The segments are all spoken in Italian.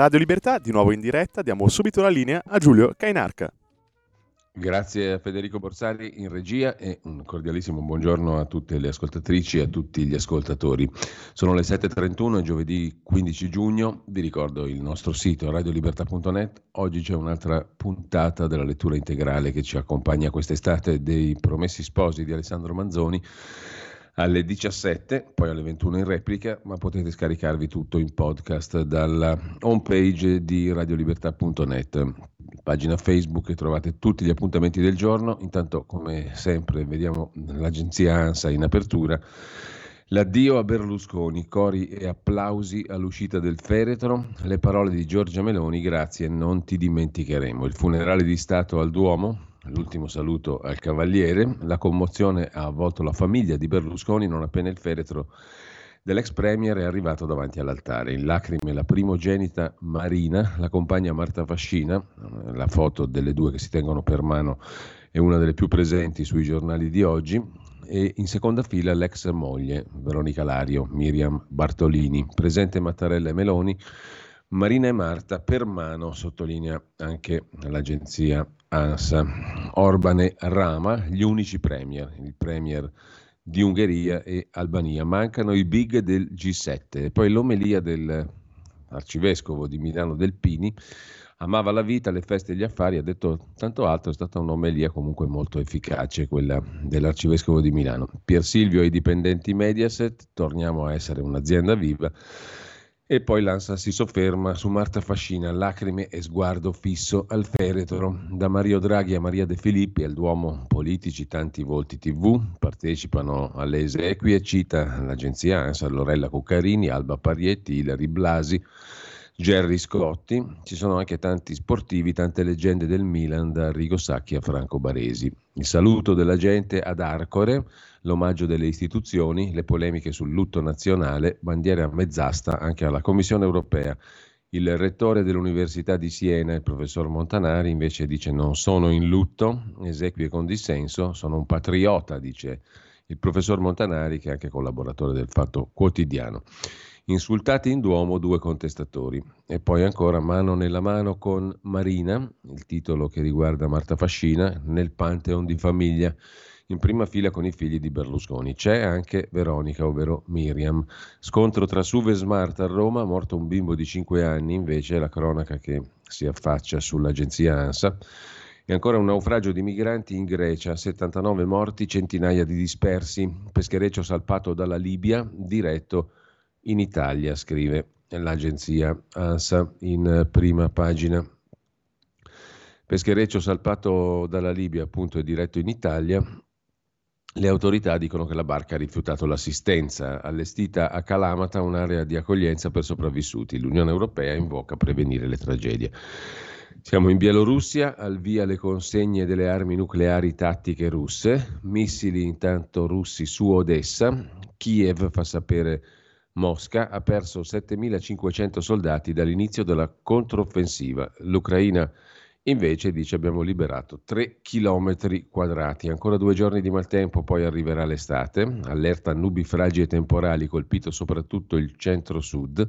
Radio Libertà, di nuovo in diretta, diamo subito la linea a Giulio Cainarca. Grazie a Federico Borsari in regia e un cordialissimo buongiorno a tutte le ascoltatrici e a tutti gli ascoltatori. Sono le 7.31, è giovedì 15 giugno, vi ricordo il nostro sito radiolibertà.net, oggi c'è un'altra puntata della lettura integrale che ci accompagna quest'estate dei Promessi Sposi di Alessandro Manzoni alle 17, poi alle 21 in replica, ma potete scaricarvi tutto in podcast dalla homepage di radiolibertà.net, pagina Facebook trovate tutti gli appuntamenti del giorno. Intanto, come sempre, vediamo l'agenzia ANSA in apertura. L'addio a Berlusconi, cori e applausi all'uscita del feretro, le parole di Giorgia Meloni, grazie, non ti dimenticheremo. Il funerale di Stato al Duomo, l'ultimo saluto al Cavaliere. La commozione ha avvolto la famiglia di Berlusconi non appena il feretro dell'ex premier è arrivato davanti all'altare. In lacrime la primogenita Marina, la compagna Marta Fascina, la foto delle due che si tengono per mano è una delle più presenti sui giornali di oggi, e in seconda fila l'ex moglie Veronica Lario, Miriam Bartolini, presente Mattarella e Meloni, Marina e Marta per mano, sottolinea anche l'agenzia ANSA. Orban e Rama, gli unici premier, il premier di Ungheria e Albania. Mancano i big del G7. E poi l'omelia dell'arcivescovo di Milano Delpini amava la vita, le feste e gli affari, ha detto tanto altro, è stata un'omelia comunque molto efficace quella dell'arcivescovo di Milano. Pier Silvio e i dipendenti Mediaset, torniamo a essere un'azienda viva. E poi l'ANSA si sofferma su Marta Fascina, lacrime e sguardo fisso al feretro. Da Mario Draghi a Maria De Filippi al Duomo politici, tanti volti tv partecipano alle esequie, cita l'agenzia ANSA Lorella Cuccarini, Alba Parietti, Ilari Blasi, Gerry Scotti. Ci sono anche tanti sportivi, tante leggende del Milan, da Rigo Sacchi a Franco Baresi. Il saluto della gente ad Arcore l'omaggio delle istituzioni, le polemiche sul lutto nazionale, bandiere a mezz'asta anche alla Commissione europea. Il rettore dell'Università di Siena, il professor Montanari, invece dice non sono in lutto, esequie con dissenso, sono un patriota, dice il professor Montanari, che è anche collaboratore del Fatto Quotidiano. Insultati in Duomo due contestatori. E poi ancora mano nella mano con Marina, il titolo che riguarda Marta Fascina, nel Pantheon di famiglia in prima fila con i figli di Berlusconi. C'è anche Veronica, ovvero Miriam. Scontro tra Suve Smart a Roma, morto un bimbo di 5 anni, invece la cronaca che si affaccia sull'agenzia ANSA. E ancora un naufragio di migranti in Grecia, 79 morti, centinaia di dispersi, peschereccio salpato dalla Libia, diretto in Italia, scrive l'agenzia ANSA in prima pagina. Peschereccio salpato dalla Libia, appunto, è diretto in Italia. Le autorità dicono che la barca ha rifiutato l'assistenza, allestita a Kalamata un'area di accoglienza per sopravvissuti. L'Unione Europea invoca prevenire le tragedie. Siamo in Bielorussia, al via le consegne delle armi nucleari tattiche russe, missili intanto russi su Odessa, Kiev fa sapere Mosca ha perso 7.500 soldati dall'inizio della controffensiva. L'Ucraina Invece dice abbiamo liberato 3 km quadrati, ancora due giorni di maltempo, poi arriverà l'estate, allerta nubifragi e temporali, colpito soprattutto il centro-sud.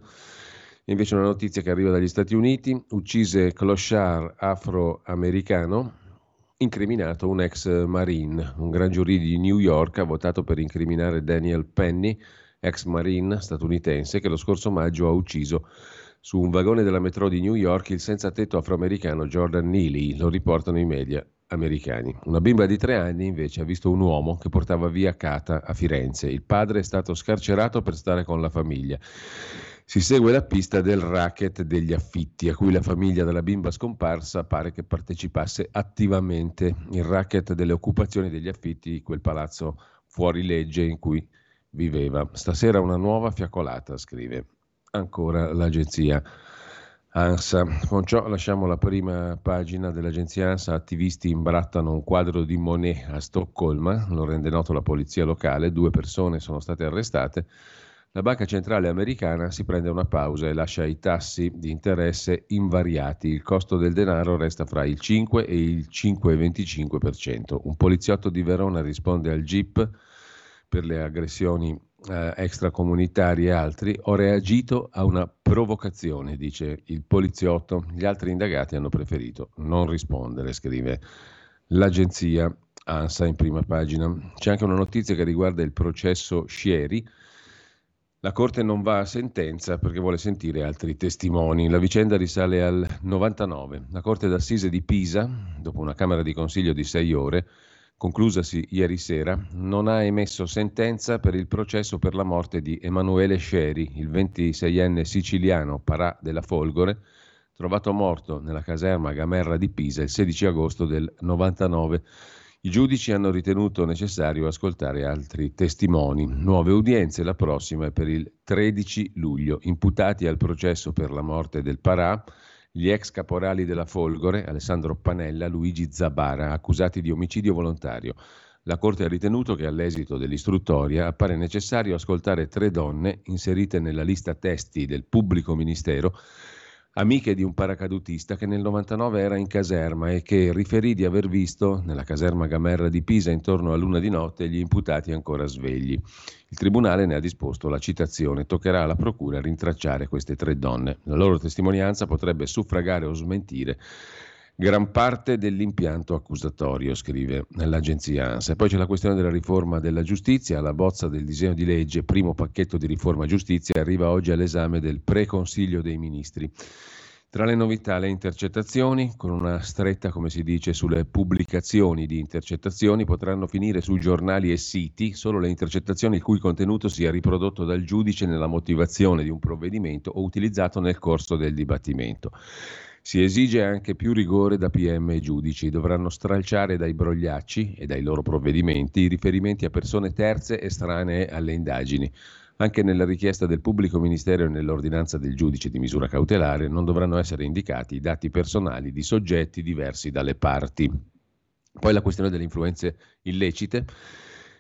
Invece una notizia che arriva dagli Stati Uniti, uccise clochard afroamericano, incriminato un ex marine. Un gran giurì di New York ha votato per incriminare Daniel Penny, ex marine statunitense, che lo scorso maggio ha ucciso su un vagone della metro di New York il senza tetto afroamericano Jordan Neely, lo riportano i media americani. Una bimba di tre anni invece ha visto un uomo che portava via Cata a Firenze. Il padre è stato scarcerato per stare con la famiglia. si segue la pista del racket degli affitti, a cui la famiglia della bimba scomparsa pare che partecipasse attivamente. Il racket delle occupazioni degli affitti di quel palazzo fuori legge in cui viveva. Stasera una nuova fiaccolata, scrive ancora l'agenzia ANSA. Con ciò lasciamo la prima pagina dell'agenzia ANSA. Attivisti imbrattano un quadro di Monet a Stoccolma, lo rende noto la polizia locale. Due persone sono state arrestate. La Banca Centrale Americana si prende una pausa e lascia i tassi di interesse invariati. Il costo del denaro resta fra il 5 e il 5,25%. Un poliziotto di Verona risponde al GIP per le aggressioni eh, extracomunitarie e altri. Ho reagito a una provocazione, dice il poliziotto. Gli altri indagati hanno preferito non rispondere, scrive l'agenzia ANSA in prima pagina. C'è anche una notizia che riguarda il processo Scieri la Corte non va a sentenza perché vuole sentire altri testimoni. La vicenda risale al 99. La Corte d'Assise di Pisa, dopo una Camera di Consiglio di sei ore, conclusasi ieri sera, non ha emesso sentenza per il processo per la morte di Emanuele Sceri, il 26enne siciliano parà della Folgore, trovato morto nella caserma Gamerra di Pisa il 16 agosto del 99. I giudici hanno ritenuto necessario ascoltare altri testimoni. Nuove udienze, la prossima è per il 13 luglio. Imputati al processo per la morte del Parà, gli ex caporali della Folgore, Alessandro Panella, Luigi Zabara, accusati di omicidio volontario. La Corte ha ritenuto che all'esito dell'istruttoria appare necessario ascoltare tre donne inserite nella lista testi del pubblico ministero amiche di un paracadutista che nel 99 era in caserma e che riferì di aver visto nella caserma Gamerra di Pisa intorno a luna di notte gli imputati ancora svegli. Il tribunale ne ha disposto la citazione. Toccherà alla procura rintracciare queste tre donne. La loro testimonianza potrebbe suffragare o smentire gran parte dell'impianto accusatorio, scrive l'agenzia ANSA. Poi c'è la questione della riforma della giustizia. La bozza del disegno di legge, primo pacchetto di riforma giustizia, arriva oggi all'esame del pre-consiglio dei ministri. Tra le novità le intercettazioni, con una stretta, come si dice, sulle pubblicazioni di intercettazioni, potranno finire sui giornali e siti solo le intercettazioni il cui contenuto sia riprodotto dal giudice nella motivazione di un provvedimento o utilizzato nel corso del dibattimento. Si esige anche più rigore da PM e giudici. Dovranno stralciare dai brogliacci e dai loro provvedimenti i riferimenti a persone terze estranee alle indagini. Anche nella richiesta del pubblico ministero e nell'ordinanza del giudice di misura cautelare non dovranno essere indicati i dati personali di soggetti diversi dalle parti. Poi la questione delle influenze illecite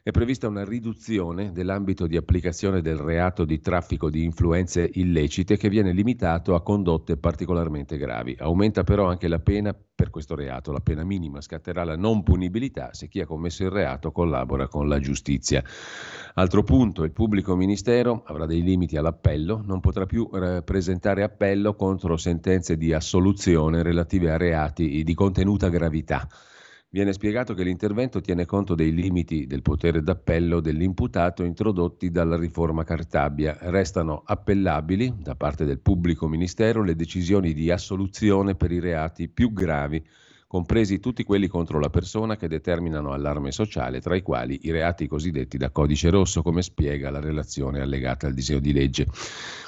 è prevista una riduzione dell'ambito di applicazione del reato di traffico di influenze illecite che viene limitato a condotte particolarmente gravi. Aumenta però anche la pena per questo reato. La pena minima scatterà la non punibilità se chi ha commesso il reato collabora con la giustizia. Altro punto, il pubblico ministero avrà dei limiti all'appello, non potrà più eh, presentare appello contro sentenze di assoluzione relative a reati di contenuta gravità. Viene spiegato che l'intervento tiene conto dei limiti del potere d'appello dell'imputato introdotti dalla riforma Cartabia. Restano appellabili da parte del pubblico ministero le decisioni di assoluzione per i reati più gravi compresi tutti quelli contro la persona che determinano allarme sociale, tra i quali i reati cosiddetti da codice rosso, come spiega la relazione allegata al disegno di legge.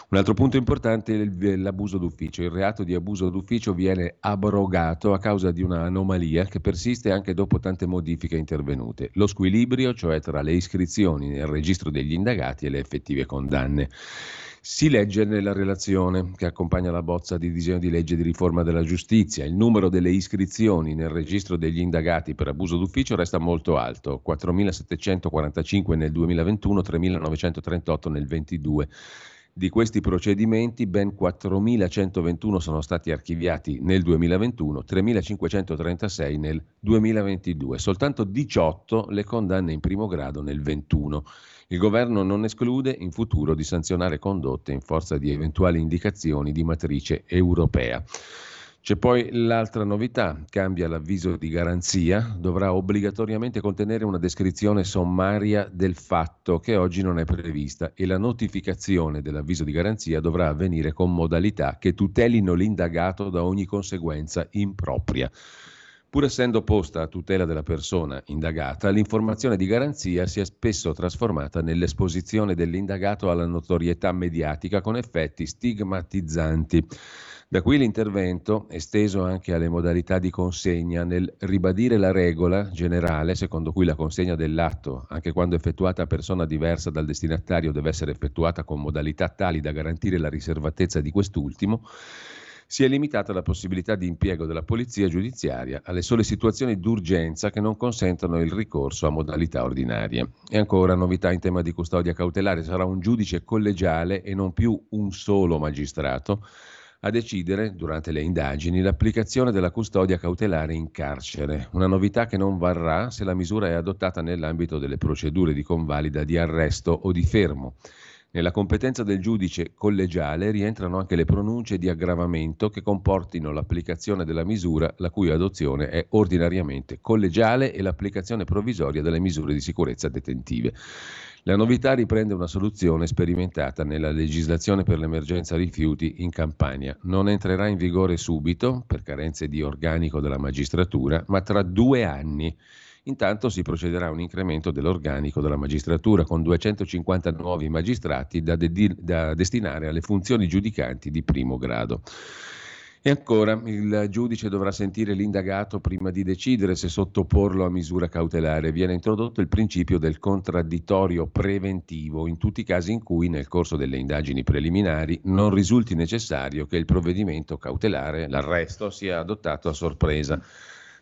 Un altro punto importante è l'abuso d'ufficio. Il reato di abuso d'ufficio viene abrogato a causa di un'anomalia che persiste anche dopo tante modifiche intervenute. Lo squilibrio, cioè tra le iscrizioni nel registro degli indagati e le effettive condanne. Si legge nella relazione che accompagna la bozza di disegno di legge di riforma della giustizia. Il numero delle iscrizioni nel registro degli indagati per abuso d'ufficio resta molto alto, 4.745 nel 2021, 3.938 nel 2022. Di questi procedimenti ben 4.121 sono stati archiviati nel 2021, 3.536 nel 2022, soltanto 18 le condanne in primo grado nel 2021. Il governo non esclude in futuro di sanzionare condotte in forza di eventuali indicazioni di matrice europea. C'è poi l'altra novità, cambia l'avviso di garanzia, dovrà obbligatoriamente contenere una descrizione sommaria del fatto che oggi non è prevista e la notificazione dell'avviso di garanzia dovrà avvenire con modalità che tutelino l'indagato da ogni conseguenza impropria. Pur essendo posta a tutela della persona indagata, l'informazione di garanzia si è spesso trasformata nell'esposizione dell'indagato alla notorietà mediatica con effetti stigmatizzanti. Da qui l'intervento, esteso anche alle modalità di consegna, nel ribadire la regola generale secondo cui la consegna dell'atto, anche quando effettuata a persona diversa dal destinatario, deve essere effettuata con modalità tali da garantire la riservatezza di quest'ultimo, si è limitata la possibilità di impiego della polizia giudiziaria alle sole situazioni d'urgenza che non consentono il ricorso a modalità ordinarie. E ancora novità in tema di custodia cautelare, sarà un giudice collegiale e non più un solo magistrato a decidere, durante le indagini, l'applicazione della custodia cautelare in carcere, una novità che non varrà se la misura è adottata nell'ambito delle procedure di convalida di arresto o di fermo. Nella competenza del giudice collegiale rientrano anche le pronunce di aggravamento che comportino l'applicazione della misura la cui adozione è ordinariamente collegiale e l'applicazione provvisoria delle misure di sicurezza detentive. La novità riprende una soluzione sperimentata nella legislazione per l'emergenza rifiuti in Campania. Non entrerà in vigore subito, per carenze di organico della magistratura, ma tra due anni. Intanto si procederà a un incremento dell'organico della magistratura con 250 nuovi magistrati da, de- da destinare alle funzioni giudicanti di primo grado. E ancora, il giudice dovrà sentire l'indagato prima di decidere se sottoporlo a misura cautelare. Viene introdotto il principio del contraddittorio preventivo in tutti i casi in cui nel corso delle indagini preliminari non risulti necessario che il provvedimento cautelare, l'arresto, sia adottato a sorpresa.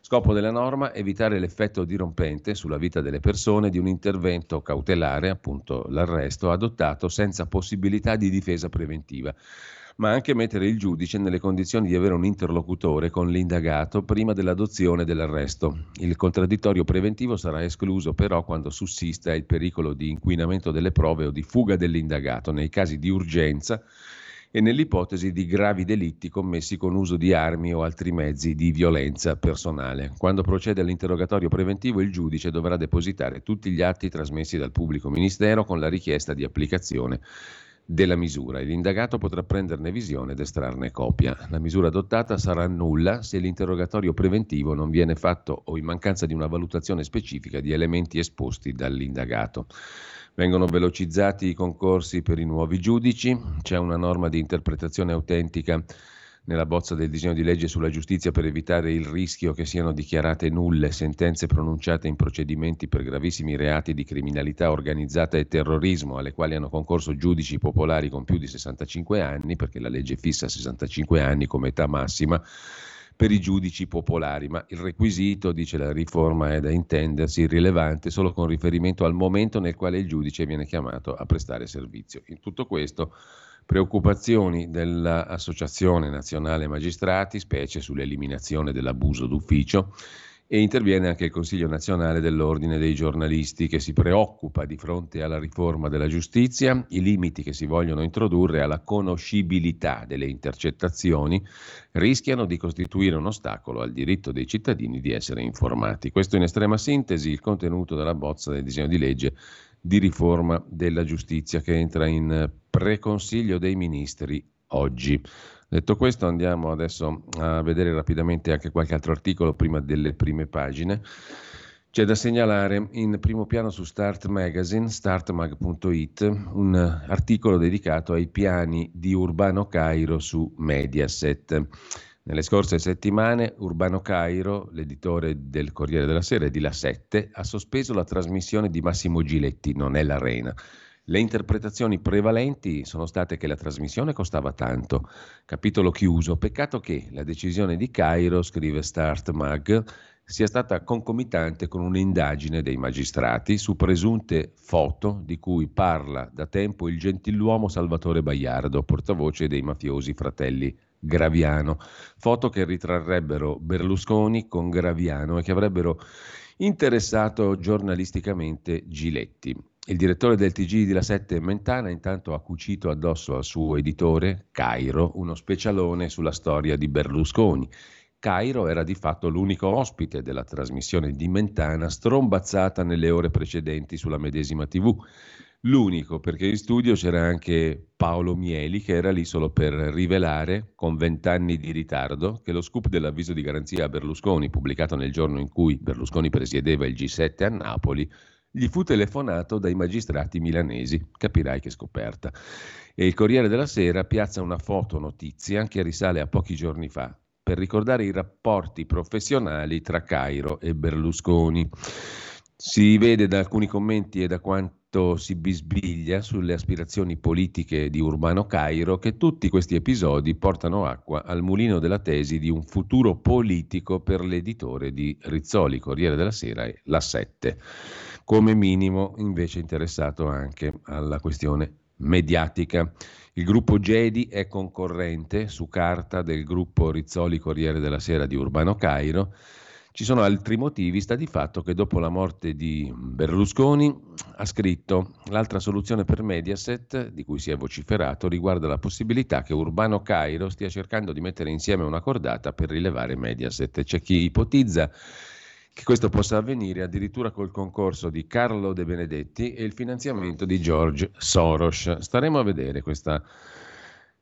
Scopo della norma evitare l'effetto dirompente sulla vita delle persone di un intervento cautelare, appunto l'arresto, adottato senza possibilità di difesa preventiva ma anche mettere il giudice nelle condizioni di avere un interlocutore con l'indagato prima dell'adozione dell'arresto. Il contraddittorio preventivo sarà escluso però quando sussista il pericolo di inquinamento delle prove o di fuga dell'indagato nei casi di urgenza e nell'ipotesi di gravi delitti commessi con uso di armi o altri mezzi di violenza personale. Quando procede all'interrogatorio preventivo il giudice dovrà depositare tutti gli atti trasmessi dal pubblico ministero con la richiesta di applicazione della misura e l'indagato potrà prenderne visione ed estrarne copia. La misura adottata sarà nulla se l'interrogatorio preventivo non viene fatto o in mancanza di una valutazione specifica di elementi esposti dall'indagato. Vengono velocizzati i concorsi per i nuovi giudici, c'è una norma di interpretazione autentica nella bozza del disegno di legge sulla giustizia per evitare il rischio che siano dichiarate nulle sentenze pronunciate in procedimenti per gravissimi reati di criminalità organizzata e terrorismo alle quali hanno concorso giudici popolari con più di 65 anni, perché la legge fissa 65 anni come età massima per i giudici popolari, ma il requisito, dice la riforma, è da intendersi rilevante solo con riferimento al momento nel quale il giudice viene chiamato a prestare servizio. In tutto questo preoccupazioni dell'Associazione Nazionale Magistrati, specie sull'eliminazione dell'abuso d'ufficio, e interviene anche il Consiglio nazionale dell'Ordine dei giornalisti che si preoccupa di fronte alla riforma della giustizia, i limiti che si vogliono introdurre alla conoscibilità delle intercettazioni rischiano di costituire un ostacolo al diritto dei cittadini di essere informati. Questo in estrema sintesi il contenuto della bozza del disegno di legge di riforma della giustizia che entra in preconsiglio dei ministri oggi. Detto questo andiamo adesso a vedere rapidamente anche qualche altro articolo prima delle prime pagine. C'è da segnalare in primo piano su Start Magazine, startmag.it, un articolo dedicato ai piani di Urbano Cairo su Mediaset. Nelle scorse settimane Urbano Cairo, l'editore del Corriere della Sera e di La Sette, ha sospeso la trasmissione di Massimo Giletti, non è l'Arena. Le interpretazioni prevalenti sono state che la trasmissione costava tanto. Capitolo chiuso. Peccato che la decisione di Cairo, scrive Start Mag, sia stata concomitante con un'indagine dei magistrati su presunte foto di cui parla da tempo il gentiluomo Salvatore Baiardo, portavoce dei mafiosi fratelli Graviano. Foto che ritrarrebbero Berlusconi con Graviano e che avrebbero interessato giornalisticamente Giletti. Il direttore del TG di La Sette Mentana intanto ha cucito addosso al suo editore, Cairo, uno specialone sulla storia di Berlusconi. Cairo era di fatto l'unico ospite della trasmissione di Mentana strombazzata nelle ore precedenti sulla medesima TV. l'unico, perché in studio c'era anche Paolo Mieli che era lì solo per rivelare, con vent'anni di ritardo, che lo scoop dell'avviso di garanzia a Berlusconi, pubblicato nel giorno in cui Berlusconi presiedeva il G7 a Napoli, gli fu telefonato dai magistrati milanesi. Capirai che scoperta. E il Corriere della Sera piazza una foto notizia che risale a pochi giorni fa per ricordare i rapporti professionali tra Cairo e Berlusconi. Si vede da alcuni commenti e da quanto si bisbiglia sulle aspirazioni politiche di Urbano Cairo che tutti questi episodi portano acqua al mulino della tesi di un futuro politico per l'editore di Rizzoli, Corriere della Sera e La Sette, come minimo invece interessato anche alla questione mediatica. Il gruppo Gedi è concorrente su carta del gruppo Rizzoli Corriere della Sera di Urbano Cairo ci sono altri motivi, sta di fatto che dopo la morte di Berlusconi ha scritto l'altra soluzione per Mediaset, di cui si è vociferato, riguarda la possibilità che Urbano Cairo stia cercando di mettere insieme una cordata per rilevare Mediaset. C'è chi ipotizza che questo possa avvenire addirittura col concorso di Carlo De Benedetti e il finanziamento di George Soros. Staremo a vedere questa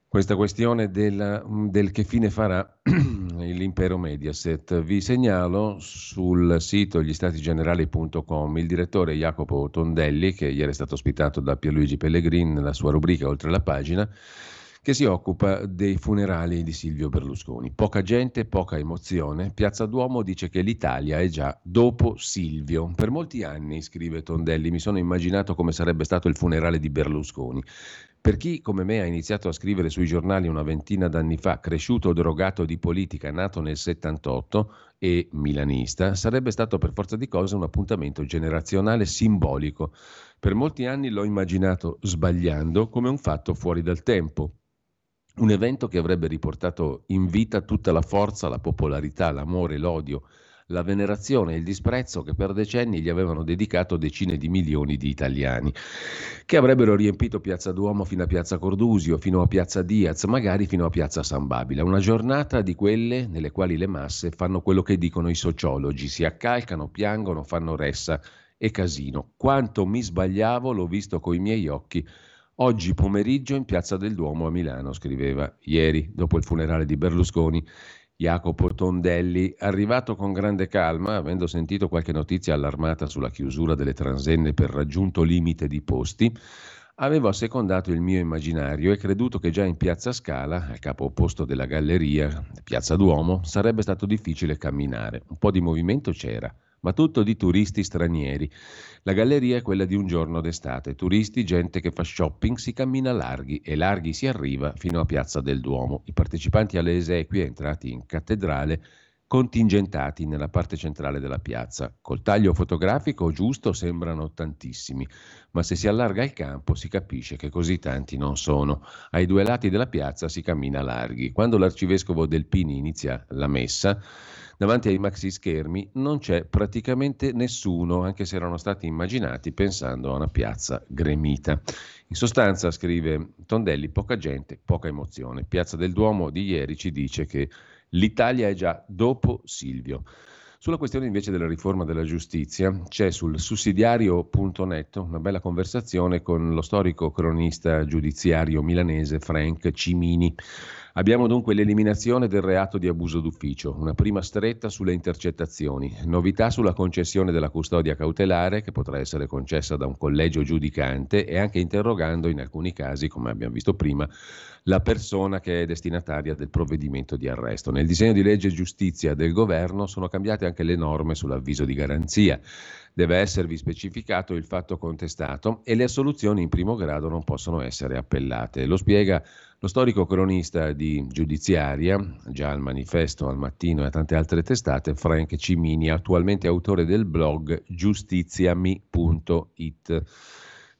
questa questione del, mm, del, che fine farà l'impero Mediaset. Vi segnalo sul sito gli il direttore Jacopo Tondelli, che ieri è stato ospitato da Pierluigi Pellegrin nella sua rubrica Oltre la pagina, che si occupa dei funerali di Silvio Berlusconi. Poca gente, poca emozione. Piazza Duomo dice che l'Italia è già dopo Silvio. Per molti anni, scrive Tondelli, mi sono immaginato come sarebbe stato il funerale di Berlusconi. Per chi come me ha iniziato a scrivere sui giornali una ventina d'anni fa, cresciuto drogato di politica, nato nel 78 e milanista, sarebbe stato per forza di cose un appuntamento generazionale simbolico. Per molti anni l'ho immaginato sbagliando come un fatto fuori dal tempo, un evento che avrebbe riportato in vita tutta la forza, la popolarità, l'amore, l'odio, la venerazione e il disprezzo che per decenni gli avevano dedicato decine di milioni di italiani, che avrebbero riempito Piazza Duomo fino a Piazza Cordusio, fino a Piazza Diaz, magari fino a Piazza San Babila. Una giornata di quelle nelle quali le masse fanno quello che dicono i sociologi, si accalcano, piangono, fanno ressa e casino. Quanto mi sbagliavo l'ho visto coi miei occhi. Oggi pomeriggio in Piazza del Duomo a Milano, scriveva ieri, dopo il funerale di Berlusconi, Jacopo Tondelli, arrivato con grande calma, avendo sentito qualche notizia allarmata sulla chiusura delle transenne per raggiunto limite di posti, avevo assecondato il mio immaginario e creduto che già in piazza Scala, al capo opposto della galleria, piazza Duomo, sarebbe stato difficile camminare. Un po' di movimento c'era, ma tutto di turisti stranieri. La galleria è quella di un giorno d'estate. Turisti, gente che fa shopping, si cammina larghi e larghi si arriva fino a Piazza del Duomo. I partecipanti alle esequie entrati in cattedrale contingentati nella parte centrale della piazza. Col taglio fotografico giusto sembrano tantissimi, ma se si allarga il campo si capisce che così tanti non sono. Ai due lati della piazza si cammina larghi. Quando l'arcivescovo Delpini inizia la messa, davanti ai maxi schermi non c'è praticamente nessuno, anche se erano stati immaginati pensando a una piazza gremita. In sostanza, scrive Tondelli, poca gente, poca emozione. Piazza del Duomo di ieri ci dice che l'Italia è già dopo Silvio. Sulla questione invece della riforma della giustizia c'è sul sussidiario.net una bella conversazione con lo storico cronista giudiziario milanese Frank Cimini. Abbiamo dunque l'eliminazione del reato di abuso d'ufficio, una prima stretta sulle intercettazioni, novità sulla concessione della custodia cautelare che potrà essere concessa da un collegio giudicante e anche interrogando in alcuni casi, come abbiamo visto prima, la persona che è destinataria del provvedimento di arresto. Nel disegno di legge giustizia del governo sono cambiate anche le norme sull'avviso di garanzia. Deve esservi specificato il fatto contestato e le assoluzioni in primo grado non possono essere appellate. Lo spiega lo storico cronista di giudiziaria, già al manifesto, al mattino e a tante altre testate, Frank Cimini, attualmente autore del blog giustiziami.it.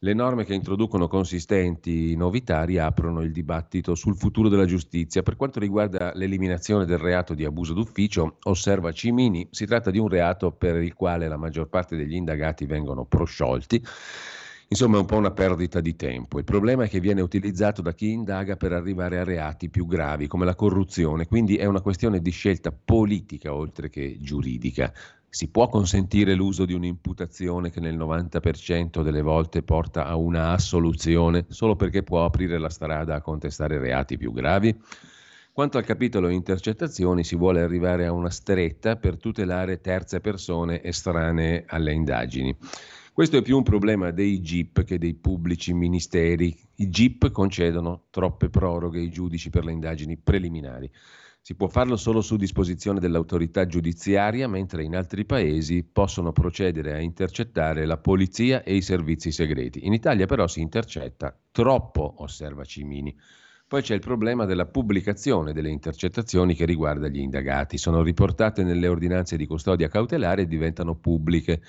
Le norme che introducono consistenti novità riaprono il dibattito sul futuro della giustizia. Per quanto riguarda l'eliminazione del reato di abuso d'ufficio, osserva Cimini, si tratta di un reato per il quale la maggior parte degli indagati vengono prosciolti Insomma è un po' una perdita di tempo. Il problema è che viene utilizzato da chi indaga per arrivare a reati più gravi come la corruzione, quindi è una questione di scelta politica oltre che giuridica. Si può consentire l'uso di un'imputazione che nel 90% delle volte porta a una assoluzione solo perché può aprire la strada a contestare reati più gravi? Quanto al capitolo intercettazioni si vuole arrivare a una stretta per tutelare terze persone estranee alle indagini. Questo è più un problema dei GIP che dei pubblici ministeri. I GIP concedono troppe proroghe ai giudici per le indagini preliminari. Si può farlo solo su disposizione dell'autorità giudiziaria, mentre in altri paesi possono procedere a intercettare la polizia e i servizi segreti. In Italia però si intercetta troppo, osserva Cimini. Poi c'è il problema della pubblicazione delle intercettazioni che riguarda gli indagati. Sono riportate nelle ordinanze di custodia cautelare e diventano pubbliche.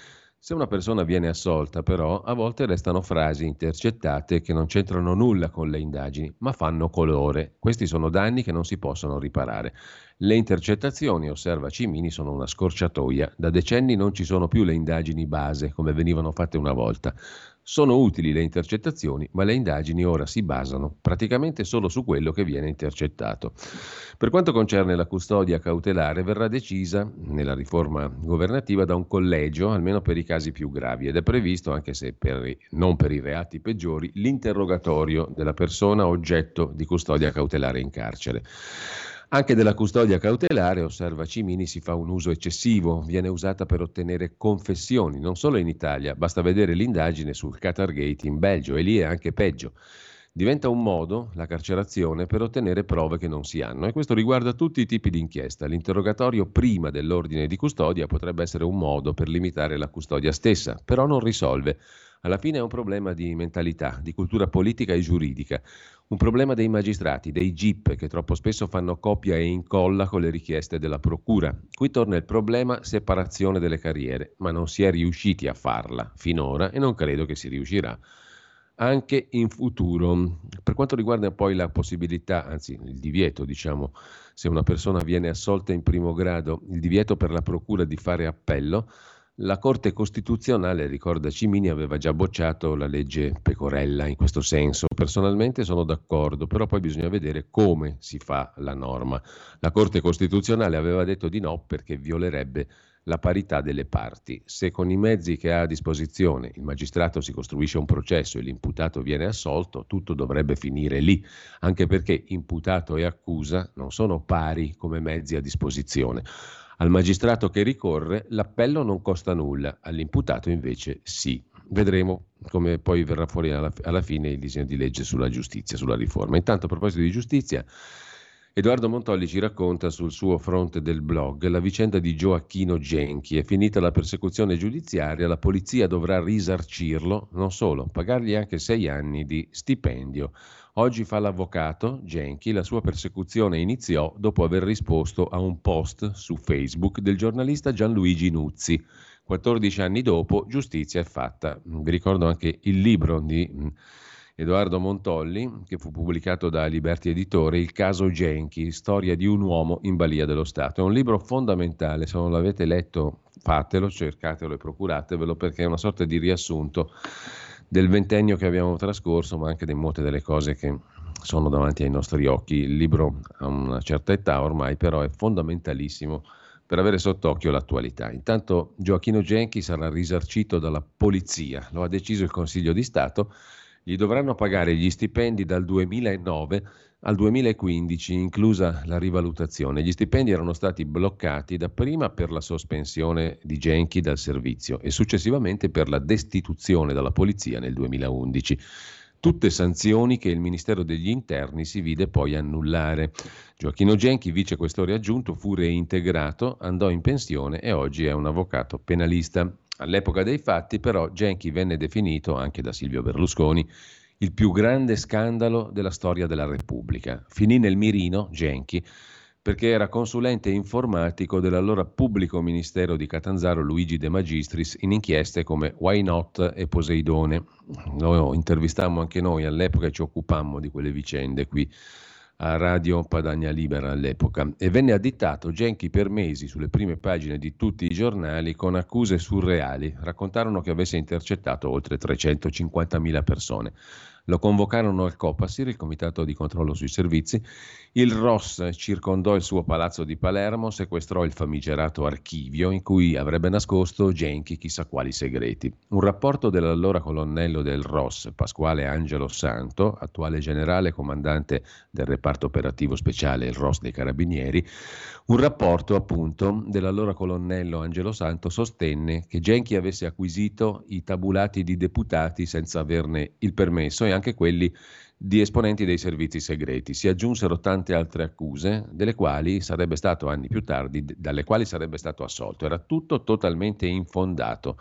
Se una persona viene assolta, però, a volte restano frasi intercettate che non c'entrano nulla con le indagini, ma fanno colore. Questi sono danni che non si possono riparare. Le intercettazioni, osserva Cimini, sono una scorciatoia. Da decenni non ci sono più le indagini base, come venivano fatte una volta. Sono utili le intercettazioni, ma le indagini ora si basano praticamente solo su quello che viene intercettato. Per quanto concerne la custodia cautelare, verrà decisa nella riforma governativa da un collegio, almeno per i casi più gravi, ed è previsto, anche se per, non per i reati peggiori, l'interrogatorio della persona oggetto di custodia cautelare in carcere. Anche della custodia cautelare, osserva Cimini, si fa un uso eccessivo, viene usata per ottenere confessioni, non solo in Italia, basta vedere l'indagine sul Qatargate in Belgio e lì è anche peggio. Diventa un modo, la carcerazione, per ottenere prove che non si hanno e questo riguarda tutti i tipi di inchiesta. L'interrogatorio prima dell'ordine di custodia potrebbe essere un modo per limitare la custodia stessa, però non risolve. Alla fine è un problema di mentalità, di cultura politica e giuridica. Un problema dei magistrati, dei GIP, che troppo spesso fanno copia e incolla con le richieste della Procura. Qui torna il problema separazione delle carriere, ma non si è riusciti a farla finora e non credo che si riuscirà anche in futuro. Per quanto riguarda poi la possibilità, anzi il divieto, diciamo, se una persona viene assolta in primo grado, il divieto per la Procura di fare appello, la Corte Costituzionale, ricorda Cimini, aveva già bocciato la legge Pecorella in questo senso. Personalmente sono d'accordo, però poi bisogna vedere come si fa la norma. La Corte Costituzionale aveva detto di no perché violerebbe la parità delle parti. Se con i mezzi che ha a disposizione il magistrato si costruisce un processo e l'imputato viene assolto, tutto dovrebbe finire lì, anche perché imputato e accusa non sono pari come mezzi a disposizione. Al magistrato che ricorre l'appello non costa nulla, all'imputato invece sì. Vedremo come poi verrà fuori alla, alla fine il disegno di legge sulla giustizia, sulla riforma. Intanto a proposito di giustizia, Edoardo Montolli ci racconta sul suo fronte del blog la vicenda di Gioacchino Genchi. È finita la persecuzione giudiziaria, la polizia dovrà risarcirlo, non solo, pagargli anche sei anni di stipendio. Oggi fa l'avvocato Genchi, la sua persecuzione iniziò dopo aver risposto a un post su Facebook del giornalista Gianluigi Nuzzi. 14 anni dopo, giustizia è fatta. Vi ricordo anche il libro di mm, Edoardo Montolli, che fu pubblicato da Liberti Editore, Il caso Genchi, storia di un uomo in balia dello Stato. È un libro fondamentale, se non l'avete letto fatelo, cercatelo e procuratevelo perché è una sorta di riassunto del ventennio che abbiamo trascorso, ma anche di molte delle cose che sono davanti ai nostri occhi. Il libro ha una certa età ormai, però è fondamentalissimo per avere sott'occhio l'attualità. Intanto Gioacchino Genchi sarà risarcito dalla polizia, lo ha deciso il Consiglio di Stato, gli dovranno pagare gli stipendi dal 2009 al 2015, inclusa la rivalutazione. Gli stipendi erano stati bloccati dapprima per la sospensione di Genchi dal servizio e successivamente per la destituzione dalla polizia nel 2011. Tutte sanzioni che il Ministero degli Interni si vide poi annullare. Gioacchino Genchi, vice questore aggiunto, fu reintegrato, andò in pensione e oggi è un avvocato penalista. All'epoca dei fatti, però, Genchi venne definito anche da Silvio Berlusconi il più grande scandalo della storia della Repubblica. Finì nel mirino Genchi perché era consulente informatico dell'allora pubblico ministero di Catanzaro Luigi De Magistris in inchieste come Why Not e Poseidone. Lo intervistammo anche noi all'epoca e ci occupammo di quelle vicende qui a Radio Padagna Libera all'epoca e venne additato Genchi per mesi sulle prime pagine di tutti i giornali con accuse surreali. Raccontarono che avesse intercettato oltre 350.000 persone. Lo convocarono al Copasir, il Comitato di Controllo sui Servizi. Il Ross circondò il suo palazzo di Palermo, sequestrò il famigerato archivio in cui avrebbe nascosto Genchi chissà quali segreti. Un rapporto dell'allora colonnello del Ross, Pasquale Angelo Santo, attuale generale comandante del reparto operativo speciale, il Ross dei Carabinieri, un rapporto appunto dell'allora colonnello Angelo Santo sostenne che Genchi avesse acquisito i tabulati di deputati senza averne il permesso anche quelli di esponenti dei servizi segreti. Si aggiunsero tante altre accuse, delle quali sarebbe stato anni più tardi, dalle quali sarebbe stato assolto. Era tutto totalmente infondato,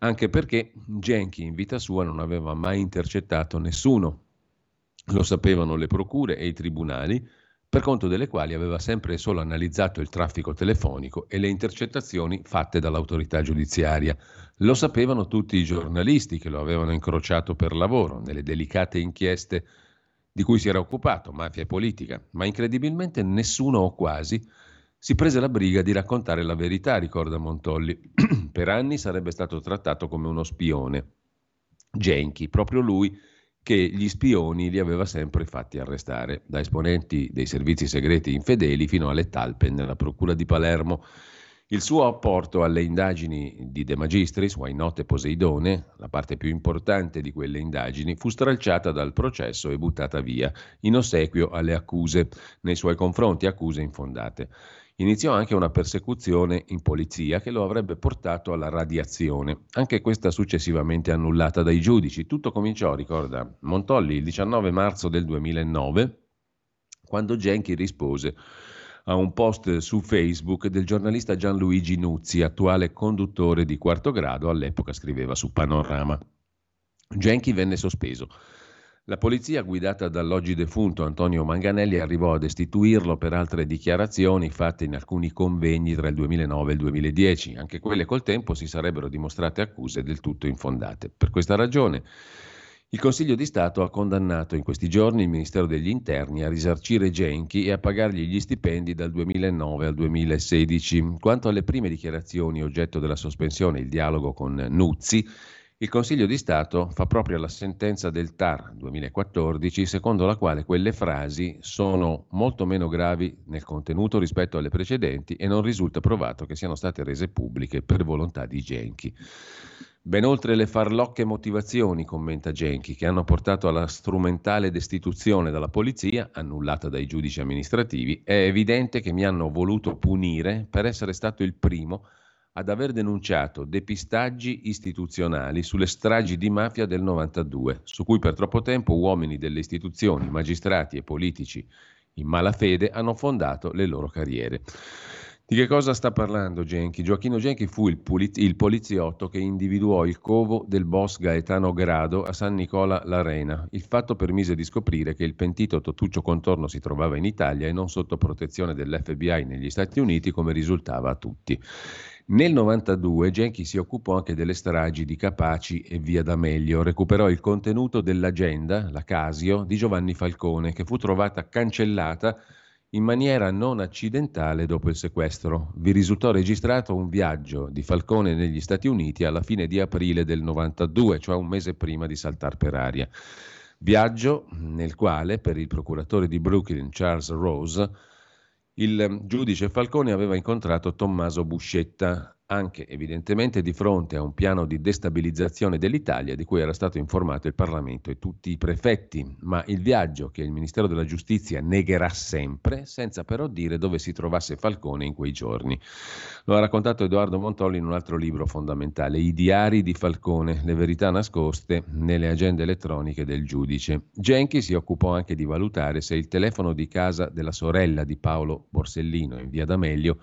anche perché Genchi in vita sua non aveva mai intercettato nessuno. Lo sapevano le procure e i tribunali, per conto delle quali aveva sempre e solo analizzato il traffico telefonico e le intercettazioni fatte dall'autorità giudiziaria. Lo sapevano tutti i giornalisti che lo avevano incrociato per lavoro nelle delicate inchieste di cui si era occupato, mafia e politica, ma incredibilmente nessuno o quasi si prese la briga di raccontare la verità, ricorda Montolli. per anni sarebbe stato trattato come uno spione. Genchi, proprio lui, che gli spioni li aveva sempre fatti arrestare, da esponenti dei servizi segreti infedeli fino alle talpe nella procura di Palermo. Il suo apporto alle indagini di De Magistris, Why Not e Poseidone, la parte più importante di quelle indagini, fu stralciata dal processo e buttata via, in ossequio alle accuse nei suoi confronti, accuse infondate. Iniziò anche una persecuzione in polizia che lo avrebbe portato alla radiazione, anche questa successivamente annullata dai giudici. Tutto cominciò, ricorda Montolli, il 19 marzo del 2009, quando Genchi rispose a un post su Facebook del giornalista Gianluigi Nuzzi, attuale conduttore di quarto grado, all'epoca scriveva su Panorama. Genchi venne sospeso. La polizia, guidata dall'oggi defunto Antonio Manganelli, arrivò a destituirlo per altre dichiarazioni fatte in alcuni convegni tra il 2009 e il 2010. Anche quelle col tempo si sarebbero dimostrate accuse del tutto infondate. Per questa ragione il Consiglio di Stato ha condannato in questi giorni il Ministero degli Interni a risarcire Genchi e a pagargli gli stipendi dal 2009 al 2016. Quanto alle prime dichiarazioni oggetto della sospensione, il dialogo con Nuzzi, il Consiglio di Stato fa proprio la sentenza del TAR 2014, secondo la quale quelle frasi sono molto meno gravi nel contenuto rispetto alle precedenti e non risulta provato che siano state rese pubbliche per volontà di Genchi. Ben oltre le farlocche motivazioni, commenta Genchi, che hanno portato alla strumentale destituzione dalla polizia, annullata dai giudici amministrativi, è evidente che mi hanno voluto punire per essere stato il primo ad aver denunciato depistaggi istituzionali sulle stragi di mafia del 92, su cui per troppo tempo uomini delle istituzioni, magistrati e politici in malafede hanno fondato le loro carriere. Di che cosa sta parlando Genchi? Gioacchino Genchi fu il, puliz- il, poliziotto che individuò il covo del boss Gaetano Grado a San Nicola l'Arena. Il fatto permise di scoprire che il pentito Totuccio Contorno si trovava in Italia e non sotto protezione dell'FBI negli Stati Uniti come risultava a tutti. Nel 92 Genchi si occupò anche delle stragi di Capaci e Via D'Amelio, recuperò il contenuto dell'agenda, la Casio, di Giovanni Falcone, che fu trovata cancellata in maniera non accidentale dopo il sequestro. Vi risultò registrato un viaggio di Falcone negli Stati Uniti alla fine di aprile del 92, cioè un mese prima di saltar per aria. Viaggio nel quale, per il procuratore di Brooklyn Charles Rose, il giudice Falcone aveva incontrato Tommaso Buscetta, anche evidentemente di fronte a un piano di destabilizzazione dell'Italia di cui era stato informato il Parlamento e tutti i prefetti, ma il viaggio che il Ministero della Giustizia negherà sempre, senza però dire dove si trovasse Falcone in quei giorni. Lo ha raccontato Edoardo Montolli in un altro libro fondamentale, I diari di Falcone, le verità nascoste nelle agende elettroniche del giudice. Genchi si occupò anche di valutare se il telefono di casa della sorella di Paolo Borsellino in via D'Amelio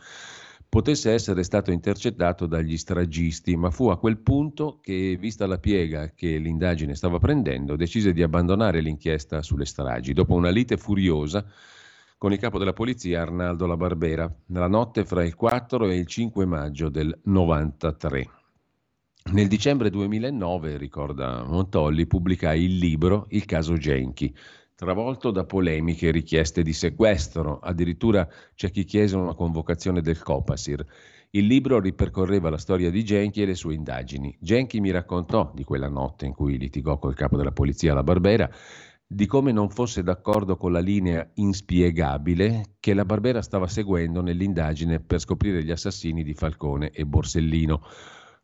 potesse essere stato intercettato dagli stragisti, ma fu a quel punto che, vista la piega che l'indagine stava prendendo, decise di abbandonare l'inchiesta sulle stragi, dopo una lite furiosa con il capo della polizia Arnaldo La Barbera, nella notte fra il 4 e il 5 maggio del 93. Nel dicembre 2009, ricorda Montolli, pubblicai il libro Il caso Genchi, travolto da polemiche e richieste di sequestro. Addirittura c'è chi chiese una convocazione del Copasir. Il libro ripercorreva la storia di Genchi e le sue indagini. Genchi mi raccontò di quella notte in cui litigò col capo della polizia alla Barbera di come non fosse d'accordo con la linea inspiegabile che la Barbera stava seguendo nell'indagine per scoprire gli assassini di Falcone e Borsellino.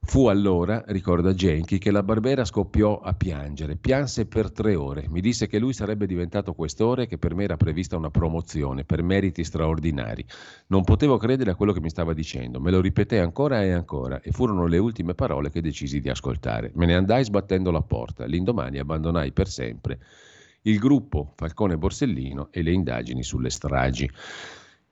Fu allora, ricorda Genchi, che la Barbera scoppiò a piangere, pianse per tre ore, mi disse che lui sarebbe diventato questore e che per me era prevista una promozione per meriti straordinari. Non potevo credere a quello che mi stava dicendo, me lo ripeté ancora e ancora e furono le ultime parole che decisi di ascoltare. Me ne andai sbattendo la porta, l'indomani abbandonai per sempre il gruppo Falcone Borsellino e le indagini sulle stragi.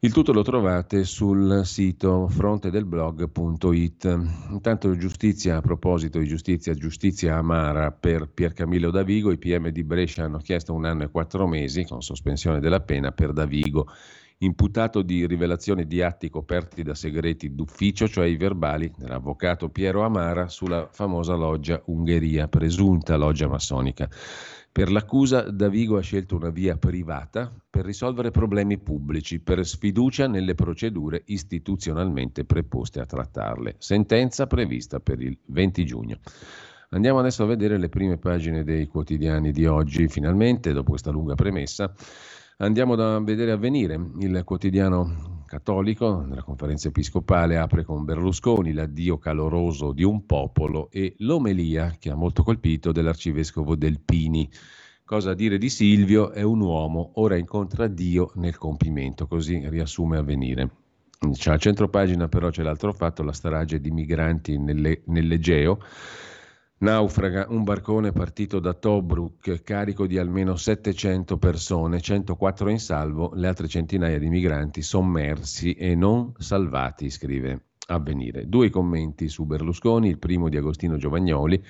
Il tutto lo trovate sul sito frontedelblog.it. Intanto giustizia, a proposito di giustizia, giustizia amara per Piercamillo Davigo, i PM di Brescia hanno chiesto un anno e quattro mesi con sospensione della pena per Davigo, imputato di rivelazione di atti coperti da segreti d'ufficio, cioè i verbali dell'avvocato Piero Amara sulla famosa loggia Ungheria, presunta loggia massonica. Per l'accusa Davigo ha scelto una via privata per risolvere problemi pubblici, per sfiducia nelle procedure istituzionalmente preposte a trattarle. Sentenza prevista per il 20 giugno. Andiamo adesso a vedere le prime pagine dei quotidiani di oggi, finalmente, dopo questa lunga premessa. Andiamo a vedere avvenire il quotidiano cattolico nella conferenza episcopale apre con Berlusconi l'addio caloroso di un popolo e l'omelia che ha molto colpito dell'arcivescovo Delpini. Cosa dire di Silvio? È un uomo, ora incontra Dio nel compimento, così riassume avvenire. C'è centro pagina però c'è l'altro fatto, la strage di migranti nelle, nell'Egeo Naufraga un barcone partito da Tobruk carico di almeno 700 persone, 104 in salvo, le altre centinaia di migranti sommersi e non salvati, scrive Avvenire. Due commenti su Berlusconi, il primo di Agostino Giovagnoli,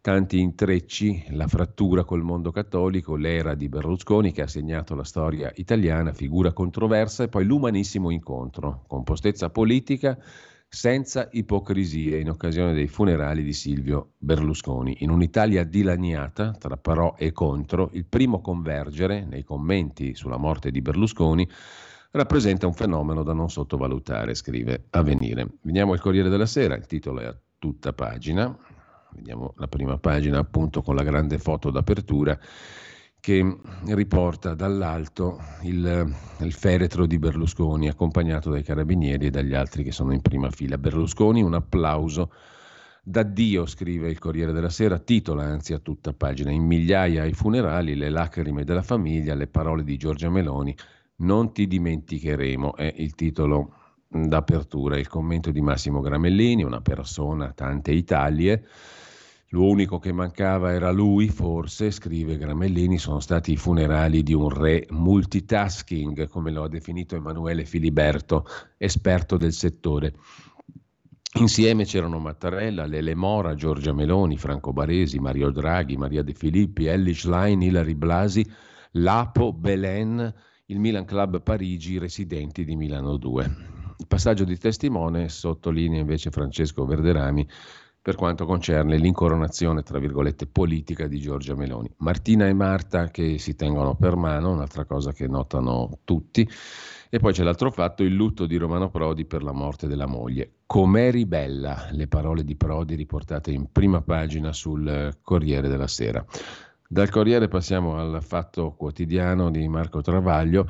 tanti intrecci, la frattura col mondo cattolico, l'era di Berlusconi che ha segnato la storia italiana, figura controversa e poi l'umanissimo incontro, compostezza politica senza ipocrisie in occasione dei funerali di Silvio Berlusconi. In un'Italia dilaniata tra pro e contro, il primo convergere nei commenti sulla morte di Berlusconi rappresenta un fenomeno da non sottovalutare, scrive Avvenire. Veniamo al Corriere della Sera, il titolo è a tutta pagina, vediamo la prima pagina appunto con la grande foto d'apertura che riporta dall'alto il, il, feretro di Berlusconi, accompagnato dai carabinieri e dagli altri che sono in prima fila. Berlusconi, un applauso da Dio, scrive il Corriere della Sera, titola anzi a tutta pagina, in migliaia ai funerali, le lacrime della famiglia, le parole di Giorgia Meloni, non ti dimenticheremo, è il titolo d'apertura, il commento di Massimo Gramellini, una persona, tante Italie L'unico che mancava era lui, forse, scrive Gramellini, sono stati i funerali di un re multitasking, come lo ha definito Emanuele Filiberto, esperto del settore. Insieme c'erano Mattarella, Lele Mora, Giorgia Meloni, Franco Baresi, Mario Draghi, Maria De Filippi, Ellie Schlein, Ilari Blasi, Lapo, Belen, il Milan Club Parigi, residenti di Milano 2. Il passaggio di testimone sottolinea invece Francesco Verderami per quanto concerne l'incoronazione, tra virgolette, politica di Giorgia Meloni. Martina e Marta che si tengono per mano, un'altra cosa che notano tutti. E poi c'è l'altro fatto, il lutto di Romano Prodi per la morte della moglie. Com'è ribella, le parole di Prodi riportate in prima pagina sul Corriere della Sera. Dal Corriere passiamo al fatto quotidiano di Marco Travaglio,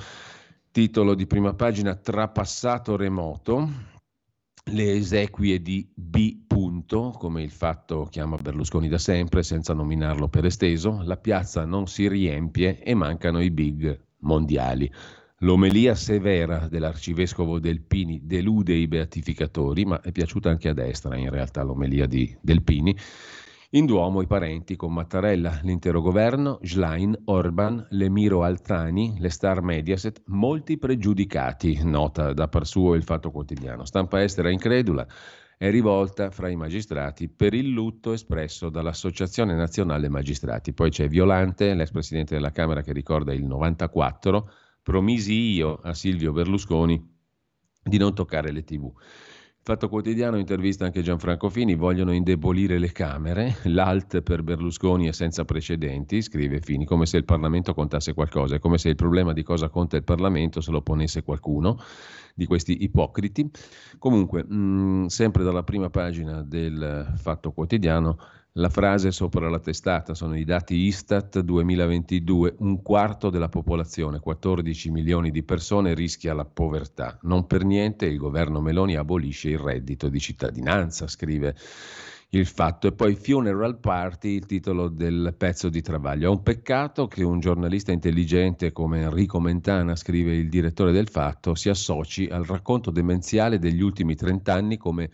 titolo di prima pagina Trapassato remoto, le esequie di B. Punto, come il fatto chiama Berlusconi da sempre, senza nominarlo per esteso, la piazza non si riempie e mancano i big mondiali. L'omelia severa dell'arcivescovo Delpini delude i beatificatori, ma è piaciuta anche a destra in realtà l'omelia di Delpini in Duomo i parenti con Mattarella, l'intero governo, Schlein, Orban, l'emiro Alzani, le star Mediaset, molti pregiudicati, nota da par suo il Fatto Quotidiano. Stampa estera incredula è rivolta fra i magistrati per il lutto espresso dall'Associazione Nazionale Magistrati. Poi c'è Violante, l'ex presidente della Camera che ricorda il 94, promisi io a Silvio Berlusconi di non toccare le tv. Fatto Quotidiano intervista anche Gianfranco Fini, vogliono indebolire le Camere, l'alt per Berlusconi è senza precedenti, scrive Fini, come se il Parlamento contasse qualcosa, è come se il problema di cosa conta il Parlamento se lo ponesse qualcuno di questi ipocriti. Comunque, mh, mm, sempre dalla prima pagina del Fatto Quotidiano, la frase sopra la testata sono i dati Istat 2022, un quarto della popolazione, 14 milioni di persone, rischia la povertà. Non per niente il governo Meloni abolisce il reddito di cittadinanza, scrive il fatto. E poi Funeral Party, il titolo del pezzo di travaglio. È un peccato che un giornalista intelligente come Enrico Mentana, scrive il direttore del fatto, si associ al racconto demenziale degli ultimi trent'anni come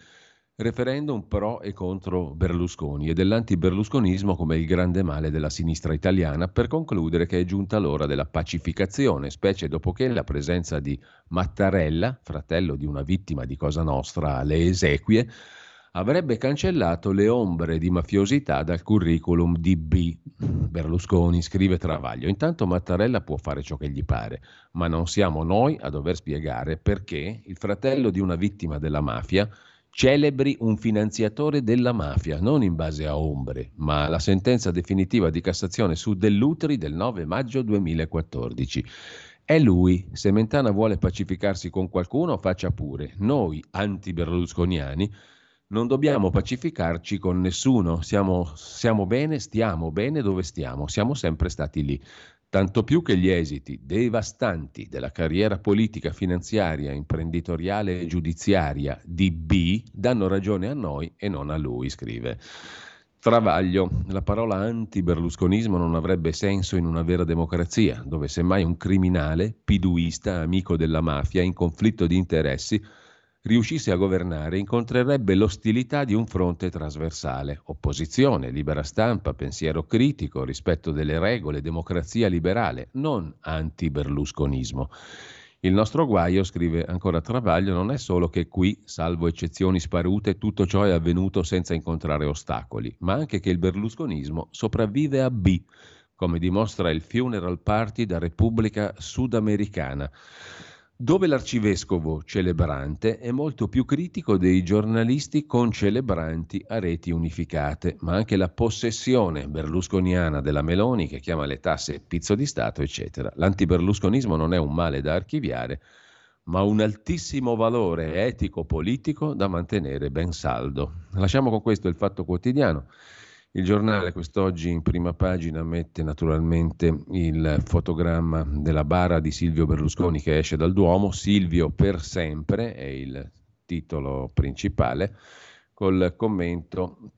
referendum pro e contro Berlusconi e dell'anti-berlusconismo come il grande male della sinistra italiana per concludere che è giunta l'ora della pacificazione, specie dopo che la presenza di Mattarella, fratello di una vittima di Cosa Nostra alle esequie, avrebbe cancellato le ombre di mafiosità dal curriculum di B. Berlusconi scrive Travaglio. Intanto Mattarella può fare ciò che gli pare, ma non siamo noi a dover spiegare perché il fratello di una vittima della mafia celebri un finanziatore della mafia, non in base a ombre, ma alla sentenza definitiva di Cassazione su Dell'Utri del 9 maggio 2014. È lui, se Mentana vuole pacificarsi con qualcuno, faccia pure. Noi, anti-berlusconiani, non dobbiamo pacificarci con nessuno, siamo, siamo bene, stiamo bene dove stiamo, siamo sempre stati lì tanto più che gli esiti devastanti della carriera politica, finanziaria, imprenditoriale e giudiziaria di B danno ragione a noi e non a lui, scrive. Travaglio, la parola anti-berlusconismo non avrebbe senso in una vera democrazia, dove semmai un criminale, piduista, amico della mafia, in conflitto di interessi, riuscisse a governare, incontrerebbe l'ostilità di un fronte trasversale, opposizione, libera stampa, pensiero critico, rispetto delle regole, democrazia liberale, non anti-berlusconismo. Il nostro guaio, scrive ancora Travaglio, non è solo che qui, salvo eccezioni sparute, tutto ciò è avvenuto senza incontrare ostacoli, ma anche che il berlusconismo sopravvive a B, come dimostra il funeral party da Repubblica Sudamericana dove l'arcivescovo celebrante è molto più critico dei giornalisti concelebranti a reti unificate, ma anche la possessione berlusconiana della Meloni che chiama le tasse pizzo di Stato, eccetera. L'antiberlusconismo non è un male da archiviare, ma un altissimo valore etico-politico da mantenere ben saldo. Lasciamo con questo il fatto quotidiano. Il giornale quest'oggi in prima pagina mette naturalmente il fotogramma della bara di Silvio Berlusconi che esce dal Duomo, Silvio per sempre è il titolo principale, col commento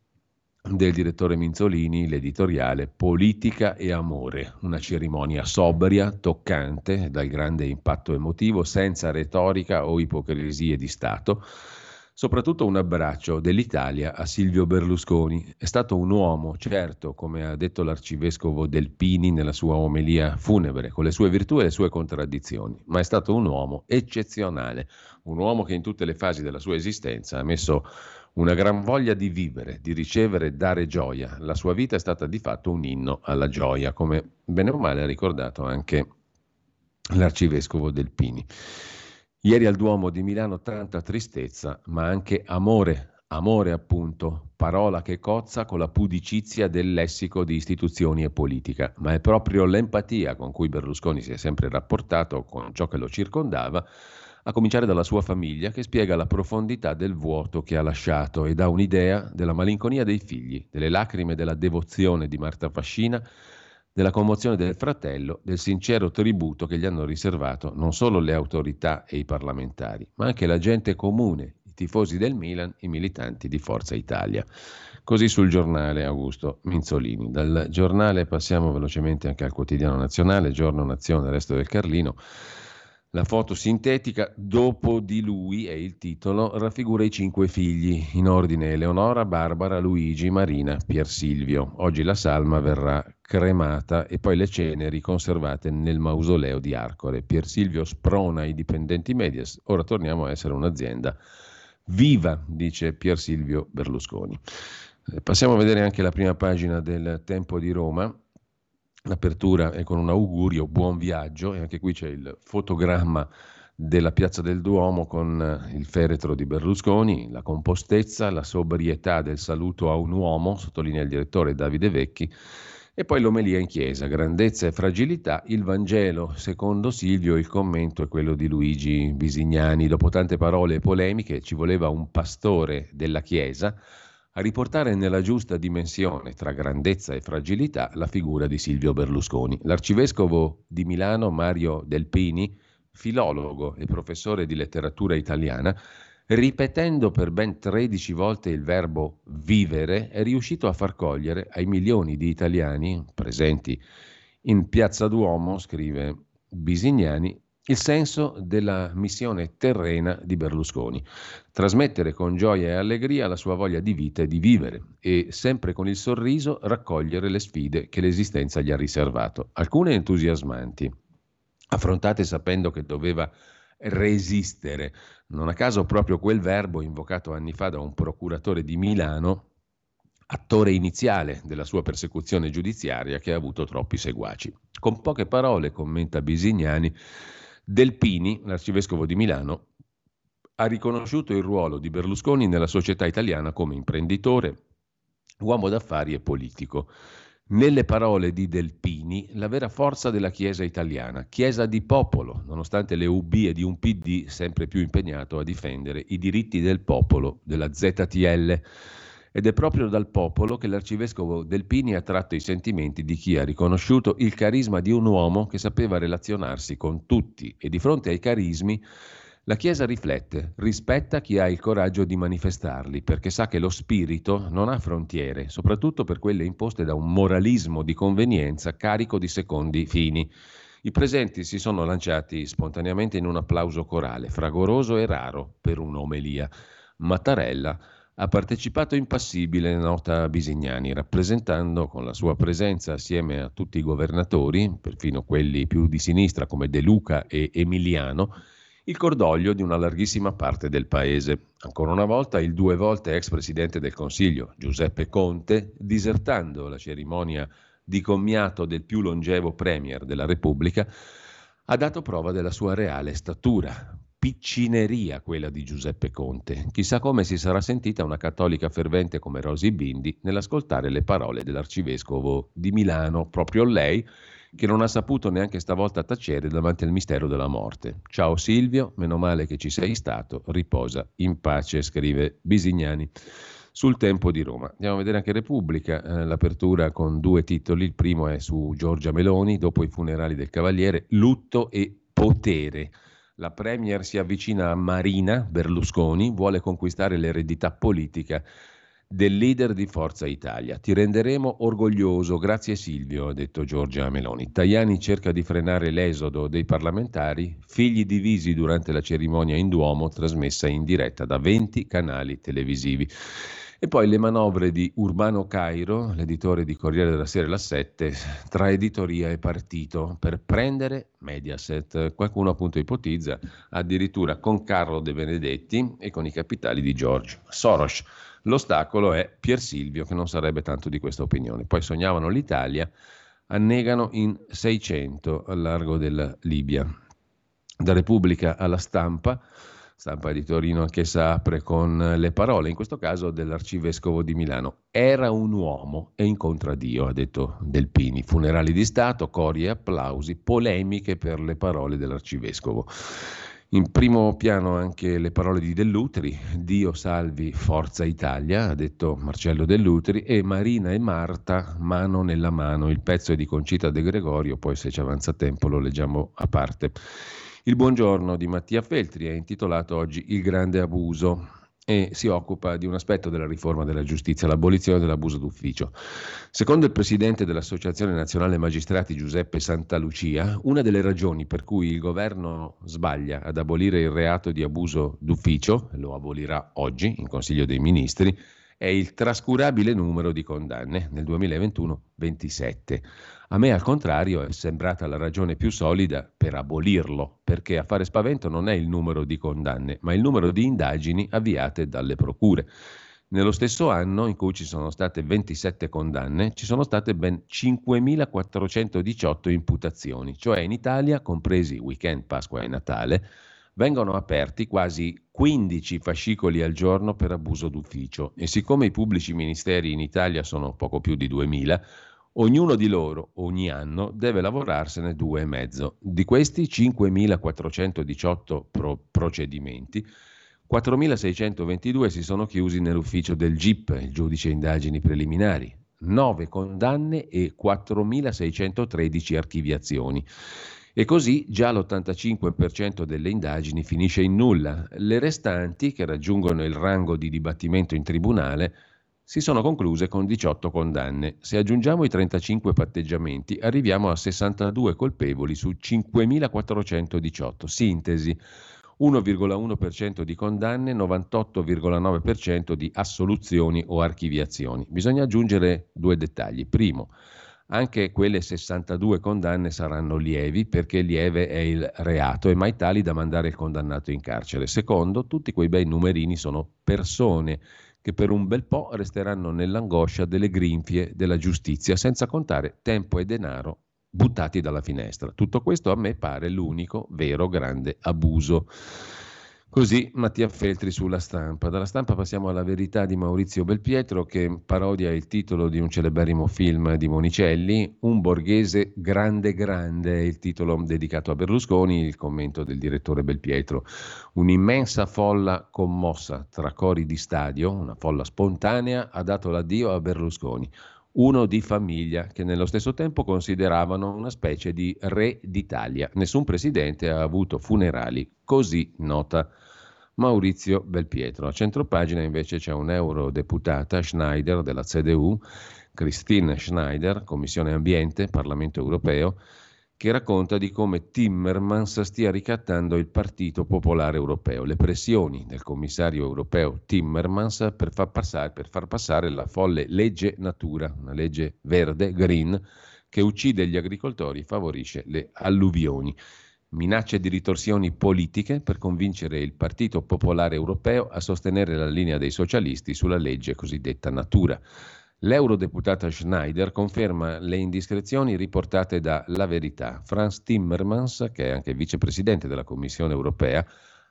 del direttore Minzolini, l'editoriale Politica e amore, una cerimonia sobria, toccante, dal grande impatto emotivo, senza retorica o ipocrisie di Stato Soprattutto un abbraccio dell'Italia a Silvio Berlusconi. È stato un uomo, certo, come ha detto l'arcivescovo Delpini nella sua omelia funebre, con le sue virtù e le sue contraddizioni, ma è stato un uomo eccezionale, un uomo che in tutte le fasi della sua esistenza ha messo una gran voglia di vivere, di ricevere e dare gioia. La sua vita è stata di fatto un inno alla gioia, come bene o male ha ricordato anche l'arcivescovo Delpini. Ieri al Duomo di Milano tanta tristezza, ma anche amore, amore appunto, parola che cozza con la pudicizia del lessico di istituzioni e politica, ma è proprio l'empatia con cui Berlusconi si è sempre rapportato con ciò che lo circondava, a cominciare dalla sua famiglia, che spiega la profondità del vuoto che ha lasciato e dà un'idea della malinconia dei figli, delle lacrime della devozione di Marta Fascina della commozione del fratello, del sincero tributo che gli hanno riservato non solo le autorità e i parlamentari, ma anche la gente comune, i tifosi del Milan, i militanti di Forza Italia. Così sul giornale Augusto Minzolini. Dal giornale passiamo velocemente anche al quotidiano nazionale, Giorno Nazione, Resto del Carlino. La foto sintetica dopo di lui è il titolo, raffigura i cinque figli, in ordine Eleonora, Barbara, Luigi, Marina, Pier Silvio. Oggi la salma verrà cremata e poi le ceneri conservate nel mausoleo di Arcore. Pier Silvio sprona i dipendenti Medias, ora torniamo a essere un'azienda viva, dice Pier Silvio Berlusconi. Eh, passiamo a vedere anche la prima pagina del Tempo di Roma. L'apertura è con un augurio, buon viaggio, e anche qui c'è il fotogramma della Piazza del Duomo con eh, il feretro di Berlusconi, la compostezza, la sobrietà del saluto a un uomo, sottolinea il direttore Davide Vecchi, e poi l'omelia in chiesa, grandezza e fragilità, il Vangelo, secondo Silvio il commento è quello di Luigi Bisignani, dopo tante parole e polemiche ci voleva un pastore della chiesa a riportare nella giusta dimensione tra grandezza e fragilità la figura di Silvio Berlusconi. L'arcivescovo di Milano Mario Delpini, filologo e professore di letteratura italiana, ripetendo per ben 13 volte il verbo vivere, è riuscito a far cogliere ai milioni di italiani presenti in Piazza Duomo, scrive Bisignani, il senso della missione terrena di Berlusconi, trasmettere con gioia e allegria la sua voglia di vita e di vivere e sempre con il sorriso raccogliere le sfide che l'esistenza gli ha riservato, alcune entusiasmanti, affrontate sapendo che doveva resistere. Non a caso proprio quel verbo invocato anni fa da un procuratore di Milano, attore iniziale della sua persecuzione giudiziaria che ha avuto troppi seguaci. Con poche parole, commenta Bisignani, Delpini, l'arcivescovo di Milano, ha riconosciuto il ruolo di Berlusconi nella società italiana come imprenditore, uomo d'affari e politico. Nelle parole di Delpini, la vera forza della Chiesa italiana, Chiesa di popolo, nonostante le ubbie di un PD sempre più impegnato a difendere i diritti del popolo, della ZTL. Ed è proprio dal popolo che l'arcivescovo Delpini ha tratto i sentimenti di chi ha riconosciuto il carisma di un uomo che sapeva relazionarsi con tutti e di fronte ai carismi la Chiesa riflette, rispetta chi ha il coraggio di manifestarli, perché sa che lo spirito non ha frontiere, soprattutto per quelle imposte da un moralismo di convenienza carico di secondi fini. I presenti si sono lanciati spontaneamente in un applauso corale, fragoroso e raro per un'omelia. Mattarella ha partecipato impassibile, nota Bisignani, rappresentando con la sua presenza assieme a tutti i governatori, perfino quelli più di sinistra come De Luca e Emiliano, il cordoglio di una larghissima parte del paese. Ancora una volta il due volte ex presidente del Consiglio, Giuseppe Conte, disertando la cerimonia di commiato del più longevo premier della Repubblica, ha dato prova della sua reale statura. Piccineria quella di Giuseppe Conte. Chissà come si sarà sentita una cattolica fervente come Rosy Bindi nell'ascoltare le parole dell'arcivescovo di Milano, proprio lei che non ha saputo neanche stavolta tacere davanti al mistero della morte. Ciao Silvio, meno male che ci sei stato, riposa in pace, scrive Bisignani sul tempo di Roma. Andiamo a vedere anche Repubblica, eh, l'apertura con due titoli, il primo è su Giorgia Meloni, dopo i funerali del Cavaliere, lutto e potere. La Premier si avvicina a Marina Berlusconi, vuole conquistare l'eredità politica del leader di Forza Italia. Ti renderemo orgoglioso, grazie Silvio, ha detto Giorgia Meloni. Tajani cerca di frenare l'esodo dei parlamentari, figli divisi durante la cerimonia in Duomo, trasmessa in diretta da 20 canali televisivi. E poi le manovre di Urbano Cairo, l'editore di Corriere della Sera La 7, tra editoria e partito per prendere Mediaset. Qualcuno appunto ipotizza addirittura con Carlo De Benedetti e con i capitali di George Soros. L'ostacolo è Pier Silvio, che non sarebbe tanto di questa opinione. Poi sognavano l'Italia, annegano in 600 al largo della Libia. Da Repubblica alla stampa, stampa di Torino anch'essa apre con le parole, in questo caso dell'arcivescovo di Milano. Era un uomo e incontra Dio, ha detto Delpini. Funerali di Stato, cori e applausi, polemiche per le parole dell'arcivescovo. In primo piano anche le parole di Dell'Utri, Dio salvi Forza Italia, ha detto Marcello Dell'Utri, e Marina e Marta, mano nella mano. Il pezzo è di Concita De Gregorio, poi se ci avanza tempo lo leggiamo a parte. Il buongiorno di Mattia Feltri è intitolato oggi Il grande abuso e si occupa di un aspetto della riforma della giustizia, l'abolizione dell'abuso d'ufficio. Secondo il presidente dell'Associazione Nazionale Magistrati Giuseppe Santalucia, una delle ragioni per cui il governo sbaglia ad abolire il reato di abuso d'ufficio, lo abolirà oggi in Consiglio dei Ministri, è il trascurabile numero di condanne, nel 2021 27. A me al contrario è sembrata la ragione più solida per abolirlo, perché a fare spavento non è il numero di condanne, ma il numero di indagini avviate dalle procure. Nello stesso anno in cui ci sono state 27 condanne, ci sono state ben 5.418 imputazioni, cioè in Italia, compresi weekend, Pasqua e Natale, vengono aperti quasi 15 fascicoli al giorno per abuso d'ufficio e siccome i pubblici ministeri in Italia sono poco più di 2000, ognuno di loro ogni anno deve lavorarsene due e mezzo. Di questi 5.418 pro- procedimenti, 4.622 si sono chiusi nell'ufficio del GIP, il giudice indagini preliminari, 9 condanne e 4.613 archiviazioni. E così già l'85% delle indagini finisce in nulla. Le restanti, che raggiungono il rango di dibattimento in tribunale, si sono concluse con 18 condanne. Se aggiungiamo i 35 patteggiamenti, arriviamo a 62 colpevoli su 5.418. Sintesi. 1,1% di condanne, 98,9% di assoluzioni o archiviazioni. Bisogna aggiungere due dettagli. Primo, anche quelle 62 condanne saranno lievi perché lieve è il reato e mai tali da mandare il condannato in carcere. Secondo, tutti quei bei numerini sono persone che per un bel po' resteranno nell'angoscia delle grinfie della giustizia, senza contare tempo e denaro buttati dalla finestra. Tutto questo a me pare l'unico vero grande abuso. Così Mattia Feltri sulla stampa. Dalla stampa passiamo alla verità di Maurizio Belpietro che parodia il titolo di un celeberrimo film di Monicelli, Un borghese grande grande, il titolo dedicato a Berlusconi, il commento del direttore Belpietro. Un'immensa folla commossa tra cori di stadio, una folla spontanea, ha dato l'addio a Berlusconi uno di famiglia, che nello stesso tempo consideravano una specie di re d'Italia. Nessun presidente ha avuto funerali così nota. Maurizio Belpietro. A centropagina invece c'è un'eurodeputata Schneider della CDU, Christine Schneider, Commissione Ambiente, Parlamento Europeo, che racconta di come Timmermans stia ricattando il Partito Popolare Europeo. Le pressioni del commissario europeo Timmermans per far passare, per far passare la folle legge natura, una legge verde, green, che uccide gli agricoltori e favorisce le alluvioni. Minacce di ritorsioni politiche per convincere il Partito Popolare Europeo a sostenere la linea dei socialisti sulla legge cosiddetta natura. L'eurodeputata Schneider conferma le indiscrezioni riportate da La Verità. Franz Timmermans, che è anche vicepresidente della Commissione europea,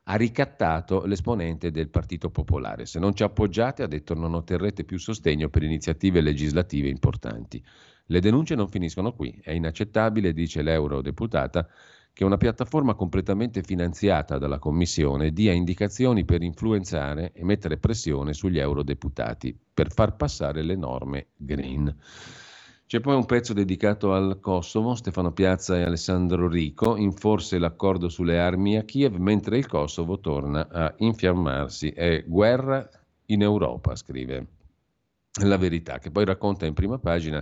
ha ricattato l'esponente del Partito Popolare. Se non ci appoggiate, ha detto, non otterrete più sostegno per iniziative legislative importanti. Le denunce non finiscono qui. È inaccettabile, dice l'eurodeputata, che una piattaforma completamente finanziata dalla Commissione dia indicazioni per influenzare e mettere pressione sugli eurodeputati per far passare le norme green. C'è poi un pezzo dedicato al Kosovo, Stefano Piazza e Alessandro Rico, in forse l'accordo sulle armi a Kiev, mentre il Kosovo torna a infiammarsi. È guerra in Europa, scrive la verità, che poi racconta in prima pagina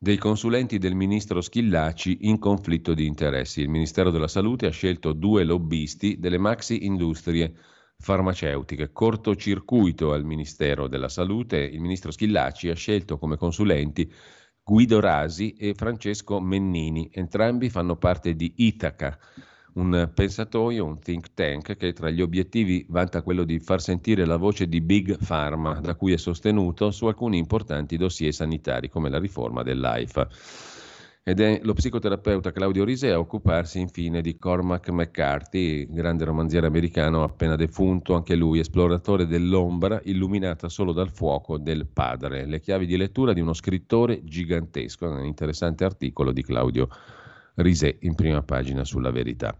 dei consulenti del ministro Schillaci in conflitto di interessi. Il Ministero della Salute ha scelto due lobbisti delle maxi industrie farmaceutiche. Cortocircuito al Ministero della Salute, il ministro Schillaci ha scelto come consulenti Guido Rasi e Francesco Mennini, entrambi fanno parte di Itaca un pensatoio, un think tank che tra gli obiettivi vanta quello di far sentire la voce di Big Pharma, da cui è sostenuto su alcuni importanti dossier sanitari come la riforma dell'AIFA. Ed è lo psicoterapeuta Claudio Rise a occuparsi infine di Cormac McCarthy, grande romanziere americano appena defunto, anche lui esploratore dell'ombra, illuminata solo dal fuoco del padre. Le chiavi di lettura di uno scrittore gigantesco, un interessante articolo di Claudio Rise. Risè in prima pagina sulla verità.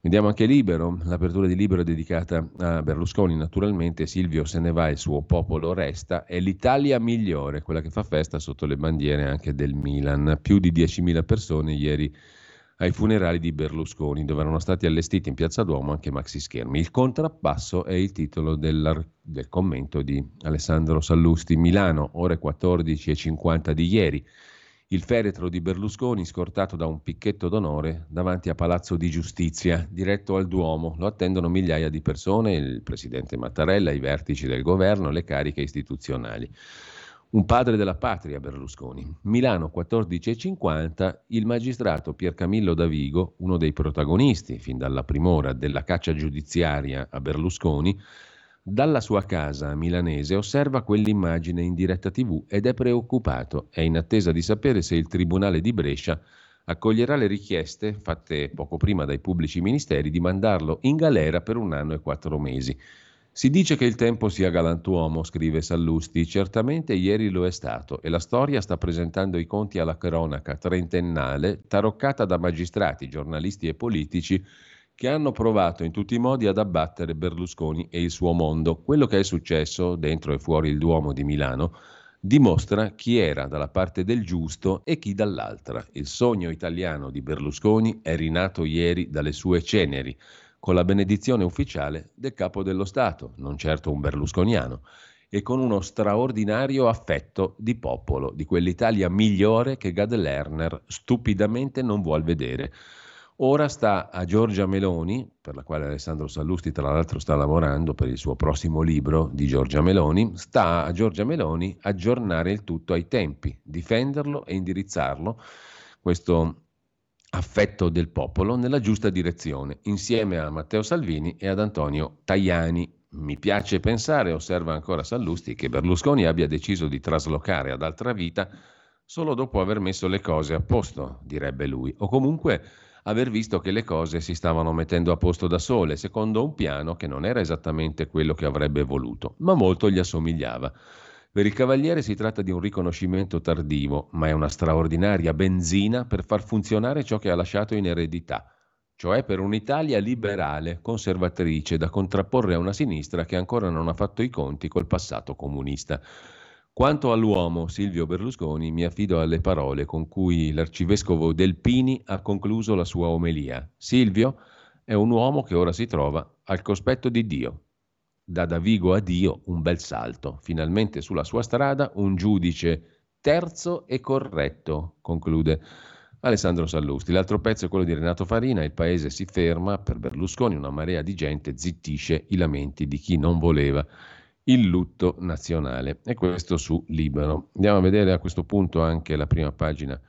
Vediamo anche Libero, l'apertura di Libero è dedicata a Berlusconi, naturalmente Silvio se ne va, il suo popolo resta, è l'Italia migliore, quella che fa festa sotto le bandiere anche del Milan. Più di 10.000 persone ieri ai funerali di Berlusconi, dove erano stati allestiti in Piazza Duomo anche maxi schermi. Il contrappasso è il titolo del, del commento di Alessandro Sallusti. Milano, ore 14.50 di ieri. Il feretro di Berlusconi scortato da un picchetto d'onore davanti a Palazzo di Giustizia, diretto al Duomo. Lo attendono migliaia di persone, il presidente Mattarella, i vertici del governo, le cariche istituzionali. Un padre della patria Berlusconi. Milano 14.50, il magistrato Pier Camillo Davigo, uno dei protagonisti fin dalla primora della caccia giudiziaria a Berlusconi, dalla sua casa milanese osserva quell'immagine in diretta tv ed è preoccupato. È in attesa di sapere se il Tribunale di Brescia accoglierà le richieste fatte poco prima dai pubblici ministeri di mandarlo in galera per un anno e quattro mesi. Si dice che il tempo sia galantuomo, scrive Sallusti, certamente ieri lo è stato e la storia sta presentando i conti alla cronaca trentennale, taroccata da magistrati, giornalisti e politici che hanno provato in tutti i modi ad abbattere Berlusconi e il suo mondo. Quello che è successo dentro e fuori il Duomo di Milano dimostra chi era dalla parte del giusto e chi dall'altra. Il sogno italiano di Berlusconi è rinato ieri dalle sue ceneri con la benedizione ufficiale del capo dello Stato, non certo un berlusconiano, e con uno straordinario affetto di popolo, di quell'Italia migliore che Gad Lerner stupidamente non vuol vedere. Ora sta a Giorgia Meloni, per la quale Alessandro Sallusti tra l'altro sta lavorando per il suo prossimo libro di Giorgia Meloni, sta a Giorgia Meloni aggiornare il tutto ai tempi, difenderlo e indirizzarlo, questo affetto del popolo nella giusta direzione, insieme a Matteo Salvini e ad Antonio Tajani. Mi piace pensare, osserva ancora Sallusti, che Berlusconi abbia deciso di traslocare ad altra vita solo dopo aver messo le cose a posto, direbbe lui, o comunque aver visto che le cose si stavano mettendo a posto da sole, secondo un piano che non era esattamente quello che avrebbe voluto, ma molto gli assomigliava. Per il Cavaliere si tratta di un riconoscimento tardivo, ma è una straordinaria benzina per far funzionare ciò che ha lasciato in eredità, cioè per un'Italia liberale, conservatrice, da contrapporre a una sinistra che ancora non ha fatto i conti col passato comunista. Quanto all'uomo Silvio Berlusconi, mi affido alle parole con cui l'arcivescovo Delpini ha concluso la sua omelia. Silvio è un uomo che ora si trova al cospetto di Dio, da Davigo a Dio un bel salto. Finalmente sulla sua strada un giudice terzo e corretto, conclude Alessandro Sallusti. L'altro pezzo è quello di Renato Farina, il paese si ferma, per Berlusconi una marea di gente zittisce i lamenti di chi non voleva il lutto nazionale. E questo su Libero. Andiamo a vedere a questo punto anche la prima pagina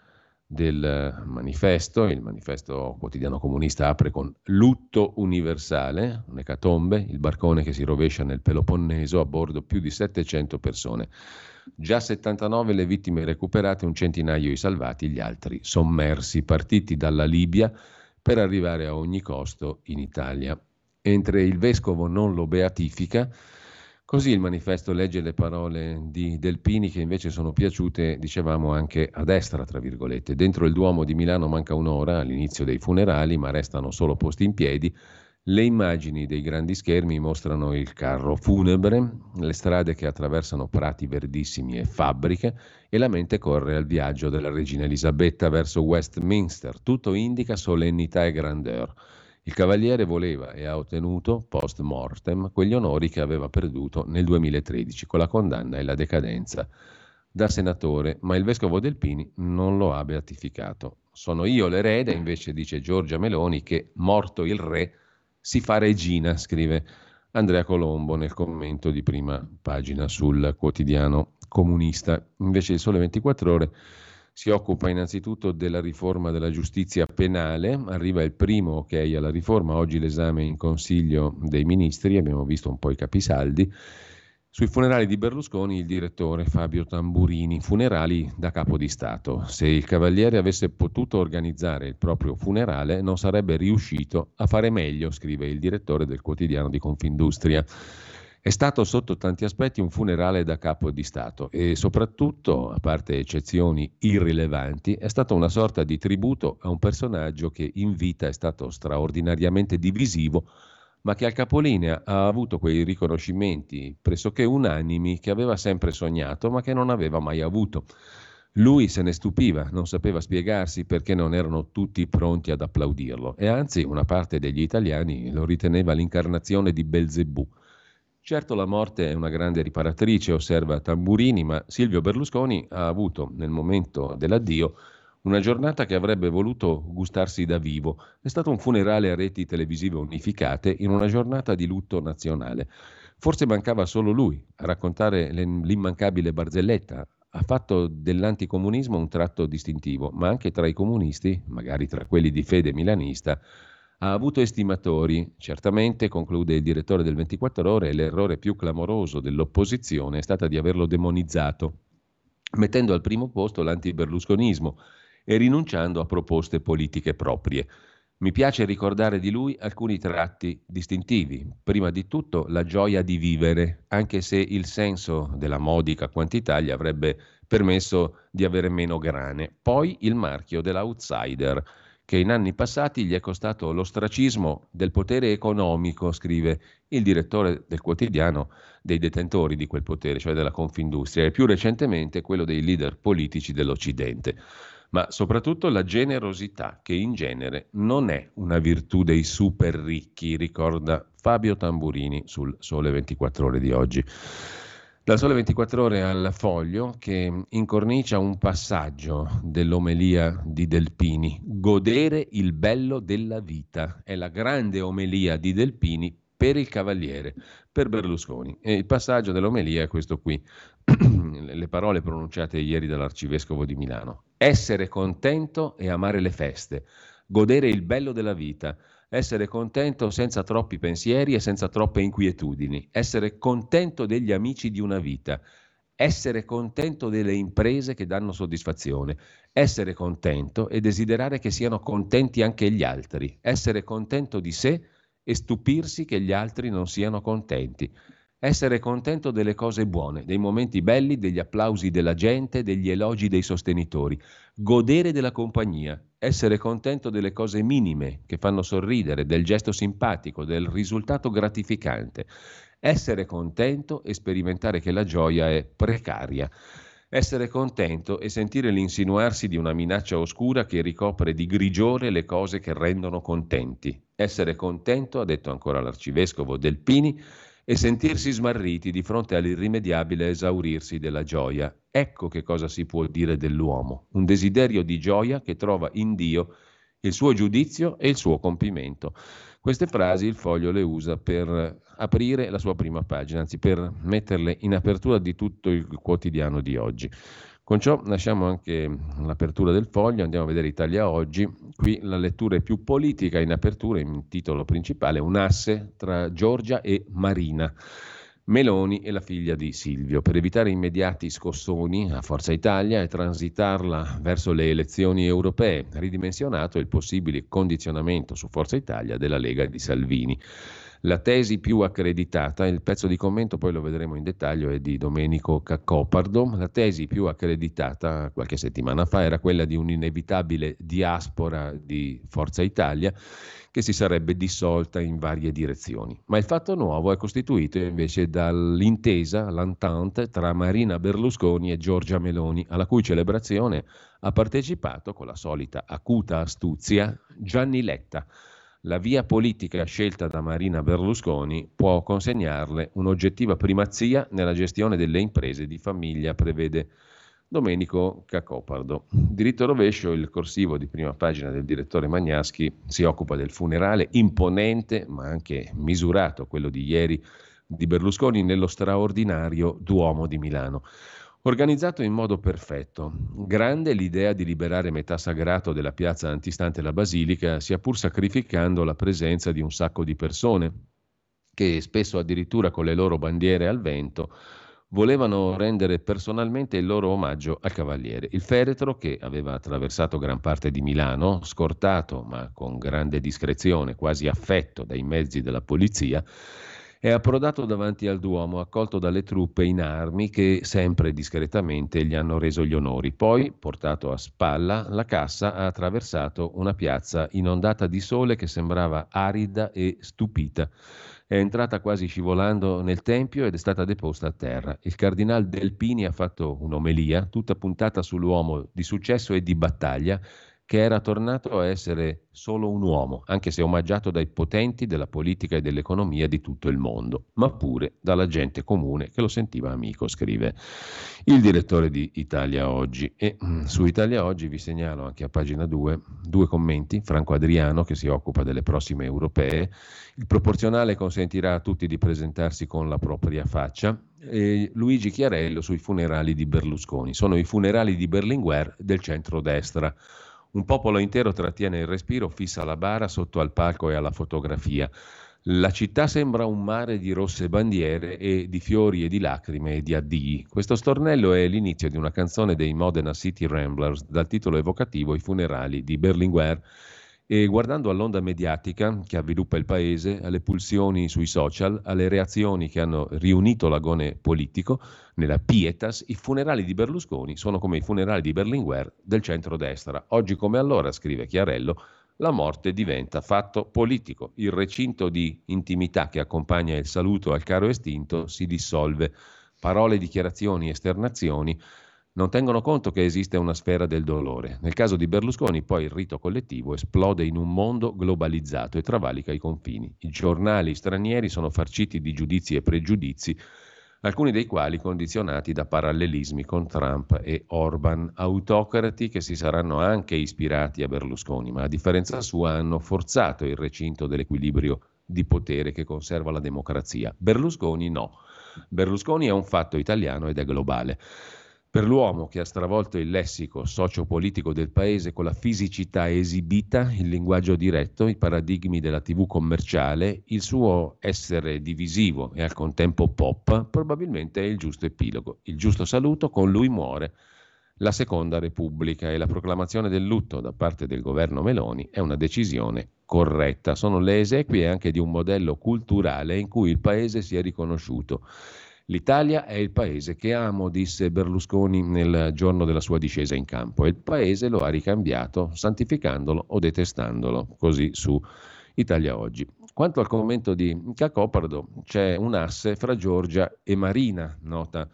del manifesto. Il manifesto quotidiano comunista apre con lutto universale, un'ecatombe, il barcone che si rovescia nel Peloponneso, a bordo più di 700 persone. Già 79 le vittime recuperate, un centinaio i salvati, gli altri sommersi, partiti dalla Libia per arrivare a ogni costo in Italia. Mentre il vescovo non lo beatifica, Così il manifesto legge le parole di Delpini che invece sono piaciute, dicevamo, anche a destra, tra virgolette. Dentro il Duomo di Milano manca un'ora all'inizio dei funerali, ma restano solo posti in piedi. Le immagini dei grandi schermi mostrano il carro funebre, le strade che attraversano prati verdissimi e fabbriche e la mente corre al viaggio della regina Elisabetta verso Westminster. Tutto indica solennità e grandeur. Il Cavaliere voleva e ha ottenuto post mortem quegli onori che aveva perduto nel 2013 con la condanna e la decadenza da senatore, ma il vescovo Delpini non lo ha beatificato. Sono io l'erede, invece dice Giorgia Meloni, che morto il re si fa regina, scrive Andrea Colombo nel commento di prima pagina sul quotidiano comunista. Invece il Sole 24 ore si occupa innanzitutto della riforma della giustizia penale, arriva il primo ok alla riforma, oggi l'esame in Consiglio dei Ministri, abbiamo visto un po' i capisaldi. Sui funerali di Berlusconi il direttore Fabio Tamburini, funerali da capo di Stato. Se il Cavaliere avesse potuto organizzare il proprio funerale non sarebbe riuscito a fare meglio, scrive il direttore del quotidiano di Confindustria. È stato sotto tanti aspetti un funerale da capo di Stato e soprattutto, a parte eccezioni irrilevanti, è stato una sorta di tributo a un personaggio che in vita è stato straordinariamente divisivo, ma che al capolinea ha avuto quei riconoscimenti pressoché unanimi che aveva sempre sognato, ma che non aveva mai avuto. Lui se ne stupiva, non sapeva spiegarsi perché non erano tutti pronti ad applaudirlo e anzi una parte degli italiani lo riteneva l'incarnazione di Belzebù Certo la morte è una grande riparatrice, osserva Tamburini, ma Silvio Berlusconi ha avuto nel momento dell'addio una giornata che avrebbe voluto gustarsi da vivo. È stato un funerale a reti televisive unificate in una giornata di lutto nazionale. Forse mancava solo lui a raccontare l'immancabile barzelletta. Ha fatto dell'anticomunismo un tratto distintivo, ma anche tra i comunisti, magari tra quelli di fede milanista, ha avuto estimatori. Certamente, conclude il direttore del 24 ore, l'errore più clamoroso dell'opposizione è stata di averlo demonizzato, mettendo al primo posto l'antiberlusconismo e rinunciando a proposte politiche proprie. Mi piace ricordare di lui alcuni tratti distintivi. Prima di tutto la gioia di vivere, anche se il senso della modica quantità gli avrebbe permesso di avere meno grane. Poi il marchio dell'outsider, che in anni passati gli è costato l'ostracismo del potere economico, scrive il direttore del quotidiano dei detentori di quel potere, cioè della Confindustria, e più recentemente quello dei leader politici dell'Occidente ma soprattutto la generosità, che in genere non è una virtù dei super ricchi, ricorda Fabio Tamburini sul Sole 24 ore di oggi. Dal Sole 24 ore al foglio che incornicia un passaggio dell'omelia di Delpini, godere il bello della vita. È la grande omelia di Delpini per il Cavaliere, per Berlusconi. E il passaggio dell'omelia è questo qui, le parole pronunciate ieri dall'arcivescovo di Milano. Essere contento e amare le feste, godere il bello della vita, essere contento senza troppi pensieri e senza troppe inquietudini, essere contento degli amici di una vita, essere contento delle imprese che danno soddisfazione, essere contento e desiderare che siano contenti anche gli altri, essere contento di sé e stupirsi che gli altri non siano contenti. Essere contento delle cose buone, dei momenti belli, degli applausi della gente, degli elogi dei sostenitori. Godere della compagnia, essere contento delle cose minime che fanno sorridere, del gesto simpatico, del risultato gratificante. Essere contento e sperimentare che la gioia è precaria essere contento e sentire l'insinuarsi di una minaccia oscura che ricopre di grigiore le cose che rendono contenti. Essere contento, ha detto ancora l'arcivescovo Delpini, e sentirsi smarriti di fronte all'irrimediabile esaurirsi della gioia. Ecco che cosa si può dire dell'uomo, un desiderio di gioia che trova in Dio il suo giudizio e il suo compimento. Queste frasi il foglio le usa per aprire la sua prima pagina, anzi per metterle in apertura di tutto il quotidiano di oggi. Con ciò lasciamo anche l'apertura del foglio, andiamo a vedere Italia oggi. Qui la lettura è più politica in apertura, in titolo principale, un asse tra Giorgia e Marina. Meloni e la figlia di Silvio, per evitare immediati scossoni a Forza Italia e transitarla verso le elezioni europee, ridimensionato il possibile condizionamento su Forza Italia della Lega di Salvini. La tesi più accreditata, il pezzo di commento poi lo vedremo in dettaglio, è di Domenico Caccopardo. La tesi più accreditata qualche settimana fa era quella di un'inevitabile diaspora di Forza Italia che si sarebbe dissolta in varie direzioni. Ma il fatto nuovo è costituito invece dall'intesa, l'entente tra Marina Berlusconi e Giorgia Meloni, alla cui celebrazione ha partecipato con la solita acuta astuzia Gianni Letta la via politica scelta da Marina Berlusconi può consegnarle un'oggettiva primazia nella gestione delle imprese di famiglia, prevede Domenico Cacopardo. Diritto rovescio, il corsivo di prima pagina del direttore Magnaschi si occupa del funerale imponente ma anche misurato, quello di ieri di Berlusconi nello straordinario Duomo di Milano. Organizzato in modo perfetto, grande l'idea di liberare metà sagrato della piazza antistante la basilica, sia pur sacrificando la presenza di un sacco di persone, che spesso addirittura con le loro bandiere al vento volevano rendere personalmente il loro omaggio al cavaliere. Il feretro, che aveva attraversato gran parte di Milano, scortato ma con grande discrezione, quasi affetto dai mezzi della polizia, è approdato davanti al Duomo, accolto dalle truppe in armi che sempre discretamente gli hanno reso gli onori. Poi, portato a spalla, la cassa ha attraversato una piazza inondata di sole che sembrava arida e stupita. È entrata quasi scivolando nel tempio ed è stata deposta a terra. Il cardinal Delpini ha fatto un'omelia tutta puntata sull'uomo di successo e di battaglia che era tornato a essere solo un uomo, anche se omaggiato dai potenti della politica e dell'economia di tutto il mondo, ma pure dalla gente comune che lo sentiva amico, scrive il direttore di Italia Oggi. E mm, su Italia Oggi vi segnalo anche a pagina 2 due commenti, Franco Adriano che si occupa delle prossime europee, il proporzionale consentirà a tutti di presentarsi con la propria faccia, e Luigi Chiarello sui funerali di Berlusconi. Sono i funerali di Berlinguer del centro-destra. Un popolo intero trattiene il respiro, fissa la bara sotto al palco e alla fotografia. La città sembra un mare di rosse bandiere e di fiori e di lacrime e di addii. Questo stornello è l'inizio di una canzone dei Modena City Ramblers dal titolo evocativo I funerali di Berlinguer e guardando all'onda mediatica che avviluppa il paese, alle pulsioni sui social, alle reazioni che hanno riunito l'agone politico nella Pietas, i funerali di Berlusconi sono come i funerali di Berlinguer del centrodestra. Oggi come allora, scrive Chiarello, la morte diventa fatto politico. Il recinto di intimità che accompagna il saluto al caro estinto si dissolve. Parole, dichiarazioni, esternazioni non tengono conto che esiste una sfera del dolore. Nel caso di Berlusconi poi il rito collettivo esplode in un mondo globalizzato e travalica i confini. I giornali stranieri sono farciti di giudizi e pregiudizi alcuni dei quali condizionati da parallelismi con Trump e Orban, autocrati che si saranno anche ispirati a Berlusconi, ma a differenza sua hanno forzato il recinto dell'equilibrio di potere che conserva la democrazia. Berlusconi no. Berlusconi è un fatto italiano ed è globale. Per l'uomo che ha stravolto il lessico sociopolitico del paese con la fisicità esibita, il linguaggio diretto, i paradigmi della TV commerciale, il suo essere divisivo e al contempo pop, probabilmente è il giusto epilogo. Il giusto saluto, con lui muore la Seconda Repubblica e la proclamazione del lutto da parte del governo Meloni è una decisione corretta. Sono le esequie anche di un modello culturale in cui il paese si è riconosciuto L'Italia è il paese che amo, disse Berlusconi nel giorno della sua discesa in campo e il paese lo ha ricambiato, santificandolo o detestandolo, così su Italia Oggi. Quanto al commento di Cacopardo, c'è un asse fra Giorgia e Marina, nota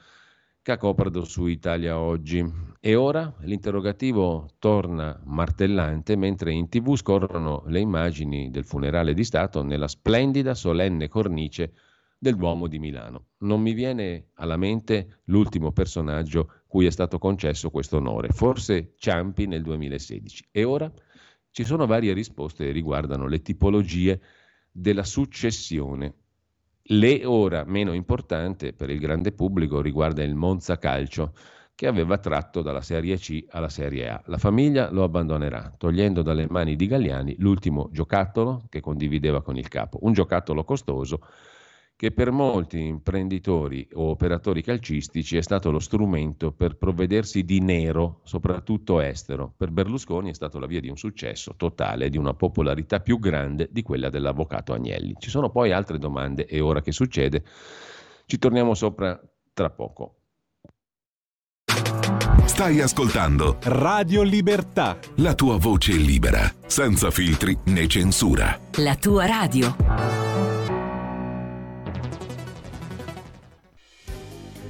Cacopardo su Italia Oggi. E ora l'interrogativo torna martellante mentre in tv scorrono le immagini del funerale di Stato nella splendida solenne cornice del Duomo di Milano. Non mi viene alla mente l'ultimo personaggio cui è stato concesso questo onore, forse Ciampi nel 2016. E ora ci sono varie risposte che riguardano le tipologie della successione. Le ora meno importante per il grande pubblico riguarda il Monza Calcio, che aveva tratto dalla Serie C alla Serie A. La famiglia lo abbandonerà, togliendo dalle mani di Galliani l'ultimo giocattolo che condivideva con il capo, un giocattolo costoso che per molti imprenditori o operatori calcistici è stato lo strumento per provvedersi di nero, soprattutto estero. Per Berlusconi è stato la via di un successo totale di una popolarità più grande di quella dell'avvocato Agnelli. Ci sono poi altre domande e ora che succede? Ci torniamo sopra tra poco. Stai ascoltando Radio Libertà. La tua voce libera, senza filtri né censura. La tua radio.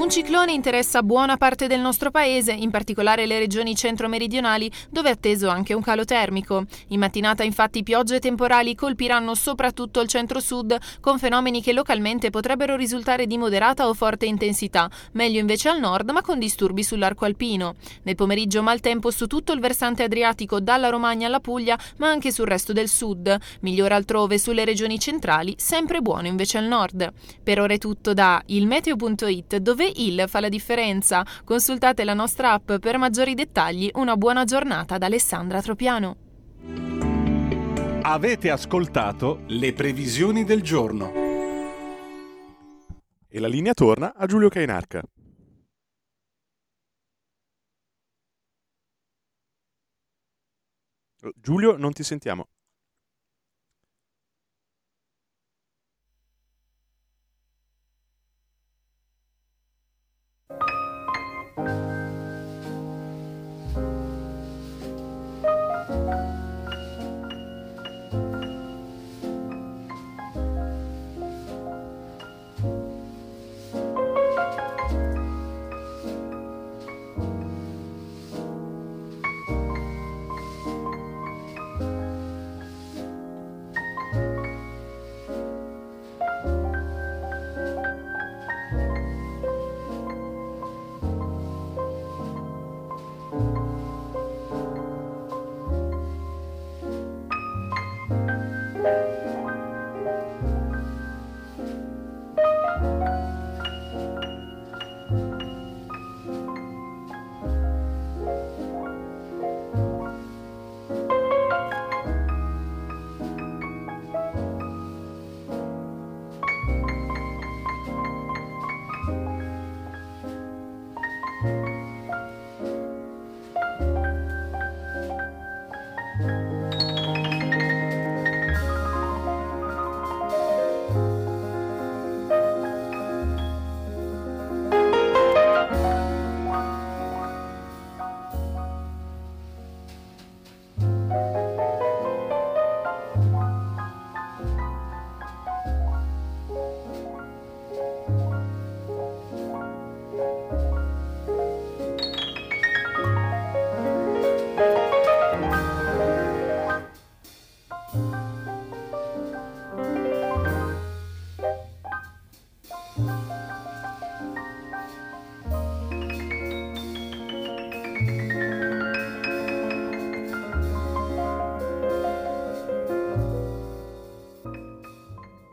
Un ciclone interessa buona parte del nostro paese, in particolare le regioni centro-meridionali, dove è atteso anche un calo termico. In mattinata infatti piogge temporali colpiranno soprattutto il centro-sud, con fenomeni che localmente potrebbero risultare di moderata o forte intensità, meglio invece al nord, ma con disturbi sull'arco alpino. Nel pomeriggio maltempo su tutto il versante adriatico, dalla Romagna alla Puglia, ma anche sul resto del sud. Migliore altrove sulle regioni centrali, sempre buono invece al nord. Per ora è tutto da ilmeteo.it, dove il fa la differenza. Consultate la nostra app per maggiori dettagli. Una buona giornata da Alessandra Tropiano. Avete ascoltato le previsioni del giorno. E la linea torna a Giulio Cainarca. Giulio, non ti sentiamo.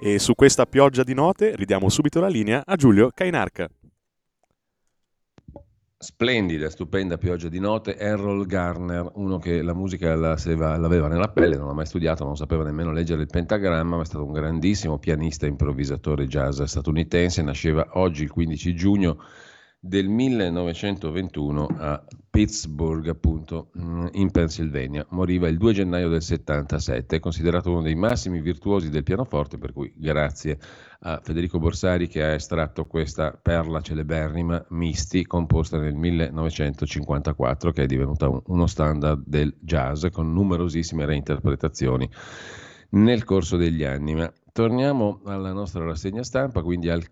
E su questa pioggia di note ridiamo subito la linea a Giulio Cainarca. Splendida, stupenda pioggia di note, Errol Garner, uno che la musica la seva, l'aveva nella pelle, non l'ha mai studiato, non sapeva nemmeno leggere il pentagramma, ma è stato un grandissimo pianista e improvvisatore jazz statunitense, nasceva oggi il 15 giugno del 1921 a Pittsburgh, appunto, mm, in Pennsylvania. Moriva il 2 gennaio del 77, è considerato uno dei massimi virtuosi del pianoforte, per cui grazie a Federico Borsari che ha estratto questa perla celeberrima Misti, composta nel 1954, che è divenuta uno standard del jazz con numerosissime reinterpretazioni nel corso degli anni. Ma torniamo alla nostra rassegna stampa, quindi al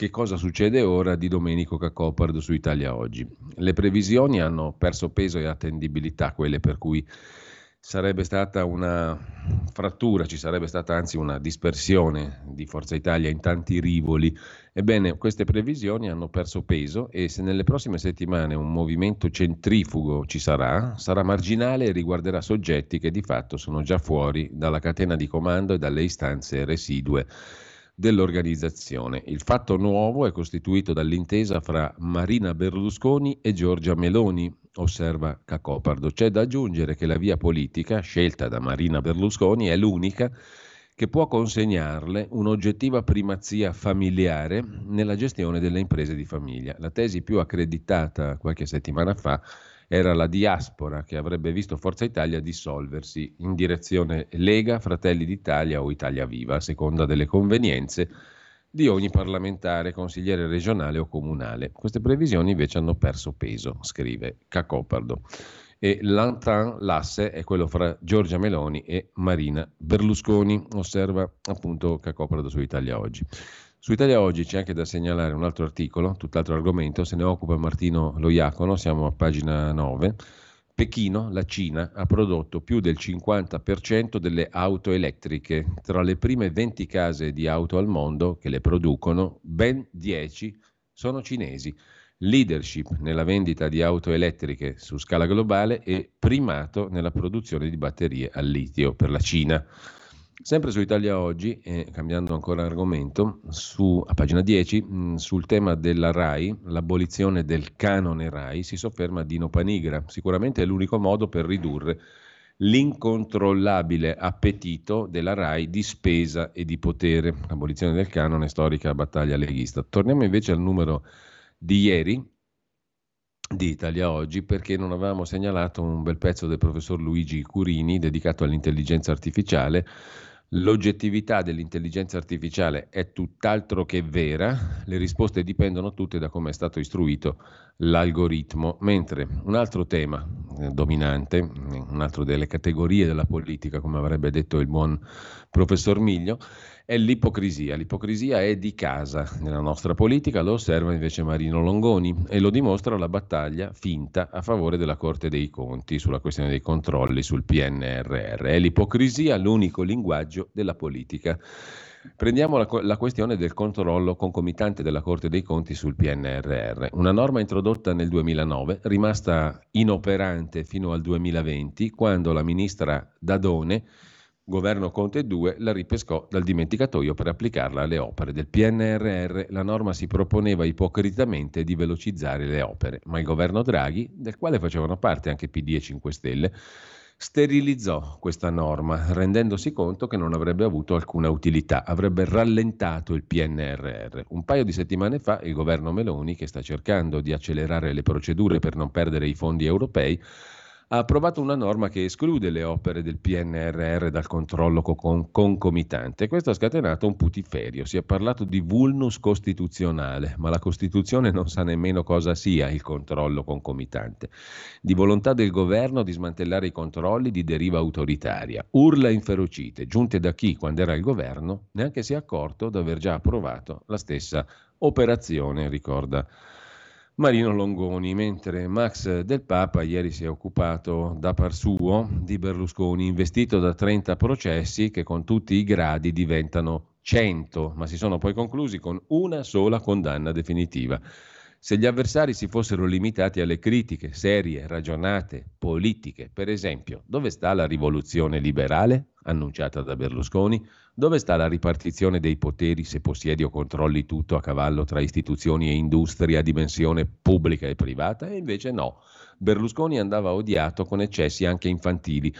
che cosa succede ora di Domenico Cacopard su Italia Oggi. Le previsioni hanno perso peso e attendibilità, quelle per cui sarebbe stata una frattura, ci sarebbe stata anzi una dispersione di Forza Italia in tanti rivoli. Ebbene, queste previsioni hanno perso peso e se nelle prossime settimane un movimento centrifugo ci sarà, sarà marginale e riguarderà soggetti che di fatto sono già fuori dalla catena di comando e dalle istanze residue dell'organizzazione. Il fatto nuovo è costituito dall'intesa fra Marina Berlusconi e Giorgia Meloni, osserva Cacopardo. C'è da aggiungere che la via politica scelta da Marina Berlusconi è l'unica che può consegnarle un'oggettiva primazia familiare nella gestione delle imprese di famiglia. La tesi più accreditata qualche settimana fa era la diaspora che avrebbe visto Forza Italia dissolversi in direzione Lega, Fratelli d'Italia o Italia Viva, a seconda delle convenienze di ogni parlamentare, consigliere regionale o comunale. Queste previsioni invece hanno perso peso, scrive Cacopardo. E l'antan, l'asse, è quello fra Giorgia Meloni e Marina Berlusconi, osserva appunto Cacopardo su Italia Oggi. Su Italia Oggi c'è anche da segnalare un altro articolo, tutt'altro argomento, se ne occupa Martino Loiacono, siamo a pagina 9. Pechino, la Cina, ha prodotto più del 50% delle auto elettriche. Tra le prime 20 case di auto al mondo che le producono, ben 10 sono cinesi. Leadership nella vendita di auto elettriche su scala globale e primato nella produzione di batterie al litio per la Cina. Sempre su Italia Oggi, eh, cambiando ancora argomento, su, a pagina 10, mh, mm, sul tema della RAI, l'abolizione del canone RAI, si sofferma Dino Panigra. Sicuramente è l'unico modo per ridurre l'incontrollabile appetito della RAI di spesa e di potere. L'abolizione del canone, storica battaglia leghista. Torniamo invece al numero di ieri, di Italia Oggi perché non avevamo segnalato un bel pezzo del professor Luigi Curini dedicato all'intelligenza artificiale L'oggettività dell'intelligenza artificiale è tutt'altro che vera, le risposte dipendono tutte da come è stato istruito l'algoritmo, mentre un altro tema eh, dominante, un'altra delle categorie della politica, come avrebbe detto il buon professor Miglio, è l'ipocrisia. L'ipocrisia è di casa nella nostra politica, lo osserva invece Marino Longoni e lo dimostra la battaglia finta a favore della Corte dei Conti sulla questione dei controlli sul PNRR. È l'ipocrisia l'unico linguaggio della politica. Prendiamo la, la, questione del controllo concomitante della Corte dei Conti sul PNRR, una norma introdotta nel 2009, rimasta inoperante fino al 2020, quando la ministra Dadone Governo Conte 2 la ripescò dal dimenticatoio per applicarla alle opere del PNRR. La norma si proponeva ipocritamente di velocizzare le opere, ma il governo Draghi, del quale facevano parte anche PD e 5 Stelle, sterilizzò questa norma, rendendosi conto che non avrebbe avuto alcuna utilità, avrebbe rallentato il PNRR. Un paio di settimane fa il governo Meloni, che sta cercando di accelerare le procedure per non perdere i fondi europei, ha approvato una norma che esclude le opere del PNRR dal controllo con- concomitante. Questo ha scatenato un putiferio. Si è parlato di vulnus costituzionale, ma la Costituzione non sa nemmeno cosa sia il controllo concomitante. Di volontà del governo di smantellare i controlli di deriva autoritaria. Urla inferocite, giunte da chi, quando era il governo, neanche si è accorto di aver già approvato la stessa operazione, ricorda Marino Longoni, mentre Max Del Papa ieri si è occupato da par suo di Berlusconi, investito da 30 processi che con tutti i gradi diventano 100, ma si sono poi conclusi con una sola condanna definitiva. Se gli avversari si fossero limitati alle critiche serie, ragionate, politiche, per esempio, dove sta la rivoluzione liberale? Annunciata da Berlusconi? Dove sta la ripartizione dei poteri se possiedi o controlli tutto a cavallo tra istituzioni e industria a dimensione pubblica e privata? E invece no. Berlusconi andava odiato con eccessi anche infantili.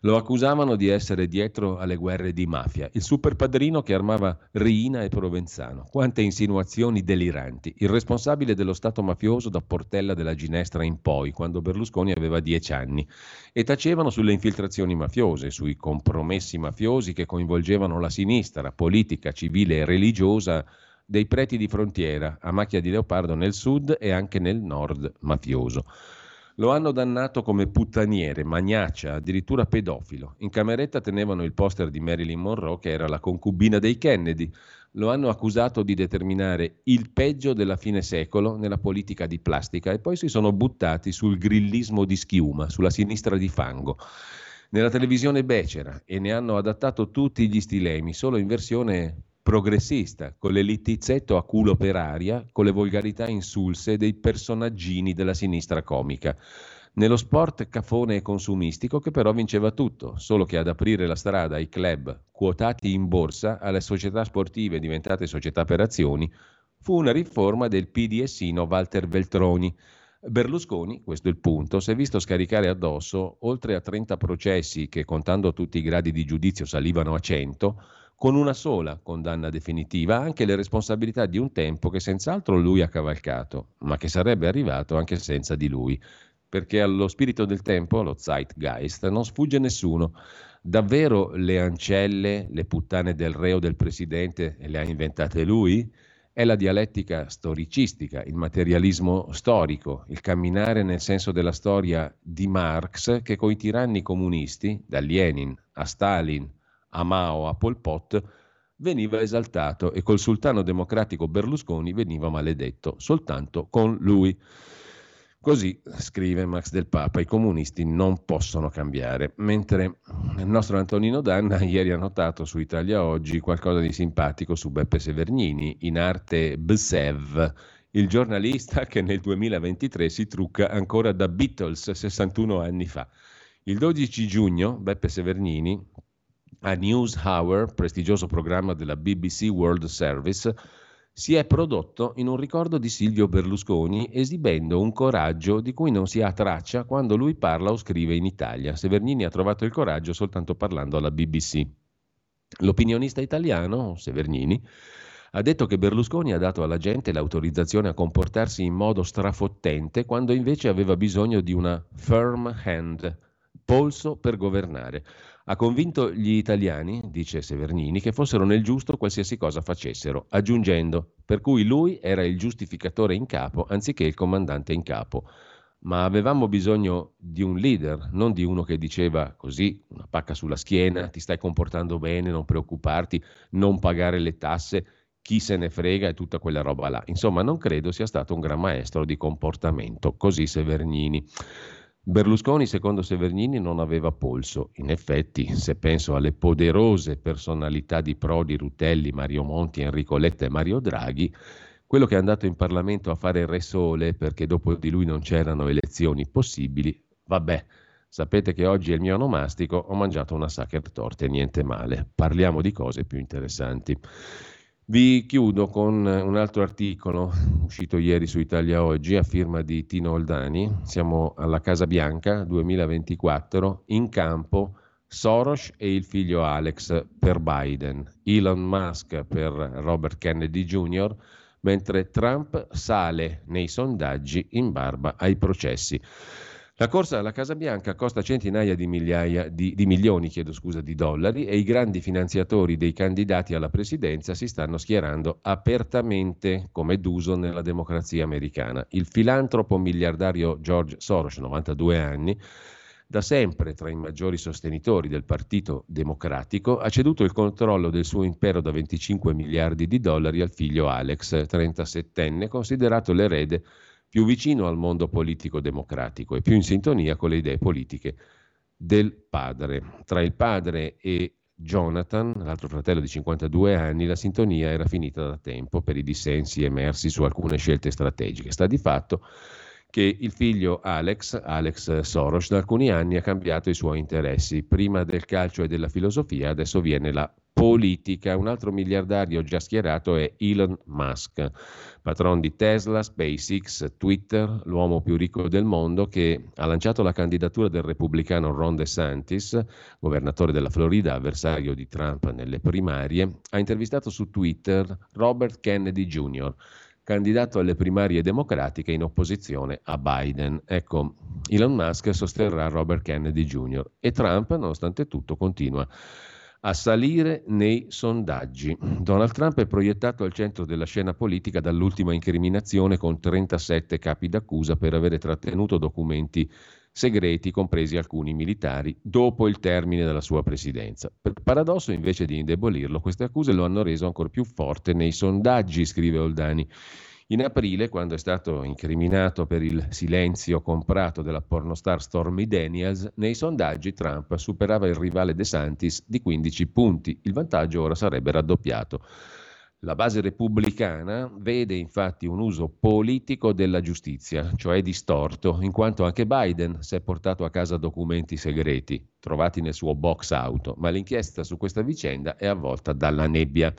Lo accusavano di essere dietro alle guerre di mafia, il super padrino che armava Riina e Provenzano. Quante insinuazioni deliranti. Il responsabile dello Stato mafioso da Portella della Ginestra in poi, quando Berlusconi aveva dieci anni. E tacevano sulle infiltrazioni mafiose, sui compromessi mafiosi che coinvolgevano la sinistra, politica, civile e religiosa dei preti di frontiera, a macchia di leopardo nel sud e anche nel nord mafioso. Lo hanno dannato come puttaniere, magnaccia, addirittura pedofilo. In cameretta tenevano il poster di Marilyn Monroe, che era la concubina dei Kennedy. Lo hanno accusato di determinare il peggio della fine secolo nella politica di plastica e poi si sono buttati sul grillismo di schiuma, sulla sinistra di fango. Nella televisione becera e ne hanno adattato tutti gli stilemi, solo in versione progressista, con l'elitizzetto a culo per aria, con le volgarità insulse dei personaggini della sinistra comica. Nello sport cafone e consumistico che però vinceva tutto, solo che ad aprire la strada ai club quotati in borsa, alle società sportive diventate società per azioni, fu una riforma del PDSino Walter Veltroni. Berlusconi, questo è il punto, si è visto scaricare addosso, oltre a 30 processi che contando tutti i gradi di giudizio salivano a 100, con una sola condanna definitiva anche le responsabilità di un tempo che senz'altro lui ha cavalcato, ma che sarebbe arrivato anche senza di lui, perché allo spirito del tempo, lo Zeitgeist, non sfugge nessuno. Davvero le ancelle, le puttane del reo del presidente le ha inventate lui? È la dialettica storicistica, il materialismo storico, il camminare nel senso della storia di Marx che coi tiranni comunisti, da Lenin a Stalin, a Mao, a Pol Pot, veniva esaltato e col sultano democratico Berlusconi veniva maledetto, soltanto con lui. Così scrive Max del Papa, i comunisti non possono cambiare, mentre il nostro Antonino Danna ieri ha notato su Italia Oggi qualcosa di simpatico su Beppe Severnini, in arte Bsev, il giornalista che nel 2023 si trucca ancora da Beatles 61 anni fa. Il 12 giugno Beppe Severnini, a News Hour, prestigioso programma della BBC World Service, si è prodotto in un ricordo di Silvio Berlusconi, esibendo un coraggio di cui non si ha traccia quando lui parla o scrive in Italia. Severnini ha trovato il coraggio soltanto parlando alla BBC. L'opinionista italiano, Severnini, ha detto che Berlusconi ha dato alla gente l'autorizzazione a comportarsi in modo strafottente quando invece aveva bisogno di una firm hand, polso per governare. Ha convinto gli italiani, dice Severnini, che fossero nel giusto qualsiasi cosa facessero, aggiungendo, per cui lui era il giustificatore in capo anziché il comandante in capo. Ma avevamo bisogno di un leader, non di uno che diceva così, una pacca sulla schiena, ti stai comportando bene, non preoccuparti, non pagare le tasse, chi se ne frega e tutta quella roba là. Insomma, non credo sia stato un gran maestro di comportamento, così Severnini. Berlusconi, secondo Severnini, non aveva polso. In effetti, se penso alle poderose personalità di Prodi, Rutelli, Mario Monti, Enrico Letta e Mario Draghi, quello che è andato in Parlamento a fare il Re Sole perché dopo di lui non c'erano elezioni possibili, vabbè, sapete che oggi è il mio onomastico, ho mangiato una sacher torte, niente male. Parliamo di cose più interessanti. Vi chiudo con un altro articolo uscito ieri su Italia Oggi a firma di Tino Oldani. Siamo alla Casa Bianca 2024, in campo Soros e il figlio Alex per Biden, Elon Musk per Robert Kennedy Jr., mentre Trump sale nei sondaggi in barba ai processi. La corsa alla Casa Bianca costa centinaia di, migliaia, di, di milioni scusa, di dollari e i grandi finanziatori dei candidati alla presidenza si stanno schierando apertamente come d'uso nella democrazia americana. Il filantropo miliardario George Soros, 92 anni, da sempre tra i maggiori sostenitori del Partito Democratico, ha ceduto il controllo del suo impero da 25 miliardi di dollari al figlio Alex, 37enne, considerato l'erede più vicino al mondo politico democratico e più in sintonia con le idee politiche del padre. Tra il padre e Jonathan, l'altro fratello di 52 anni, la sintonia era finita da tempo per i dissensi emersi su alcune scelte strategiche. Sta di fatto che il figlio Alex, Alex Soros, da alcuni anni ha cambiato i suoi interessi. Prima del calcio e della filosofia, adesso viene la politica. Un altro miliardario già schierato è Elon Musk, patron di Tesla, SpaceX, Twitter, l'uomo più ricco del mondo che ha lanciato la candidatura del repubblicano Ron DeSantis, governatore della Florida, avversario di Trump nelle primarie, ha intervistato su Twitter Robert Kennedy Jr., candidato alle primarie democratiche in opposizione a Biden. Ecco, Elon Musk sosterrà Robert Kennedy Jr. e Trump, nonostante tutto, continua a salire nei sondaggi. Donald Trump è proiettato al centro della scena politica dall'ultima incriminazione con 37 capi d'accusa per avere trattenuto documenti segreti, compresi alcuni militari, dopo il termine della sua presidenza. Per paradosso, invece di indebolirlo, queste accuse lo hanno reso ancora più forte nei sondaggi, scrive Oldani. In aprile, quando è stato incriminato per il silenzio comprato della pornostar Stormy Daniels, nei sondaggi Trump superava il rivale De Santis di 15 punti. Il vantaggio ora sarebbe raddoppiato. La base repubblicana vede infatti un uso politico della giustizia, cioè distorto, in quanto anche Biden si è portato a casa documenti segreti trovati nel suo box auto, ma l'inchiesta su questa vicenda è avvolta dalla nebbia.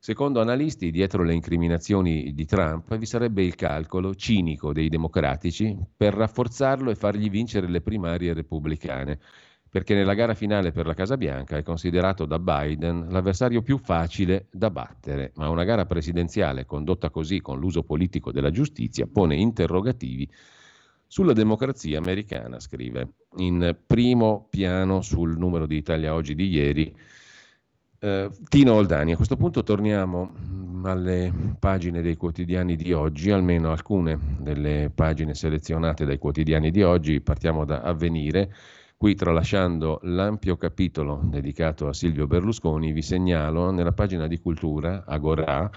Secondo analisti, dietro le incriminazioni di Trump vi sarebbe il calcolo cinico dei democratici per rafforzarlo e fargli vincere le primarie repubblicane perché nella gara finale per la Casa Bianca è considerato da Biden l'avversario più facile da battere, ma una gara presidenziale condotta così con l'uso politico della giustizia pone interrogativi sulla democrazia americana, scrive. In primo piano sul numero di Italia Oggi di ieri, eh, Tino Oldani. A questo punto torniamo mm, alle pagine dei quotidiani di oggi, almeno alcune delle pagine selezionate dai quotidiani di oggi. Partiamo da Avvenire Qui, tralasciando l'ampio capitolo dedicato a Silvio Berlusconi, vi segnalo nella pagina di cultura, Agorà,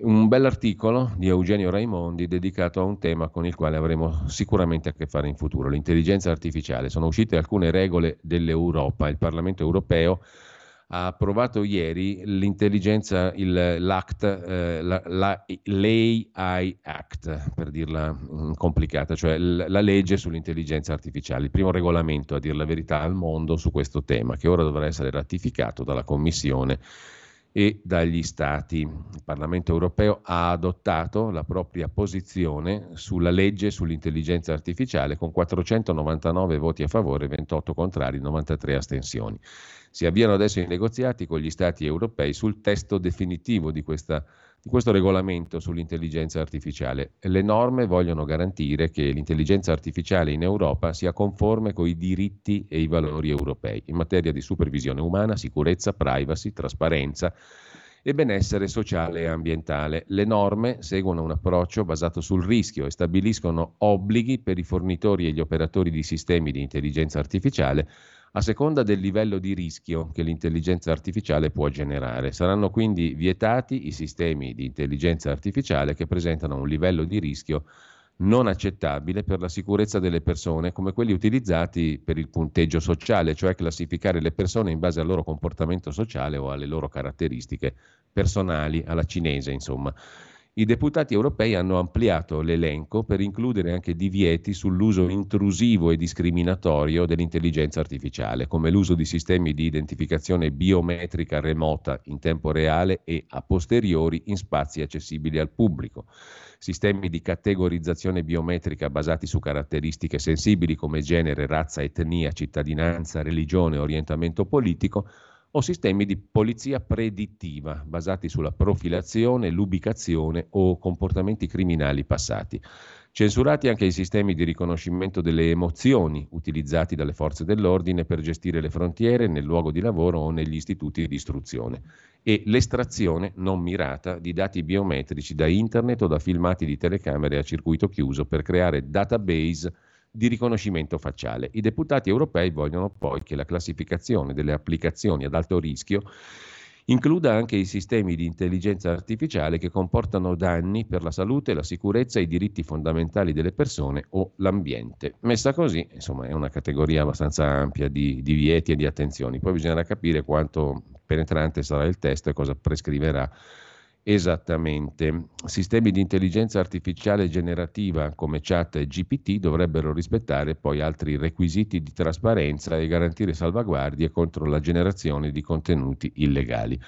un bell'articolo di Eugenio Raimondi dedicato a un tema con il quale avremo sicuramente a che fare in futuro, l'intelligenza artificiale. Sono uscite alcune regole dell'Europa, il Parlamento europeo ha approvato ieri l'intelligenza, il, l'ACT, eh, la, la, l'AI Act, per dirla mm, complicata, cioè l, la legge sull'intelligenza artificiale, il primo regolamento, a dire la verità, al mondo su questo tema, che ora dovrà essere ratificato dalla Commissione e dagli Stati. Il Parlamento europeo ha adottato la propria posizione sulla legge sull'intelligenza artificiale con 499 voti a favore, 28 contrari, 93 astensioni. Si avviano adesso i negoziati con gli Stati europei sul testo definitivo di, questa, di questo regolamento sull'intelligenza artificiale. Le norme vogliono garantire che l'intelligenza artificiale in Europa sia conforme con i diritti e i valori europei in materia di supervisione umana, sicurezza, privacy, trasparenza e benessere sociale e ambientale. Le norme seguono un approccio basato sul rischio e stabiliscono obblighi per i fornitori e gli operatori di sistemi di intelligenza artificiale a seconda del livello di rischio che l'intelligenza artificiale può generare. Saranno quindi vietati i sistemi di intelligenza artificiale che presentano un livello di rischio non accettabile per la sicurezza delle persone, come quelli utilizzati per il punteggio sociale, cioè classificare le persone in base al loro comportamento sociale o alle loro caratteristiche personali, alla cinese, insomma. I deputati europei hanno ampliato l'elenco per includere anche divieti sull'uso intrusivo e discriminatorio dell'intelligenza artificiale, come l'uso di sistemi di identificazione biometrica remota in tempo reale e a posteriori in spazi accessibili al pubblico, sistemi di categorizzazione biometrica basati su caratteristiche sensibili come genere, razza, etnia, cittadinanza, religione, orientamento politico, o sistemi di polizia predittiva basati sulla profilazione, l'ubicazione o comportamenti criminali passati. Censurati anche i sistemi di riconoscimento delle emozioni utilizzati dalle forze dell'ordine per gestire le frontiere nel luogo di lavoro o negli istituti di istruzione e l'estrazione non mirata di dati biometrici da internet o da filmati di telecamere a circuito chiuso per creare database di riconoscimento facciale. I deputati europei vogliono poi che la classificazione delle applicazioni ad alto rischio includa anche i sistemi di intelligenza artificiale che comportano danni per la salute, la sicurezza e i diritti fondamentali delle persone o l'ambiente. Messa così, insomma, è una categoria abbastanza ampia di, di vieti e di attenzioni. Poi bisognerà capire quanto penetrante sarà il testo e cosa prescriverà esattamente. Sistemi di intelligenza artificiale generativa come chat e GPT dovrebbero rispettare poi altri requisiti di trasparenza e garantire salvaguardie contro la generazione di contenuti illegali.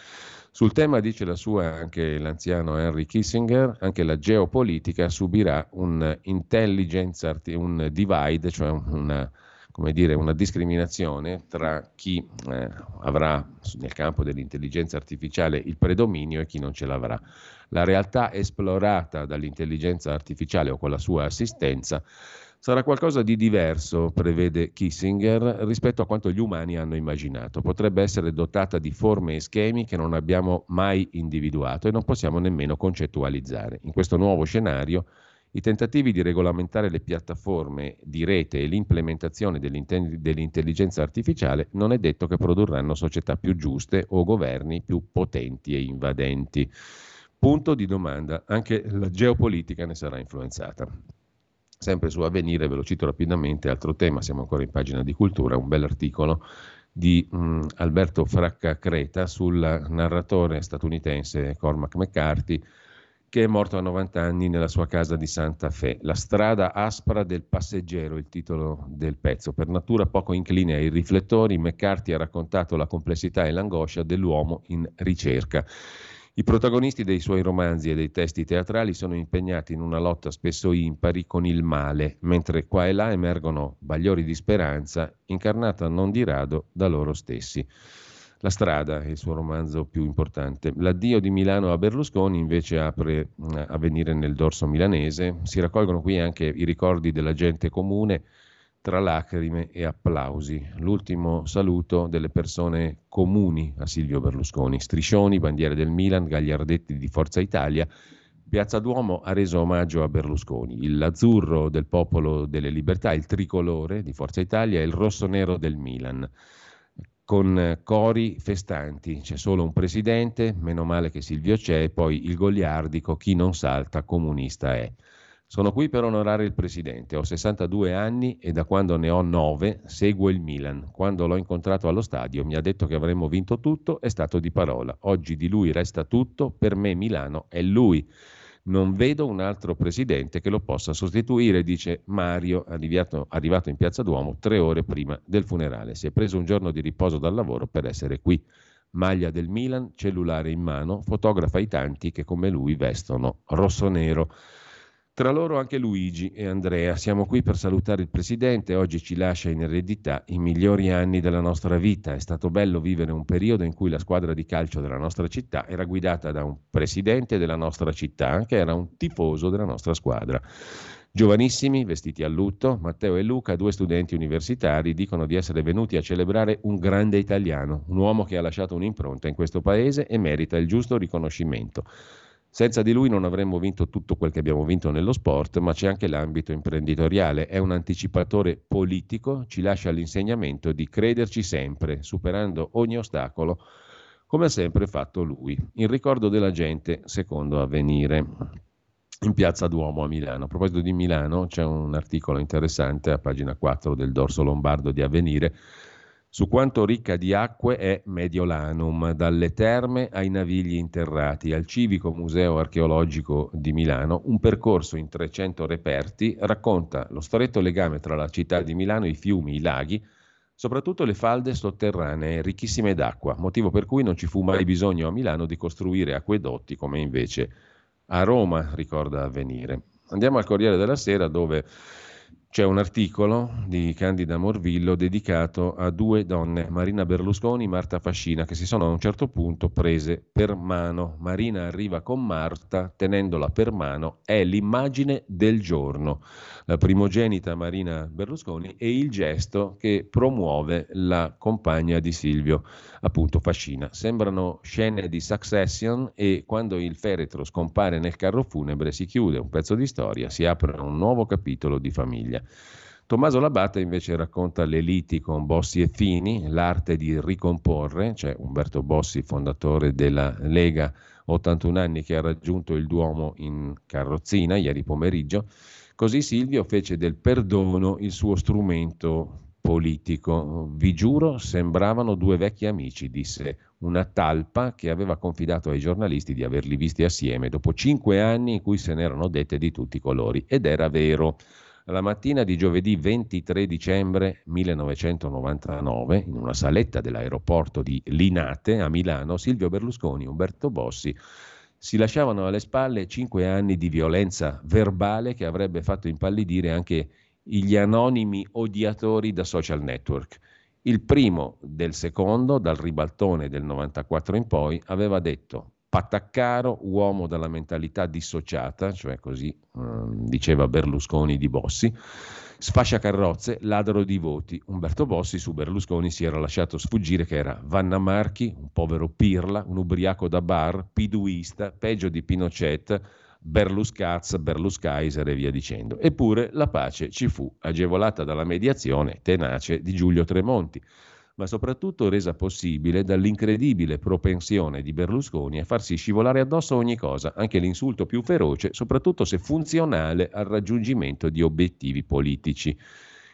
Sul tema dice la sua anche l'anziano Henry Kissinger, anche la geopolitica subirà un intelligence, un divide, cioè una come dire, una discriminazione tra chi eh, avrà nel campo dell'intelligenza artificiale il predominio e chi non ce l'avrà. La realtà esplorata dall'intelligenza artificiale o con la sua assistenza sarà qualcosa di diverso, prevede Kissinger, rispetto a quanto gli umani hanno immaginato. Potrebbe essere dotata di forme e schemi che non abbiamo mai individuato e non possiamo nemmeno concettualizzare. In questo nuovo scenario i tentativi di regolamentare le piattaforme di rete e l'implementazione dell'intelligenza artificiale non è detto che produrranno società più giuste o governi più potenti e invadenti. Punto di domanda, anche la geopolitica ne sarà influenzata. Sempre su Avvenire, ve lo cito rapidamente, altro tema, siamo ancora in pagina di cultura, un bel articolo di um, Alberto Fracca Creta sul narratore statunitense Cormac McCarthy che è morto a 90 anni nella sua casa di Santa Fe. La strada aspra del passeggero, il titolo del pezzo. Per natura poco incline ai riflettori, McCarthy ha raccontato la complessità e l'angoscia dell'uomo in ricerca. I protagonisti dei suoi romanzi e dei testi teatrali sono impegnati in una lotta spesso impari con il male, mentre qua e là emergono bagliori di speranza, incarnata non di rado da loro stessi. La strada è il suo romanzo più importante. L'addio di Milano a Berlusconi invece apre a venire nel dorso milanese. Si raccolgono qui anche i ricordi della gente comune tra lacrime e applausi. L'ultimo saluto delle persone comuni a Silvio Berlusconi. Striscioni, bandiere del Milan, Gagliardetti di Forza Italia. Piazza Duomo ha reso omaggio a Berlusconi. L'azzurro del popolo delle libertà, il tricolore di Forza Italia e il rosso-nero del Milan con cori festanti. C'è solo un presidente, meno male che Silvio c'è, e poi il goliardico, chi non salta comunista è. Sono qui per onorare il presidente. Ho 62 anni e da quando ne ho 9 seguo il Milan. Quando l'ho incontrato allo stadio mi ha detto che avremmo vinto tutto, è stato di parola. Oggi di lui resta tutto, per me Milano è lui. Non vedo un altro presidente che lo possa sostituire, dice Mario, arrivato, arrivato in piazza Duomo tre ore prima del funerale. Si è preso un giorno di riposo dal lavoro per essere qui. Maglia del Milan, cellulare in mano, fotografa i tanti che come lui vestono rosso-nero. Tra loro anche Luigi e Andrea. Siamo qui per salutare il Presidente. Oggi ci lascia in eredità i migliori anni della nostra vita. È stato bello vivere un periodo in cui la squadra di calcio della nostra città era guidata da un Presidente della nostra città, che era un tifoso della nostra squadra. Giovanissimi, vestiti a lutto, Matteo e Luca, due studenti universitari, dicono di essere venuti a celebrare un grande italiano, un uomo che ha lasciato un'impronta in questo paese e merita il giusto riconoscimento. Senza di lui non avremmo vinto tutto quel che abbiamo vinto nello sport, ma c'è anche l'ambito imprenditoriale. È un anticipatore politico, ci lascia l'insegnamento di crederci sempre, superando ogni ostacolo, come ha sempre fatto lui. In ricordo della gente, secondo avvenire in piazza Duomo a Milano. A proposito di Milano, c'è un articolo interessante a pagina 4 del dorso lombardo di Avvenire su quanto ricca di acque è Mediolanum, dalle terme ai navigli interrati, al Civico Museo Archeologico di Milano, un percorso in 300 reperti racconta lo stretto legame tra la città di Milano, i fiumi, i laghi, soprattutto le falde sotterranee ricchissime d'acqua, motivo per cui non ci fu mai bisogno a Milano di costruire acquedotti come invece a Roma, ricorda Avvenire. Andiamo al Corriere della Sera dove c'è un articolo di Candida Morvillo dedicato a due donne, Marina Berlusconi e Marta Fascina, che si sono a un certo punto prese per mano. Marina arriva con Marta tenendola per mano, è l'immagine del giorno. La primogenita Marina Berlusconi e il gesto che promuove la compagna di Silvio, appunto Fascina. Sembrano scene di Succession e quando il feretro scompare nel carro funebre si chiude un pezzo di storia, si apre un nuovo capitolo di famiglia. Tommaso Labatta invece racconta le liti con Bossi e Fini, l'arte di ricomporre, cioè Umberto Bossi, fondatore della Lega, 81 anni che ha raggiunto il Duomo in carrozzina ieri pomeriggio. Così Silvio fece del perdono il suo strumento politico. Vi giuro, sembravano due vecchi amici, disse una talpa che aveva confidato ai giornalisti di averli visti assieme dopo cinque anni in cui se n'erano dette di tutti i colori. Ed era vero. La mattina di giovedì 23 dicembre 1999, in una saletta dell'aeroporto di Linate a Milano, Silvio Berlusconi e Umberto Bossi si lasciavano alle spalle cinque anni di violenza verbale che avrebbe fatto impallidire anche gli anonimi odiatori da social network. Il primo del secondo, dal ribaltone del 94 in poi, aveva detto Pattaccaro, uomo dalla mentalità dissociata, cioè così eh, diceva Berlusconi di Bossi, sfascia carrozze, ladro di voti. Umberto Bossi su Berlusconi si era lasciato sfuggire che era Vanna Marchi, un povero pirla, un ubriaco da bar, piduista, peggio di Pinochet, Berluscaz, Berluscaiser e via dicendo. Eppure la pace ci fu, agevolata dalla mediazione tenace di Giulio Tremonti ma soprattutto resa possibile dall'incredibile propensione di Berlusconi a farsi scivolare addosso ogni cosa, anche l'insulto più feroce, soprattutto se funzionale al raggiungimento di obiettivi politici.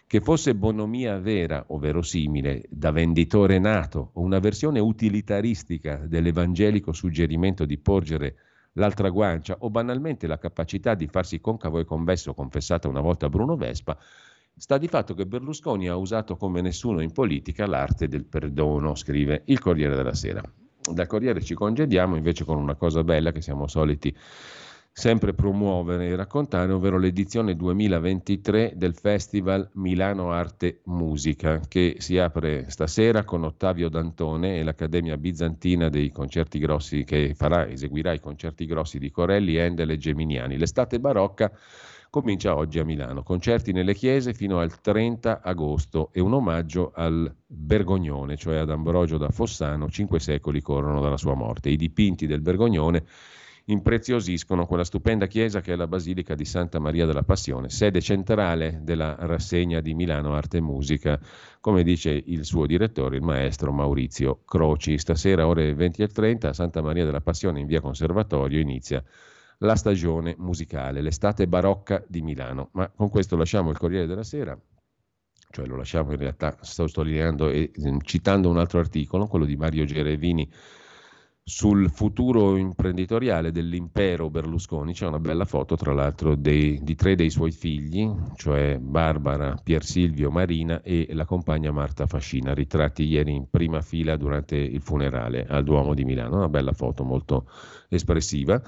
Che fosse bonomia vera o verosimile, da venditore nato, o una versione utilitaristica dell'evangelico suggerimento di porgere l'altra guancia, o banalmente la capacità di farsi concavo e convesso confessata una volta a Bruno Vespa, Sta di fatto che Berlusconi ha usato come nessuno in politica l'arte del perdono, scrive il Corriere della Sera. Dal Corriere ci congediamo invece con una cosa bella che siamo soliti sempre promuovere e raccontare, ovvero l'edizione 2023 del Festival Milano Arte Musica, che si apre stasera con Ottavio Dantone e l'Accademia Bizantina dei concerti grossi che farà, eseguirà i concerti grossi di Corelli, Endel e Geminiani. L'estate barocca comincia oggi a Milano. Concerti nelle chiese fino al 30 agosto e un omaggio al Bergognone, cioè ad Ambrogio da Fossano, cinque secoli corrono dalla sua morte. I dipinti del Bergognone impreziosiscono quella stupenda chiesa che è la Basilica di Santa Maria della Passione, sede centrale della rassegna di Milano Arte e Musica, come dice il suo direttore, il maestro Maurizio Croci. Stasera ore 20 e 30 a Santa Maria della Passione in via Conservatorio inizia la stagione musicale, l'estate barocca di Milano. Ma con questo lasciamo il Corriere della Sera, cioè lo lasciamo in realtà, sto sottolineando e citando un altro articolo, quello di Mario Gerevini sul futuro imprenditoriale dell'impero Berlusconi. C'è una bella foto, tra l'altro, dei, di tre dei suoi figli, cioè Barbara, Pier Silvio, Marina e la compagna Marta Fascina, ritratti ieri in prima fila durante il funerale al Duomo di Milano. Una bella foto molto espressiva.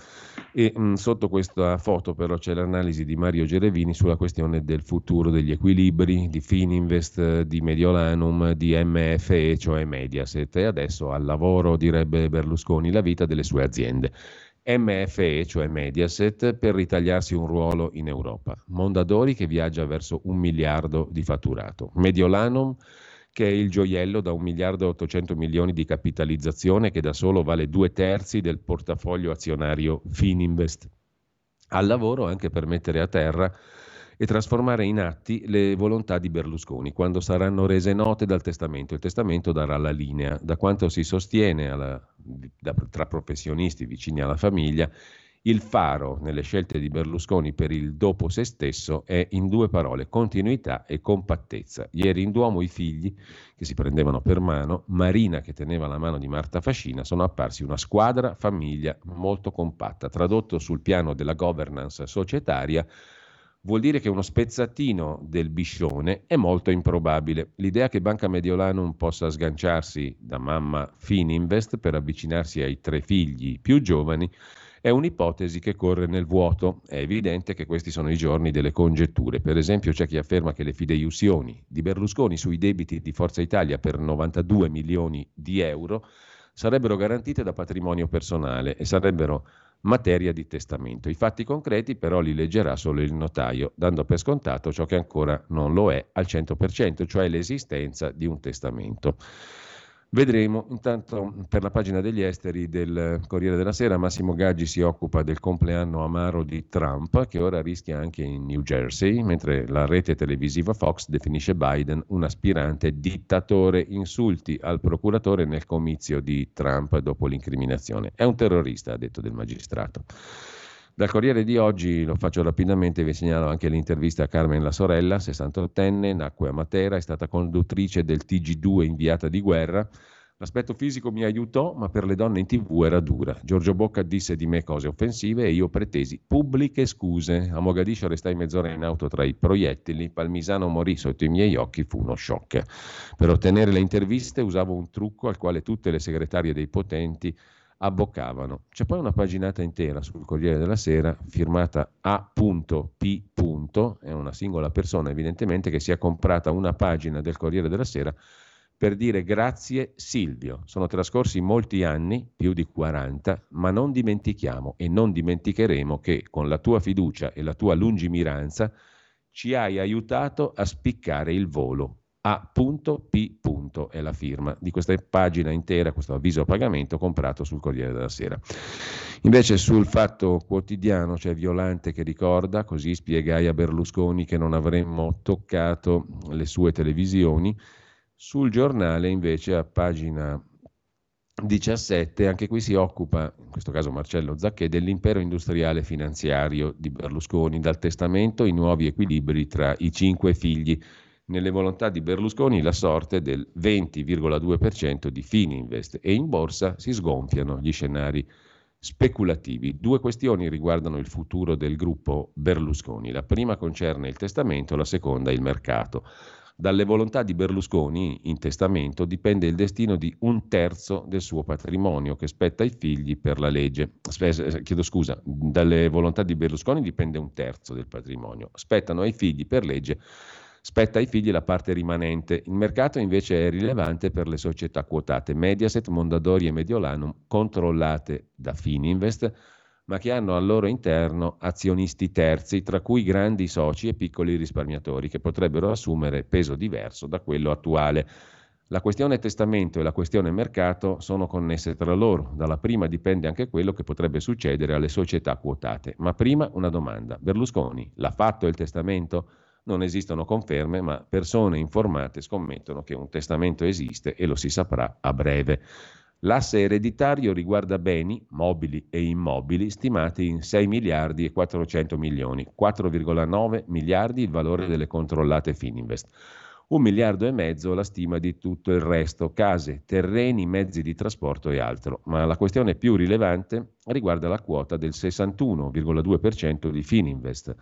E mh, sotto questa foto, però, c'è l'analisi di Mario Gerevini sulla questione del futuro degli equilibri di Fininvest, di Mediolanum, di MFE, cioè Mediaset. E adesso al lavoro, direbbe Berlusconi la vita delle sue aziende. MFE, cioè Mediaset, per ritagliarsi un ruolo in Europa. Mondadori che viaggia verso un miliardo di fatturato. Mediolanum che è il gioiello da un miliardo e 800 milioni di capitalizzazione che da solo vale due terzi del portafoglio azionario Fininvest. Al lavoro anche per mettere a terra e trasformare in atti le volontà di Berlusconi quando saranno rese note dal testamento. Il testamento darà la linea da quanto si sostiene alla, da, tra professionisti vicini alla famiglia. Il faro nelle scelte di Berlusconi per il dopo se stesso è in due parole, continuità e compattezza. Ieri in Duomo i figli, che si prendevano per mano, Marina che teneva la mano di Marta Fascina, sono apparsi una squadra famiglia molto compatta, tradotto sul piano della governance societaria vuol dire che uno spezzatino del biscione è molto improbabile. L'idea che Banca Mediolanum possa sganciarsi da mamma Fininvest per avvicinarsi ai tre figli più giovani è un'ipotesi che corre nel vuoto. È evidente che questi sono i giorni delle congetture. Per esempio c'è chi afferma che le fideiussioni di Berlusconi sui debiti di Forza Italia per 92 milioni di euro sarebbero garantite da patrimonio personale e sarebbero materia di testamento. I fatti concreti però li leggerà solo il notaio, dando per scontato ciò che ancora non lo è al 100%, cioè l'esistenza di un testamento. Vedremo. Intanto per la pagina degli esteri del Corriere della Sera Massimo Gaggi si occupa del compleanno amaro di Trump che ora rischia anche in New Jersey, mentre la rete televisiva Fox definisce Biden un aspirante dittatore, insulti al procuratore nel comizio di Trump dopo l'incriminazione. È un terrorista, ha detto del magistrato. Dal Corriere di oggi, lo faccio rapidamente, vi segnalo anche l'intervista a Carmen La Sorella, 68enne, nacque a Matera, è stata conduttrice del TG2 inviata di guerra. L'aspetto fisico mi aiutò, ma per le donne in tv era dura. Giorgio Bocca disse di me cose offensive e io pretesi pubbliche scuse. A Mogadiscio restai mezz'ora in auto tra i proiettili, Palmisano morì sotto i miei occhi, fu uno shock. Per ottenere le interviste usavo un trucco al quale tutte le segretarie dei potenti abboccavano. C'è poi una paginata intera sul Corriere della Sera firmata A.P. È una singola persona evidentemente che si è comprata una pagina del Corriere della Sera per dire grazie Silvio. Sono trascorsi molti anni, più di 40, ma non dimentichiamo e non dimenticheremo che con la tua fiducia e la tua lungimiranza ci hai aiutato a spiccare il volo a.p. è la firma di questa pagina intera, questo avviso a pagamento comprato sul Corriere della Sera. Invece sul fatto quotidiano c'è Violante che ricorda, così spiegai a Berlusconi che non avremmo toccato le sue televisioni. Sul giornale invece a pagina 17, anche qui si occupa, in questo caso Marcello Zacchè, dell'impero industriale finanziario di Berlusconi, dal testamento i nuovi equilibri tra i cinque figli nelle volontà di Berlusconi la sorte del 20,2% di Fininvest e in borsa si sgonfiano gli scenari speculativi. Due questioni riguardano il futuro del gruppo Berlusconi. La prima concerne il testamento, la seconda il mercato. Dalle volontà di Berlusconi in testamento dipende il destino di un terzo del suo patrimonio che spetta ai figli per la legge. chiedo scusa, dalle volontà di Berlusconi dipende un terzo del patrimonio, spettano ai figli per legge Spetta ai figli la parte rimanente. Il mercato invece è rilevante per le società quotate Mediaset, Mondadori e Mediolanum, controllate da Fininvest, ma che hanno al loro interno azionisti terzi, tra cui grandi soci e piccoli risparmiatori, che potrebbero assumere peso diverso da quello attuale. La questione testamento e la questione mercato sono connesse tra loro. Dalla prima dipende anche quello che potrebbe succedere alle società quotate. Ma prima una domanda. Berlusconi l'ha fatto il testamento? Non esistono conferme, ma persone informate scommettono che un testamento esiste e lo si saprà a breve. L'asse ereditario riguarda beni, mobili e immobili, stimati in 6 miliardi e 400 milioni, 4,9 miliardi il valore delle controllate Fininvest. Un miliardo e mezzo la stima di tutto il resto, case, terreni, mezzi di trasporto e altro. Ma la questione più rilevante riguarda la quota del 61,2% di Fininvest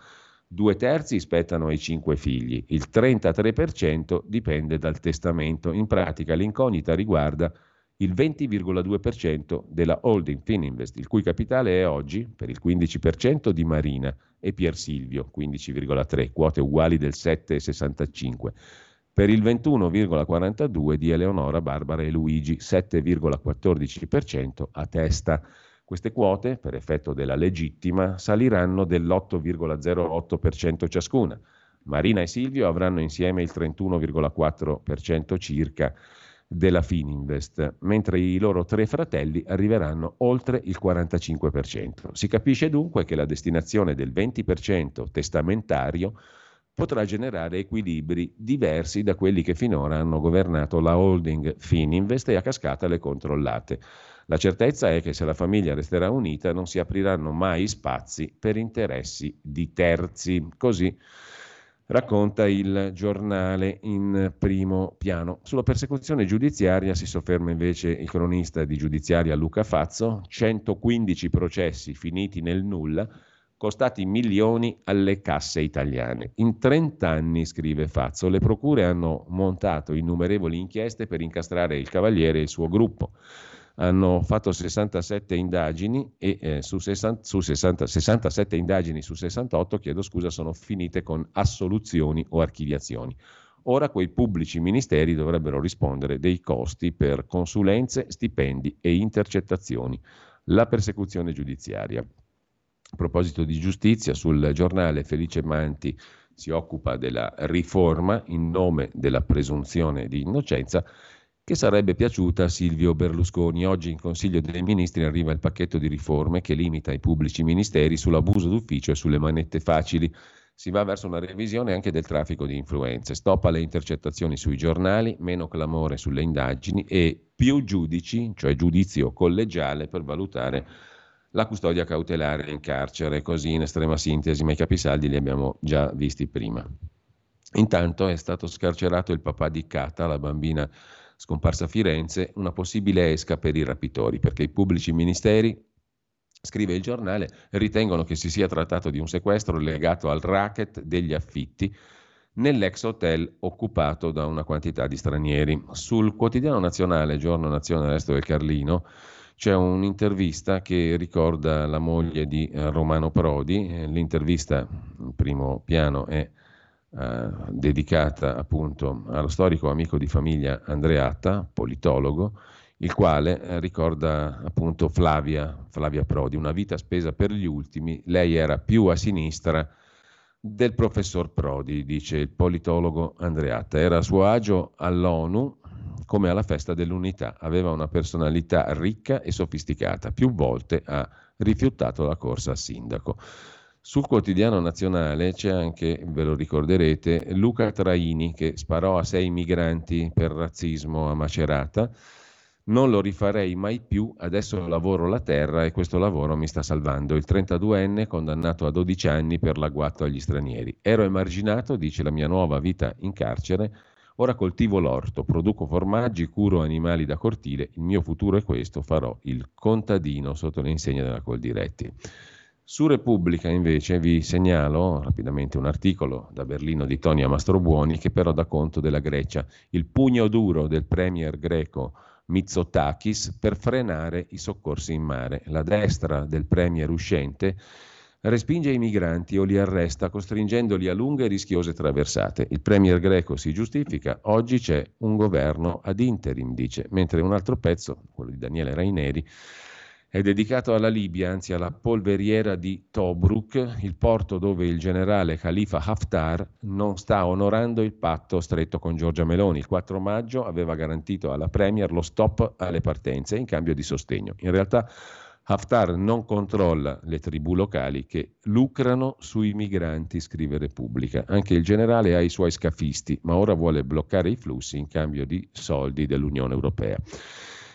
Due terzi spettano ai cinque figli, il 33% dipende dal testamento. In pratica l'incognita riguarda il 20,2% della holding Fininvest, il cui capitale è oggi per il 15% di Marina e Pier Silvio, 15,3, quote uguali del 7,65, per il 21,42 di Eleonora, Barbara e Luigi, 7,14% a testa. Queste quote, per effetto della legittima, saliranno dell'8,08% ciascuna. Marina e Silvio avranno insieme il 31,4% circa della Fininvest, mentre i loro tre fratelli arriveranno oltre il 45%. Si capisce dunque che la destinazione del 20% testamentario potrà generare equilibri diversi da quelli che finora hanno governato la holding Fininvest e a cascata le controllate. La certezza è che se la famiglia resterà unita non si apriranno mai spazi per interessi di terzi. Così racconta il giornale in primo piano. Sulla persecuzione giudiziaria si sofferma invece il cronista di giudiziaria Luca Fazzo, 115 processi finiti nel nulla, costati milioni alle casse italiane. In 30 anni, scrive Fazzo, le procure hanno montato innumerevoli inchieste per incastrare il Cavaliere e il suo gruppo hanno fatto 67 indagini e eh, su, 60, su 60, 67 indagini su 68 chiedo scusa, sono finite con assoluzioni o archiviazioni. Ora quei pubblici ministeri dovrebbero rispondere dei costi per consulenze, stipendi e intercettazioni. La persecuzione giudiziaria. A proposito di giustizia, sul giornale Felice Manti si occupa della riforma in nome della presunzione di innocenza che sarebbe piaciuta a Silvio Berlusconi. Oggi in Consiglio dei Ministri arriva il pacchetto di riforme che limita i pubblici ministeri sull'abuso d'ufficio e sulle manette facili. Si va verso una revisione anche del traffico di influenze, stop alle intercettazioni sui giornali, meno clamore sulle indagini e più giudici, cioè giudizio collegiale per valutare la custodia cautelare in carcere, così in estrema sintesi, ma i capisaldi li abbiamo già visti prima. Intanto è stato scarcerato il papà di Cata, la bambina scomparsa Firenze, una possibile esca per i rapitori, perché i pubblici ministeri, scrive il giornale, ritengono che si sia trattato di un sequestro legato al racket degli affitti nell'ex hotel occupato da una quantità di stranieri. Sul quotidiano nazionale, giorno nazione resto del Carlino, c'è un'intervista che ricorda la moglie di eh, Romano Prodi, eh, l'intervista in primo piano è eh, dedicata appunto allo storico amico di famiglia Andreatta, politologo, il quale eh, ricorda appunto Flavia, Flavia Prodi, una vita spesa per gli ultimi, lei era più a sinistra del professor Prodi, dice il politologo Andreatta, era a suo agio all'ONU come alla festa dell'unità. Aveva una personalità ricca e sofisticata. Più volte ha rifiutato la corsa a sindaco. Sul quotidiano nazionale c'è anche, ve lo ricorderete, Luca Traini che sparò a sei migranti per razzismo a Macerata. Non lo rifarei mai più, adesso lavoro la terra e questo lavoro mi sta salvando. Il 32enne condannato a 12 anni per l'agguato agli stranieri. Ero emarginato, dice la mia nuova vita in carcere, Ora coltivo l'orto, produco formaggi, curo animali da cortile, il mio futuro è questo, farò il contadino sotto le insegne della Coldiretti. Su Repubblica invece vi segnalo rapidamente un articolo da Berlino di Tonia Mastrobuoni che però dà conto della Grecia, il pugno duro del premier greco Mitsotakis per frenare i soccorsi in mare. La destra del premier uscente respinge i migranti o li arresta costringendoli a lunghe e rischiose traversate. Il premier greco si giustifica, oggi c'è un governo ad interim, dice, mentre un altro pezzo, quello di Daniele Raineri, è dedicato alla Libia, anzi alla polveriera di Tobruk, il porto dove il generale Khalifa Haftar non sta onorando il patto stretto con Giorgia Meloni. Il 4 maggio aveva garantito alla Premier lo stop alle partenze in cambio di sostegno. In realtà Haftar non controlla le tribù locali che lucrano sui migranti, scrive Repubblica. Anche il generale ha i suoi scafisti, ma ora vuole bloccare i flussi in cambio di soldi dell'Unione Europea.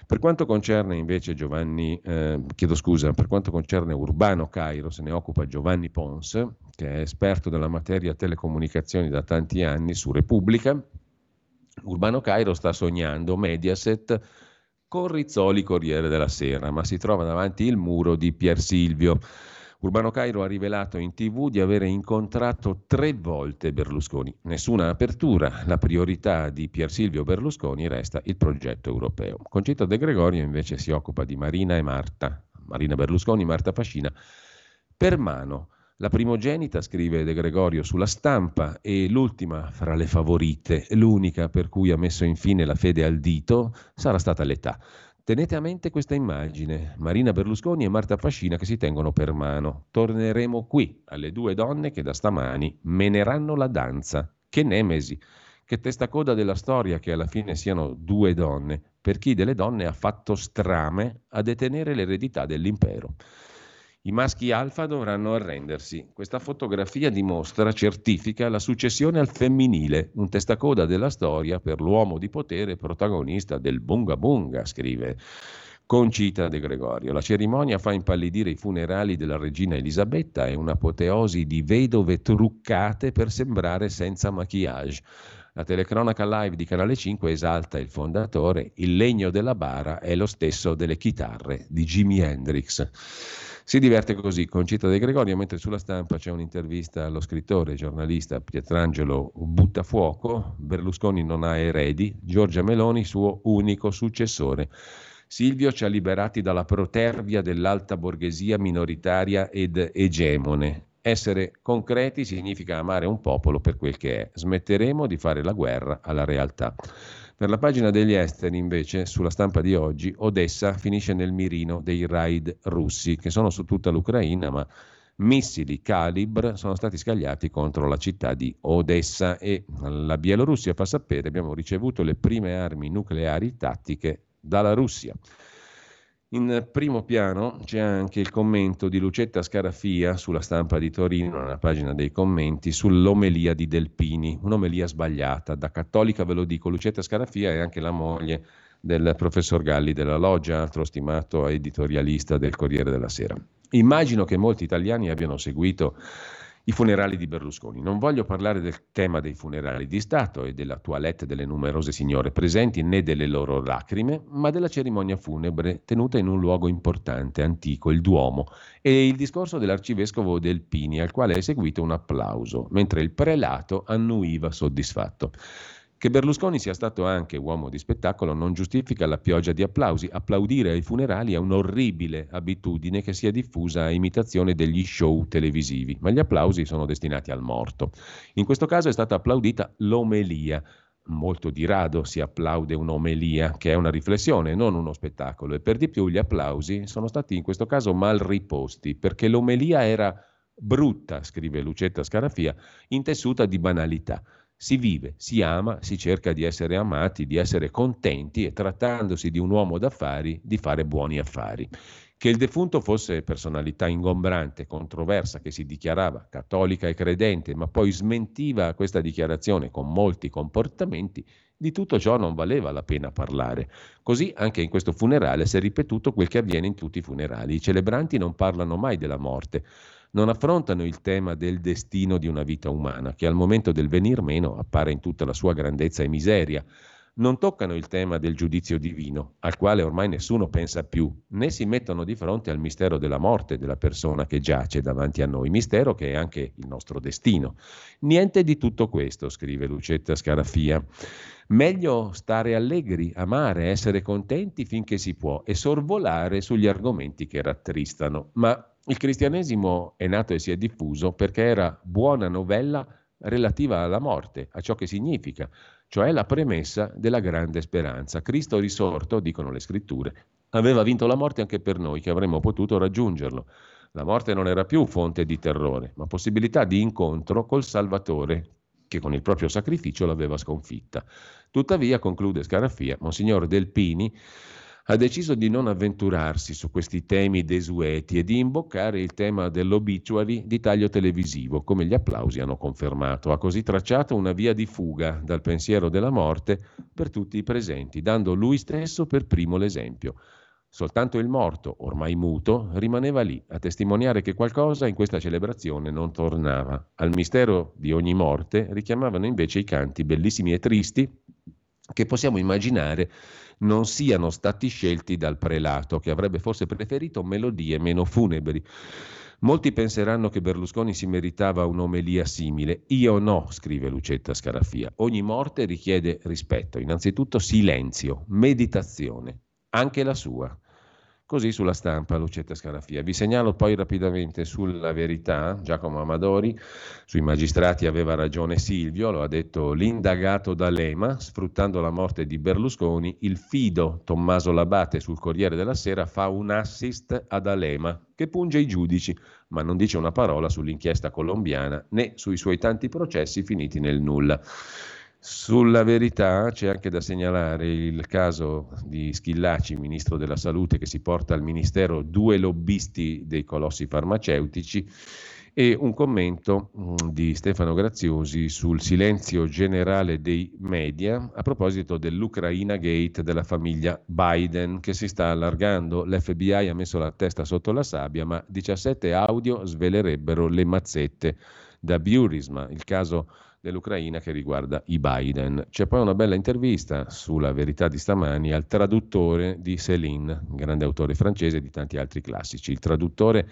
Per quanto concerne invece Giovanni, eh, chiedo scusa, per quanto concerne Urbano Cairo, se ne occupa Giovanni Pons, che è esperto della materia telecomunicazioni da tanti anni su Repubblica. Urbano Cairo sta sognando Mediaset con Rizzoli Corriere della Sera, ma si trova davanti il muro di Pier Silvio. Urbano Cairo ha rivelato in tv di avere incontrato tre volte Berlusconi. Nessuna apertura. La priorità di Pier Silvio Berlusconi resta il progetto europeo. Concetto De Gregorio invece si occupa di Marina e Marta. Marina Berlusconi, Marta Fascina, per mano. La primogenita, scrive De Gregorio sulla stampa, e l'ultima fra le favorite, l'unica per cui ha messo infine la fede al dito, sarà stata l'età. Tenete a mente questa immagine, Marina Berlusconi e Marta Fascina che si tengono per mano. Torneremo qui alle due donne che da stamani meneranno la danza. Che nemesi, che testacoda della storia che alla fine siano due donne, per chi delle donne ha fatto strame a detenere l'eredità dell'impero. I maschi alfa dovranno arrendersi. Questa fotografia dimostra, certifica la successione al femminile, un testacoda della storia per l'uomo di potere protagonista del Bunga Bunga, scrive Concita De Gregorio. La cerimonia fa impallidire i funerali della regina Elisabetta e un'apoteosi di vedove truccate per sembrare senza maquillage. La telecronaca live di Canale 5 esalta il fondatore, il legno della bara è lo stesso delle chitarre di Jimi Hendrix. Si diverte così con Cita De Gregorio, mentre sulla stampa c'è un'intervista allo scrittore e giornalista Pietrangelo Buttafuoco. Berlusconi non ha eredi, Giorgia Meloni suo unico successore. Silvio ci ha liberati dalla protervia dell'alta borghesia minoritaria ed egemone. Essere concreti significa amare un popolo per quel che è. Smetteremo di fare la guerra alla realtà. Per la pagina degli esteri, invece, sulla stampa di oggi, Odessa finisce nel mirino dei raid russi, che sono su tutta l'Ucraina, ma missili Calibr sono stati scagliati contro la città di Odessa e la Bielorussia fa sapere abbiamo ricevuto le prime armi nucleari tattiche dalla Russia. In primo piano c'è anche il commento di Lucetta Scarafia sulla stampa di Torino, nella pagina dei commenti, sull'omelia di Delpini, un'omelia sbagliata. Da cattolica ve lo dico, Lucetta Scarafia è anche la moglie del professor Galli della Loggia, altro stimato editorialista del Corriere della Sera. Immagino che molti italiani abbiano seguito i funerali di Berlusconi. Non voglio parlare del tema dei funerali di Stato e della toilette delle numerose signore presenti né delle loro lacrime, ma della cerimonia funebre tenuta in un luogo importante, antico, il Duomo, e il discorso dell'arcivescovo del Pini, al quale è seguito un applauso, mentre il prelato annuiva soddisfatto. Che Berlusconi sia stato anche uomo di spettacolo non giustifica la pioggia di applausi. Applaudire ai funerali è un'orribile abitudine che si è diffusa a imitazione degli show televisivi, ma gli applausi sono destinati al morto. In questo caso è stata applaudita l'omelia. Molto di rado si applaude un'omelia, che è una riflessione, non uno spettacolo, e per di più gli applausi sono stati in questo caso mal riposti, perché l'omelia era brutta, scrive Lucetta Scarafia, intessuta di banalità. Si vive, si ama, si cerca di essere amati, di essere contenti e trattandosi di un uomo d'affari, di fare buoni affari. Che il defunto fosse personalità ingombrante, controversa, che si dichiarava cattolica e credente, ma poi smentiva questa dichiarazione con molti comportamenti, di tutto ciò non valeva la pena parlare. Così anche in questo funerale si è ripetuto quel che avviene in tutti i funerali. I celebranti non parlano mai della morte, non affrontano il tema del destino di una vita umana, che al momento del venir meno appare in tutta la sua grandezza e miseria. Non toccano il tema del giudizio divino, al quale ormai nessuno pensa più, né si mettono di fronte al mistero della morte della persona che giace davanti a noi, mistero che è anche il nostro destino. Niente di tutto questo, scrive Lucetta Scarafia. Meglio stare allegri, amare, essere contenti finché si può e sorvolare sugli argomenti che rattristano, ma il cristianesimo è nato e si è diffuso perché era buona novella relativa alla morte, a ciò che significa, cioè la premessa della grande speranza. Cristo risorto, dicono le scritture, aveva vinto la morte anche per noi che avremmo potuto raggiungerlo. La morte non era più fonte di terrore, ma possibilità di incontro col Salvatore che con il proprio sacrificio l'aveva sconfitta. Tuttavia, conclude Scarafia, Monsignor Delpini ha deciso di non avventurarsi su questi temi desueti e di imboccare il tema dell'obituary di taglio televisivo, come gli applausi hanno confermato. Ha così tracciato una via di fuga dal pensiero della morte per tutti i presenti, dando lui stesso per primo l'esempio. Soltanto il morto, ormai muto, rimaneva lì a testimoniare che qualcosa in questa celebrazione non tornava. Al mistero di ogni morte richiamavano invece i canti bellissimi e tristi che possiamo immaginare non siano stati scelti dal prelato, che avrebbe forse preferito melodie meno funebri. Molti penseranno che Berlusconi si meritava un'omelia simile. Io no, scrive Lucetta Scarafia. Ogni morte richiede rispetto, innanzitutto silenzio, meditazione, anche la sua. Così sulla stampa Lucetta Scarafia. Vi segnalo poi rapidamente sulla verità, Giacomo Amadori, sui magistrati aveva ragione Silvio, lo ha detto l'indagato D'Alema, sfruttando la morte di Berlusconi, il fido Tommaso Labate sul Corriere della Sera fa un assist ad Alema che punge i giudici, ma non dice una parola sull'inchiesta colombiana né sui suoi tanti processi finiti nel nulla. Sulla verità c'è anche da segnalare il caso di Schillaci, ministro della Salute, che si porta al Ministero due lobbisti dei colossi farmaceutici e un commento mm, di Stefano Graziosi sul silenzio generale dei media a proposito dell'Ucraina Gate della famiglia Biden che si sta allargando. L'FBI ha messo la testa sotto la sabbia, ma 17 audio svelerebbero le mazzette da Burisma, il caso dell'Ucraina che riguarda i Biden. C'è poi una bella intervista sulla verità di stamani al traduttore di Céline, grande autore francese di tanti altri classici. Il traduttore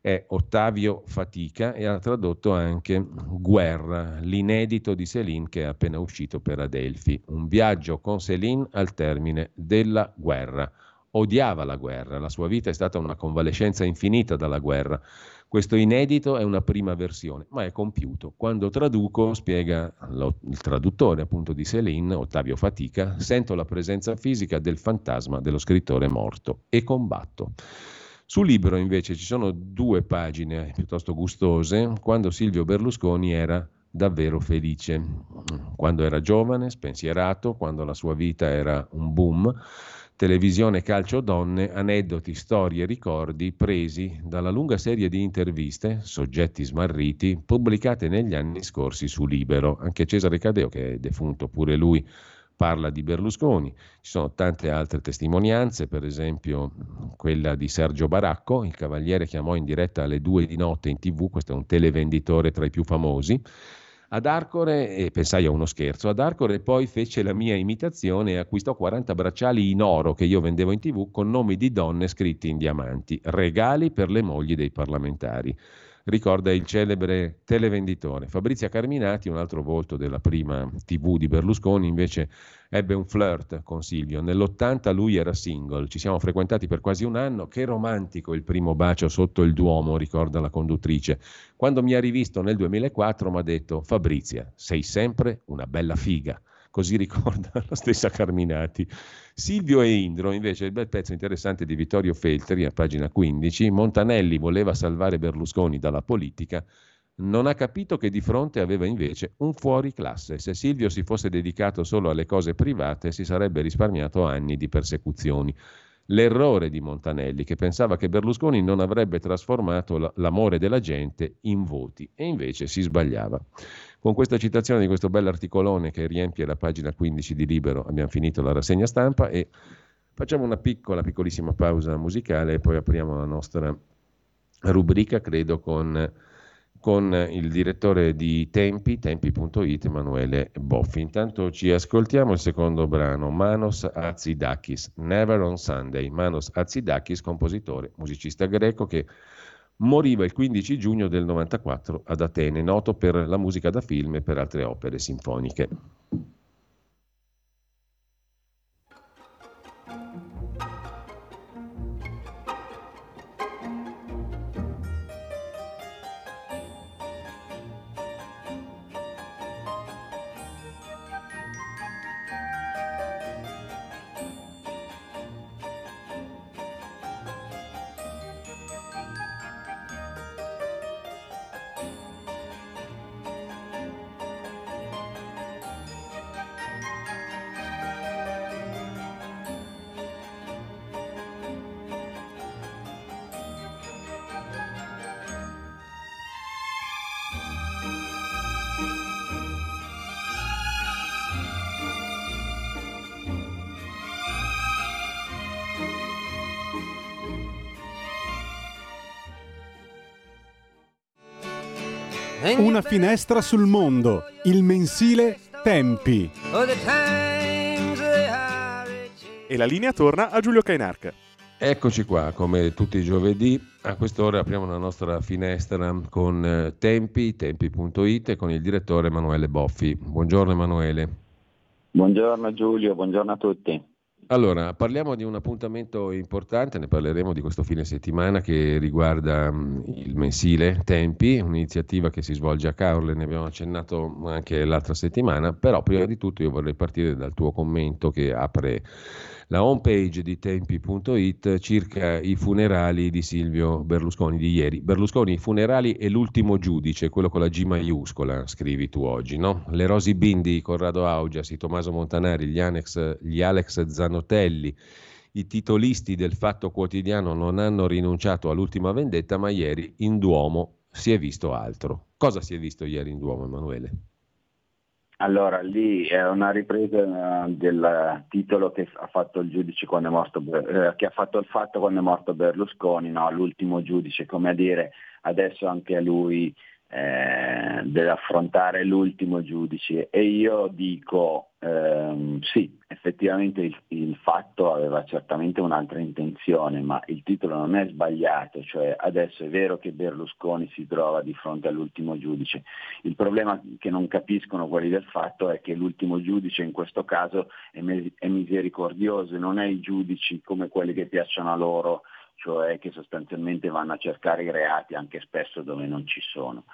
è Ottavio Fatica e ha tradotto anche Guerra, l'inedito di Céline che è appena uscito per Adelphi. Un viaggio con Céline al termine della guerra. Odiava la guerra, la sua vita è stata una convalescenza infinita dalla guerra. Questo inedito è una prima versione, ma è compiuto. Quando traduco, spiega il traduttore appunto di Céline, Ottavio Fatica, sento la presenza fisica del fantasma dello scrittore morto e combatto. Sul libro invece ci sono due pagine piuttosto gustose, quando Silvio Berlusconi era davvero felice, quando era giovane, spensierato, quando la sua vita era un boom Televisione Calcio Donne, aneddoti, storie, ricordi presi dalla lunga serie di interviste, soggetti smarriti, pubblicate negli anni scorsi su Libero. Anche Cesare Cadeo, che è defunto pure lui parla di Berlusconi. Ci sono tante altre testimonianze, per esempio quella di Sergio Baracco, il cavaliere chiamò in diretta alle due di notte in tv, questo è un televenditore tra i più famosi, ad Arcore, e pensai a uno scherzo, ad Arcore poi fece la mia imitazione e acquistò 40 bracciali in oro che io vendevo in tv con nomi di donne scritti in diamanti, regali per le mogli dei parlamentari ricorda il celebre televenditore. Fabrizia Carminati, un altro volto della prima TV di Berlusconi, invece ebbe un flirt con Silvio. Nell'80 lui era single, ci siamo frequentati per quasi un anno. Che romantico il primo bacio sotto il Duomo, ricorda la conduttrice. Quando mi ha rivisto nel 2004 mi ha detto Fabrizia, sei sempre una bella figa così ricorda la stessa Carminati. Silvio e Indro, invece, il bel pezzo interessante di Vittorio Feltri, a pagina 15, Montanelli voleva salvare Berlusconi dalla politica, non ha capito che di fronte aveva invece un fuori classe. Se Silvio si fosse dedicato solo alle cose private, si sarebbe risparmiato anni di persecuzioni. L'errore di Montanelli, che pensava che Berlusconi non avrebbe trasformato l'amore della gente in voti, e invece si sbagliava. Con questa citazione di questo bell'articolone che riempie la pagina 15 di Libero abbiamo finito la rassegna stampa e facciamo una piccola, piccolissima pausa musicale e poi apriamo la nostra rubrica, credo, con, con il direttore di Tempi, tempi.it, Emanuele Boffi. Intanto ci ascoltiamo il secondo brano, Manos Azidakis, Never on Sunday. Manos Azidakis, compositore, musicista greco che Moriva il 15 giugno del 94 ad Atene, noto per la musica da film e per altre opere sinfoniche. Finestra sul mondo, il mensile Tempi. E la linea torna a Giulio Cainarca. Eccoci qua, come tutti i giovedì, a quest'ora apriamo la nostra finestra con eh, Tempi, tempi.it e con il direttore Emanuele Boffi. Buongiorno Emanuele. Buongiorno Giulio, buongiorno a tutti. Allora, parliamo di un appuntamento importante, ne parleremo di questo fine settimana che riguarda um, il mensile Tempi, un'iniziativa che si svolge a Caorle, ne abbiamo accennato anche l'altra settimana, però prima di tutto io vorrei partire dal tuo commento che apre la homepage di tempi.it circa i funerali di Silvio Berlusconi di ieri. Berlusconi, i funerali e l'ultimo giudice, quello con la G maiuscola, scrivi tu oggi, no? Le Rosi Bindi, Corrado Augias, Tommaso Montanari, gli, Alex, gli Alex Zanotelli, i titolisti del Fatto Quotidiano non hanno rinunciato all'ultima vendetta, ma ieri in Duomo si è visto altro. Cosa si è visto ieri in Duomo, Emanuele? Allora, lì è una ripresa eh, del titolo che ha fatto il giudice quando è morto, eh, che ha fatto il fatto quando è morto Berlusconi, no? l'ultimo giudice, come a dire adesso anche a lui eh, deve affrontare l'ultimo giudice. E io dico ehm, sì, effettivamente il, il, fatto aveva certamente un'altra intenzione, ma il titolo non è sbagliato, cioè adesso è vero che Berlusconi si trova di fronte all'ultimo giudice, il problema che non capiscono quelli del fatto è che l'ultimo giudice in questo caso è, è misericordioso, non è i giudici come quelli che piacciono a loro cioè che sostanzialmente vanno a cercare i reati anche spesso dove non ci sono.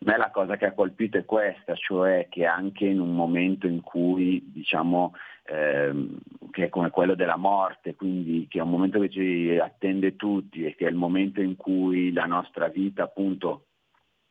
A me la cosa che ha colpito è questa, cioè che anche in un momento in cui diciamo ehm, che è come quello della morte, quindi che è un momento che ci attende tutti e che è il momento in cui la nostra vita appunto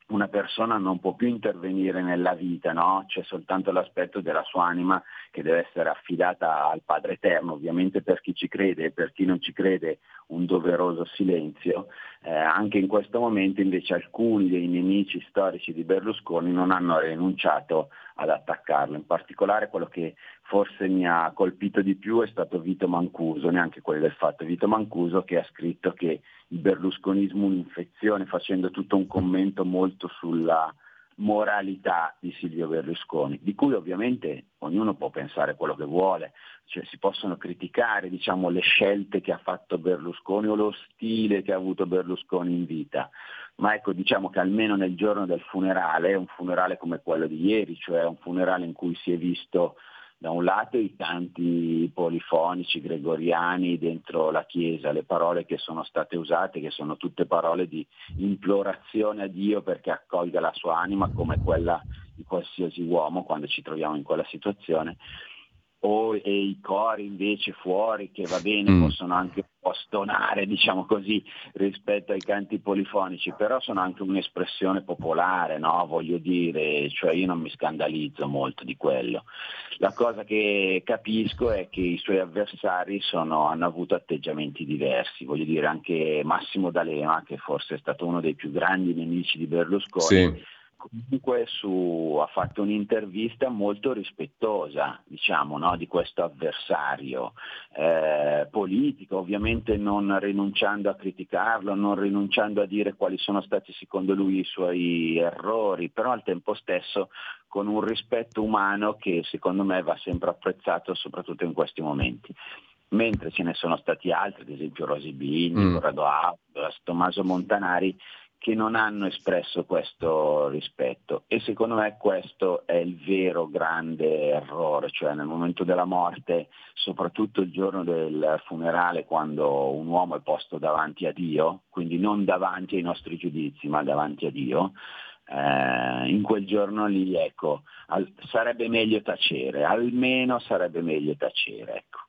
una persona non può più intervenire nella vita, no? c'è soltanto l'aspetto della sua anima che deve essere affidata al Padre Eterno, ovviamente per chi ci crede e per chi non ci crede un doveroso silenzio, eh, anche in questo momento invece alcuni dei nemici storici di Berlusconi non hanno rinunciato ad attaccarlo, in particolare quello che forse mi ha colpito di più è stato Vito Mancuso, neanche quello del fatto, Vito Mancuso che ha scritto che il berlusconismo è un'infezione facendo tutto un commento molto sulla moralità di Silvio Berlusconi, di cui ovviamente ognuno può pensare quello che vuole, cioè si possono criticare diciamo, le scelte che ha fatto Berlusconi o lo stile che ha avuto Berlusconi in vita, ma ecco diciamo che almeno nel giorno del funerale, un funerale come quello di ieri, cioè un funerale in cui si è visto da un lato i canti polifonici gregoriani dentro la Chiesa, le parole che sono state usate, che sono tutte parole di implorazione a Dio perché accolga la sua anima come quella di qualsiasi uomo quando ci troviamo in quella situazione, o e i cori invece fuori che va bene, mm. possono anche un po' stonare, diciamo così, rispetto ai canti polifonici, però sono anche un'espressione popolare, no? voglio dire, cioè io non mi scandalizzo molto di quello. La cosa che capisco è che i suoi avversari sono, hanno avuto atteggiamenti diversi, voglio dire anche Massimo D'Alema, che forse è stato uno dei più grandi nemici di Berlusconi. Sì comunque su, ha fatto un'intervista molto rispettosa diciamo, no, di questo avversario eh, politico, ovviamente non rinunciando a criticarlo, non rinunciando a dire quali sono stati secondo lui i suoi errori, però al tempo stesso con un rispetto umano che secondo me va sempre apprezzato soprattutto in questi momenti mentre ce ne sono stati altri, ad esempio Rosi Bini, mm. Corrado Audas, Tommaso Montanari, che non hanno espresso questo rispetto e secondo me questo è il vero grande errore, cioè nel momento della morte, soprattutto il giorno del funerale quando un uomo è posto davanti a Dio, quindi non davanti ai nostri giudizi ma davanti a Dio, eh, in quel giorno lì ecco, al, sarebbe meglio tacere, almeno sarebbe meglio tacere. Ecco.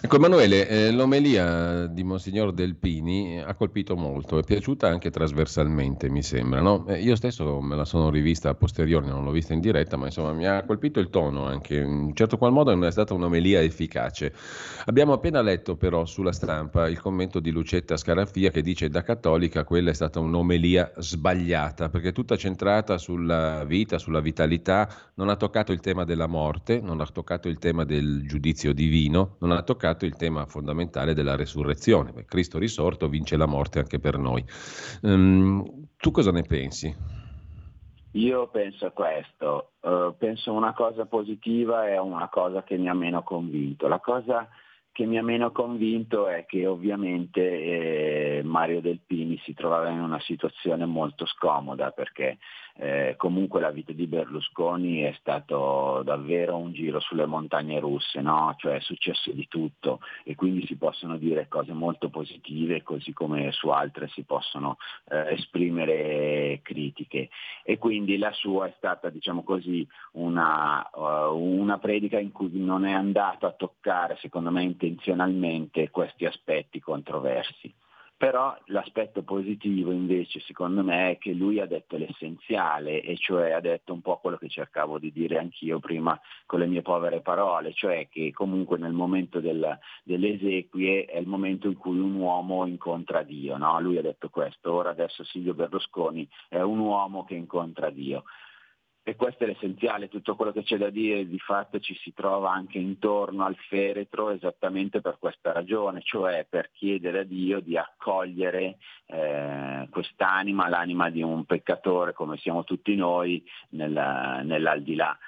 Ecco Emanuele, eh, l'omelia di Monsignor Delpini ha colpito molto, è piaciuta anche trasversalmente mi sembra. No? Eh, io stesso me la sono rivista a posteriori, non l'ho vista in diretta, ma insomma mi ha colpito il tono anche, in certo qual modo è stata un'omelia efficace. Abbiamo appena letto però sulla stampa il commento di Lucetta Scaraffia che dice da cattolica quella è stata un'omelia sbagliata perché tutta centrata sulla vita, sulla vitalità, non ha toccato il tema della morte, non ha toccato il tema del giudizio divino, non ha toccato toccato il tema fondamentale della resurrezione. Cristo risorto vince la morte anche per noi. Um, tu cosa ne pensi? Io penso questo, uh, penso una cosa positiva e una cosa che mi ha meno convinto. La cosa che mi ha meno convinto è che ovviamente eh, Mario Delpini si trovava in una situazione molto scomoda perché eh, comunque la vita di Berlusconi è stato davvero un giro sulle montagne russe, no? cioè è successo di tutto e quindi si possono dire cose molto positive così come su altre si possono eh, esprimere critiche e quindi la sua è stata diciamo così una, uh, una predica in cui non è andato a toccare secondo me intenzionalmente questi aspetti controversi. Però l'aspetto positivo invece secondo me è che lui ha detto l'essenziale e cioè ha detto un po' quello che cercavo di dire anch'io prima con le mie povere parole, cioè che comunque nel momento del, delle esequie è il momento in cui un uomo incontra Dio. No? Lui ha detto questo, ora adesso Silvio Berlusconi è un uomo che incontra Dio e questo è l'essenziale, tutto quello che c'è da dire di fatto ci si trova anche intorno al feretro esattamente per questa ragione, cioè per chiedere a Dio di accogliere eh, quest'anima, l'anima di un peccatore come siamo tutti noi nel, nell'aldilà.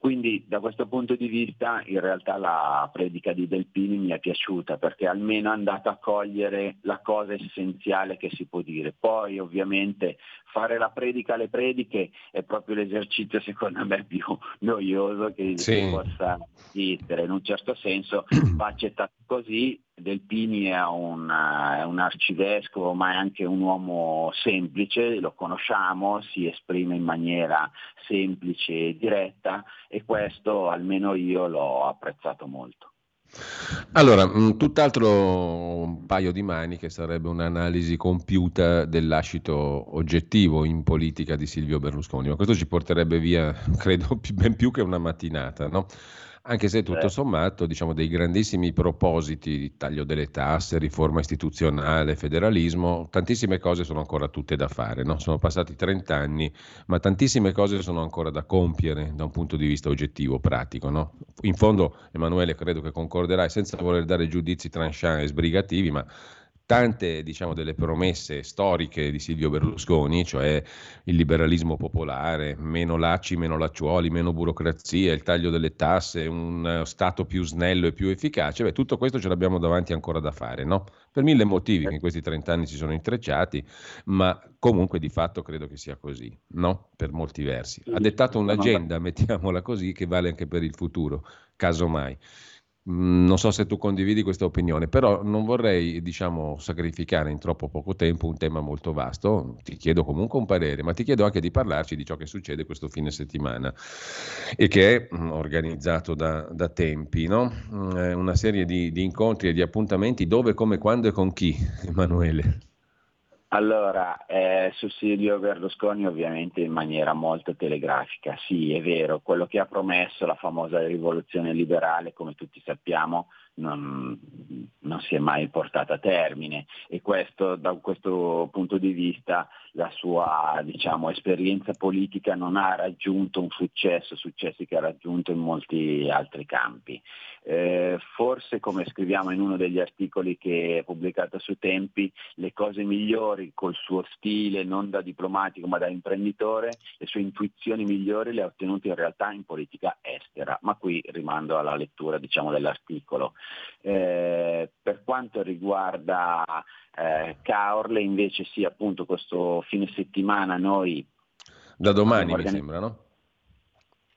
Quindi da questo punto di vista in realtà la predica di Delpini mi è piaciuta perché almeno è andata a cogliere la cosa essenziale che si può dire. Poi ovviamente fare la predica alle prediche è proprio l'esercizio secondo me più noioso che sì. si possa esistere. In un certo senso va accettato così, Delpini è un, è un, arcivescovo ma è anche un uomo semplice, lo conosciamo, si esprime in maniera semplice e diretta e questo almeno io l'ho apprezzato molto. Allora, mm, tutt'altro un paio di mani che sarebbe un'analisi compiuta del lascito oggettivo in politica di Silvio Berlusconi, ma questo ci porterebbe via, credo, ben più che una mattinata, no? Anche se tutto eh. sommato, diciamo, dei grandissimi propositi, taglio delle tasse, riforma istituzionale, federalismo, tantissime cose sono ancora tutte da fare. No? Sono passati 30 anni, ma tantissime cose sono ancora da compiere da un punto di vista oggettivo, pratico. No? In fondo, Emanuele, credo che concorderai, senza voler dare giudizi tranchant e sbrigativi, ma tante diciamo, delle promesse storiche di Silvio Berlusconi, cioè il liberalismo popolare, meno lacci, meno lacciuoli, meno burocrazia, il taglio delle tasse, un Stato più snello e più efficace, beh, tutto questo ce l'abbiamo davanti ancora da fare, no? Per mille motivi che in questi 30 anni si sono intrecciati, ma comunque di fatto credo che sia così, no? Per molti versi. Ha dettato un'agenda, mettiamola così, che vale anche per il futuro, casomai. Non so se tu condividi questa opinione, però non vorrei, diciamo, sacrificare in troppo poco tempo un tema molto vasto. Ti chiedo comunque un parere, ma ti chiedo anche di parlarci di ciò che succede questo fine settimana e che è mm, organizzato da, da tempi, no? Mm, una serie di, di incontri e di appuntamenti dove, come, quando e con chi, Emanuele? Allora, eh, Silvio Berlusconi ovviamente in maniera molto telegrafica, sì è vero, quello che ha promesso la famosa rivoluzione liberale, come tutti sappiamo, non, non, si è mai portata a termine. E questo, da questo punto di vista la sua diciamo, esperienza politica non ha raggiunto un successo, successi che ha raggiunto in molti altri campi. Eh, forse come scriviamo in uno degli articoli che è pubblicato su Tempi, le cose migliori col suo stile non da diplomatico ma da imprenditore, le sue intuizioni migliori le ha ottenute in realtà in politica estera, ma qui rimando alla lettura diciamo, dell'articolo. Eh, per quanto riguarda eh, Caorle invece sì appunto questo fine settimana noi... Da domani mi sembra, no?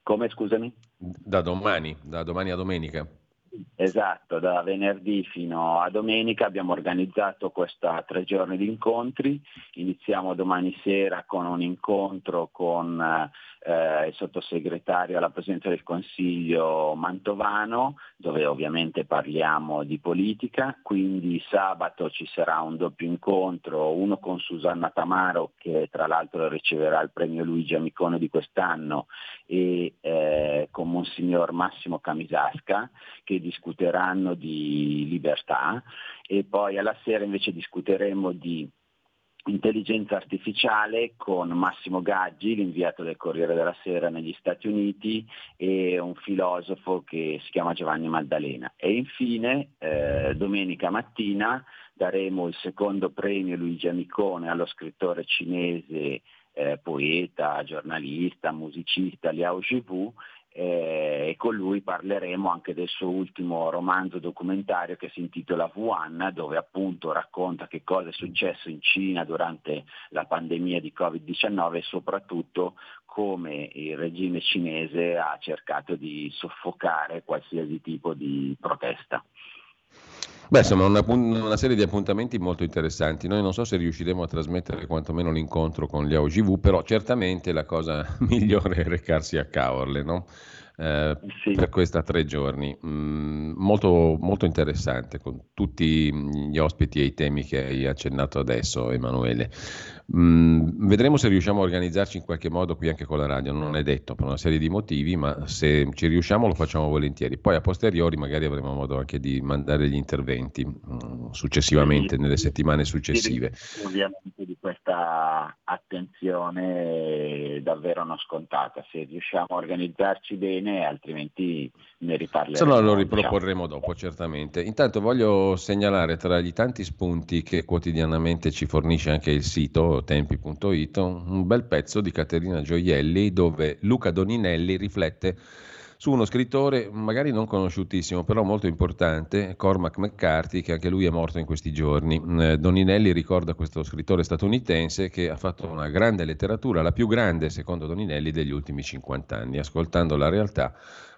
Come scusami? Da domani, da domani a domenica. Esatto, da venerdì fino a domenica abbiamo organizzato questa tre giorni di incontri, iniziamo domani sera con un incontro con eh, il sottosegretario alla Presidenza del Consiglio Mantovano, dove ovviamente parliamo di politica, quindi sabato ci sarà un doppio incontro, uno con Susanna Tamaro che tra l'altro riceverà il premio Luigi Amicone di quest'anno e eh, con Monsignor Massimo Camisasca che discuteranno di libertà. E poi alla sera invece discuteremo di intelligenza artificiale con Massimo Gaggi, l'inviato del Corriere della Sera negli Stati Uniti e un filosofo che si chiama Giovanni Maddalena. E infine eh, domenica mattina daremo il secondo premio Luigi Amicone allo scrittore cinese eh, poeta, giornalista, musicista Liao Jivu e con lui parleremo anche del suo ultimo romanzo documentario che si intitola Wuhan, dove appunto racconta che cosa è successo in Cina durante la pandemia di Covid-19 e soprattutto come il regime cinese ha cercato di soffocare qualsiasi tipo di protesta. Beh, insomma, una, una, serie di appuntamenti molto interessanti. Noi non so se riusciremo a trasmettere quantomeno l'incontro con gli AOGV, però certamente la cosa migliore è recarsi a Caorle, no? Eh, sì. per questa tre giorni. Mm, molto, molto interessante con tutti gli ospiti e i temi che hai accennato adesso, Emanuele. Mm, vedremo se riusciamo a organizzarci in qualche modo qui anche con la radio, non è detto per una serie di motivi, ma se ci riusciamo lo facciamo volentieri. Poi a posteriori magari avremo modo anche di mandare gli interventi mm, successivamente, sì, nelle settimane successive. Ovviamente di questa attenzione davvero non scontata, se riusciamo a organizzarci bene, altrimenti ne riparleremo. Se no lo riproporremo diciamo. dopo, certamente. Intanto voglio segnalare tra gli tanti spunti che quotidianamente ci fornisce anche il sito tempi.it, un bel pezzo di Caterina Gioielli dove Luca Doninelli riflette su uno scrittore magari non conosciutissimo, però molto importante, Cormac McCarthy, che anche lui è morto in questi giorni. Eh, Doninelli ricorda questo scrittore statunitense che ha fatto una grande letteratura, la più grande secondo Doninelli degli ultimi 50 anni, ascoltando la realtà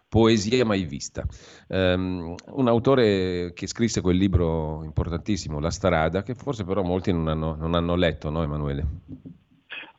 Poesia mai vista. Um, un autore che scrisse quel libro importantissimo, La strada, che forse però molti non hanno, non hanno letto, no Emanuele?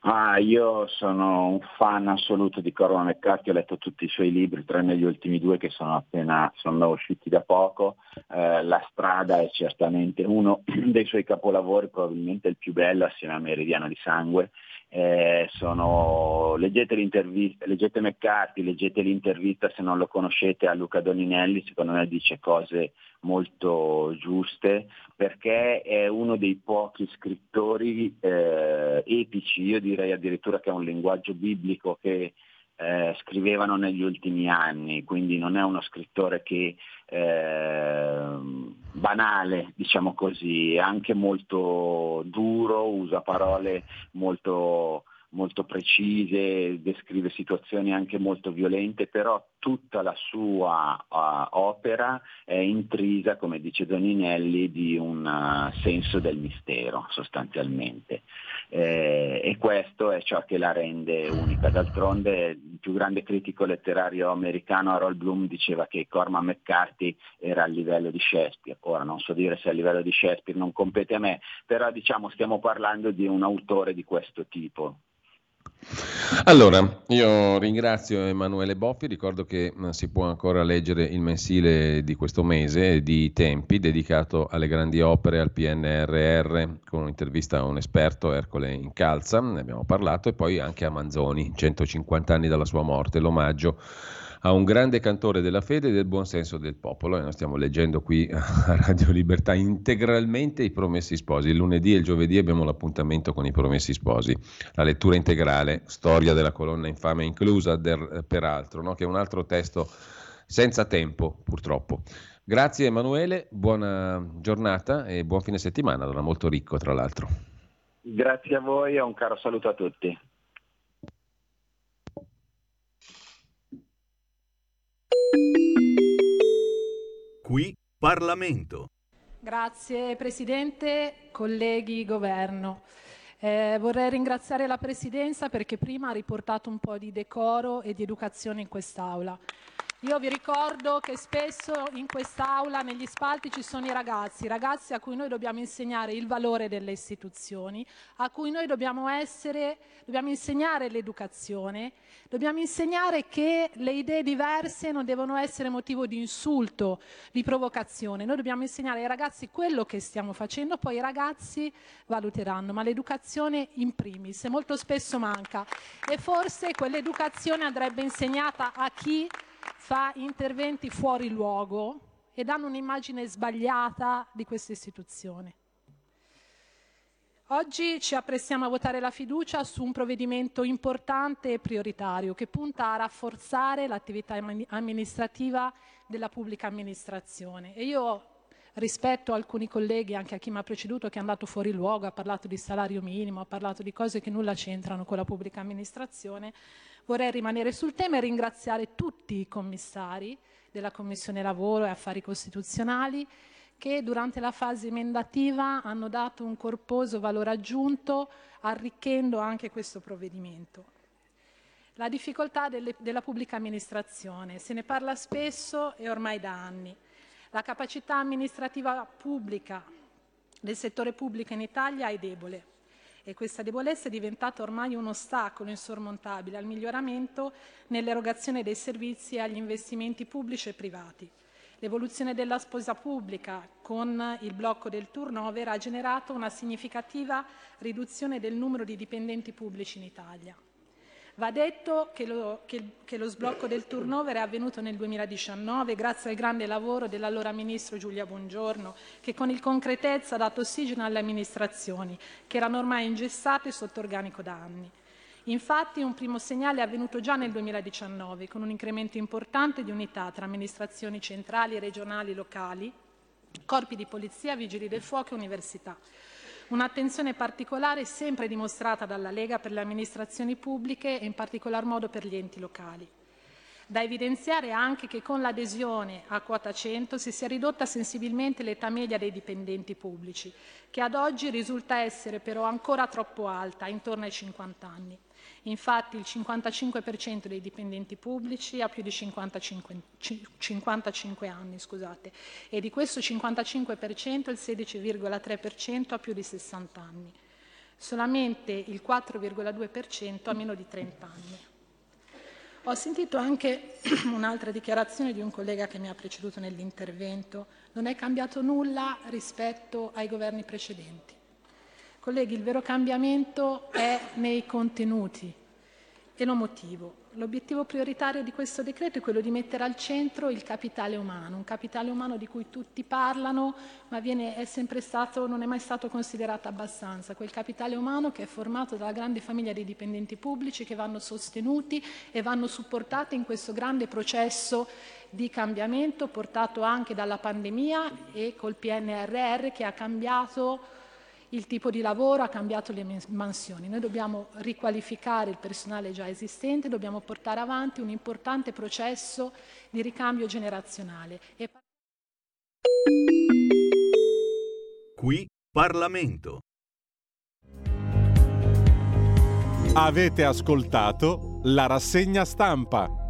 Ah, io sono un fan assoluto di Corvo McCarthy, ho letto tutti i suoi libri, tranne gli ultimi due che sono appena sono usciti da poco. Eh, La strada è certamente uno dei suoi capolavori, probabilmente il più bello assieme a Meridiano di Sangue eh, sono, leggete, leggete McCarthy, leggete l'intervista se non lo conoscete a Luca Doninelli, secondo me dice cose molto giuste perché è uno dei pochi scrittori eh, epici, io direi addirittura che ha un linguaggio biblico che eh, scrivevano negli ultimi anni, quindi non è uno scrittore che eh, banale, diciamo così, è anche molto duro, usa parole molto molto precise, descrive situazioni anche molto violente, però tutta la sua uh, opera è intrisa, come dice Doninelli, di un uh, senso del mistero sostanzialmente. Eh, e questo è ciò che la rende unica. D'altronde il più grande critico letterario americano, Harold Bloom, diceva che Corman McCarthy era a livello di Shakespeare. Ora non so dire se a livello di Shakespeare non compete a me, però diciamo stiamo parlando di un autore di questo tipo. Allora, io ringrazio Emanuele Boffi, ricordo che si può ancora leggere il mensile di questo mese di Tempi dedicato alle grandi opere, al PNRR, con un'intervista a un esperto, Ercole Incalza, ne abbiamo parlato, e poi anche a Manzoni, 150 anni dalla sua morte, l'omaggio a un grande cantore della fede e del buon senso del popolo. E noi stiamo leggendo qui a Radio Libertà integralmente i Promessi Sposi. Il lunedì e il giovedì abbiamo l'appuntamento con i Promessi Sposi, la lettura integrale, storia della colonna infame inclusa, der, peraltro, no? che è un altro testo senza tempo, purtroppo. Grazie Emanuele, buona giornata e buon fine settimana, era molto ricco tra l'altro. Grazie a voi e un caro saluto a tutti. Qui Parlamento. Grazie Presidente, colleghi, Governo. Eh, vorrei ringraziare la Presidenza perché prima ha riportato un po' di decoro e di educazione in quest'Aula. Io vi ricordo che spesso in quest'aula, negli spalti, ci sono i ragazzi, ragazzi a cui noi dobbiamo insegnare il valore delle istituzioni, a cui noi dobbiamo, essere, dobbiamo insegnare l'educazione, dobbiamo insegnare che le idee diverse non devono essere motivo di insulto, di provocazione. Noi dobbiamo insegnare ai ragazzi quello che stiamo facendo, poi i ragazzi valuteranno, ma l'educazione in primis molto spesso manca e forse quell'educazione andrebbe insegnata a chi fa interventi fuori luogo e danno un'immagine sbagliata di questa istituzione. Oggi ci apprestiamo a votare la fiducia su un provvedimento importante e prioritario che punta a rafforzare l'attività amministrativa della pubblica amministrazione. E io rispetto a alcuni colleghi, anche a chi mi ha preceduto, che è andato fuori luogo, ha parlato di salario minimo, ha parlato di cose che nulla c'entrano con la pubblica amministrazione, Vorrei rimanere sul tema e ringraziare tutti i commissari della Commissione Lavoro e Affari Costituzionali che durante la fase emendativa hanno dato un corposo valore aggiunto arricchendo anche questo provvedimento. La difficoltà delle, della pubblica amministrazione, se ne parla spesso e ormai da anni. La capacità amministrativa pubblica del settore pubblico in Italia è debole e questa debolezza è diventata ormai un ostacolo insormontabile al miglioramento nell'erogazione dei servizi e agli investimenti pubblici e privati. L'evoluzione della sposa pubblica con il blocco del turnover ha generato una significativa riduzione del numero di dipendenti pubblici in Italia. Va detto che lo, che, che lo, sblocco del turnover è avvenuto nel 2019 grazie al grande lavoro dell'allora Ministro Giulia Bongiorno, che con il concretezza ha dato ossigeno alle amministrazioni, che erano ormai ingessate sotto organico da anni. Infatti un primo segnale è avvenuto già nel 2019, con un incremento importante di unità tra amministrazioni centrali, regionali, locali, corpi di polizia, vigili del fuoco e università. Un'attenzione particolare sempre dimostrata dalla Lega per le amministrazioni pubbliche e in particolar modo per gli enti locali. Da evidenziare anche che con l'adesione a quota 100 si sia ridotta sensibilmente l'età media dei dipendenti pubblici, che ad oggi risulta essere però ancora troppo alta, intorno ai 50 anni. Infatti il 55% dei dipendenti pubblici ha più di 55, 55 anni scusate, e di questo 55% il 16,3% ha più di 60 anni. Solamente il 4,2% ha meno di 30 anni. Ho sentito anche un'altra dichiarazione di un collega che mi ha preceduto nell'intervento. Non è cambiato nulla rispetto ai governi precedenti. Colleghi, il vero cambiamento è nei contenuti e lo motivo. L'obiettivo prioritario di questo decreto è quello di mettere al centro il capitale umano, un capitale umano di cui tutti parlano, ma viene, è stato, non è mai stato considerato abbastanza. Quel capitale umano che è formato dalla grande famiglia dei dipendenti pubblici che vanno sostenuti e vanno supportati in questo grande processo di cambiamento portato anche dalla pandemia e col PNRR che ha cambiato il tipo di lavoro, ha cambiato le mansioni. Noi dobbiamo riqualificare il personale già esistente, dobbiamo portare avanti un importante processo di ricambio generazionale. E... Qui Parlamento. Avete ascoltato la rassegna stampa.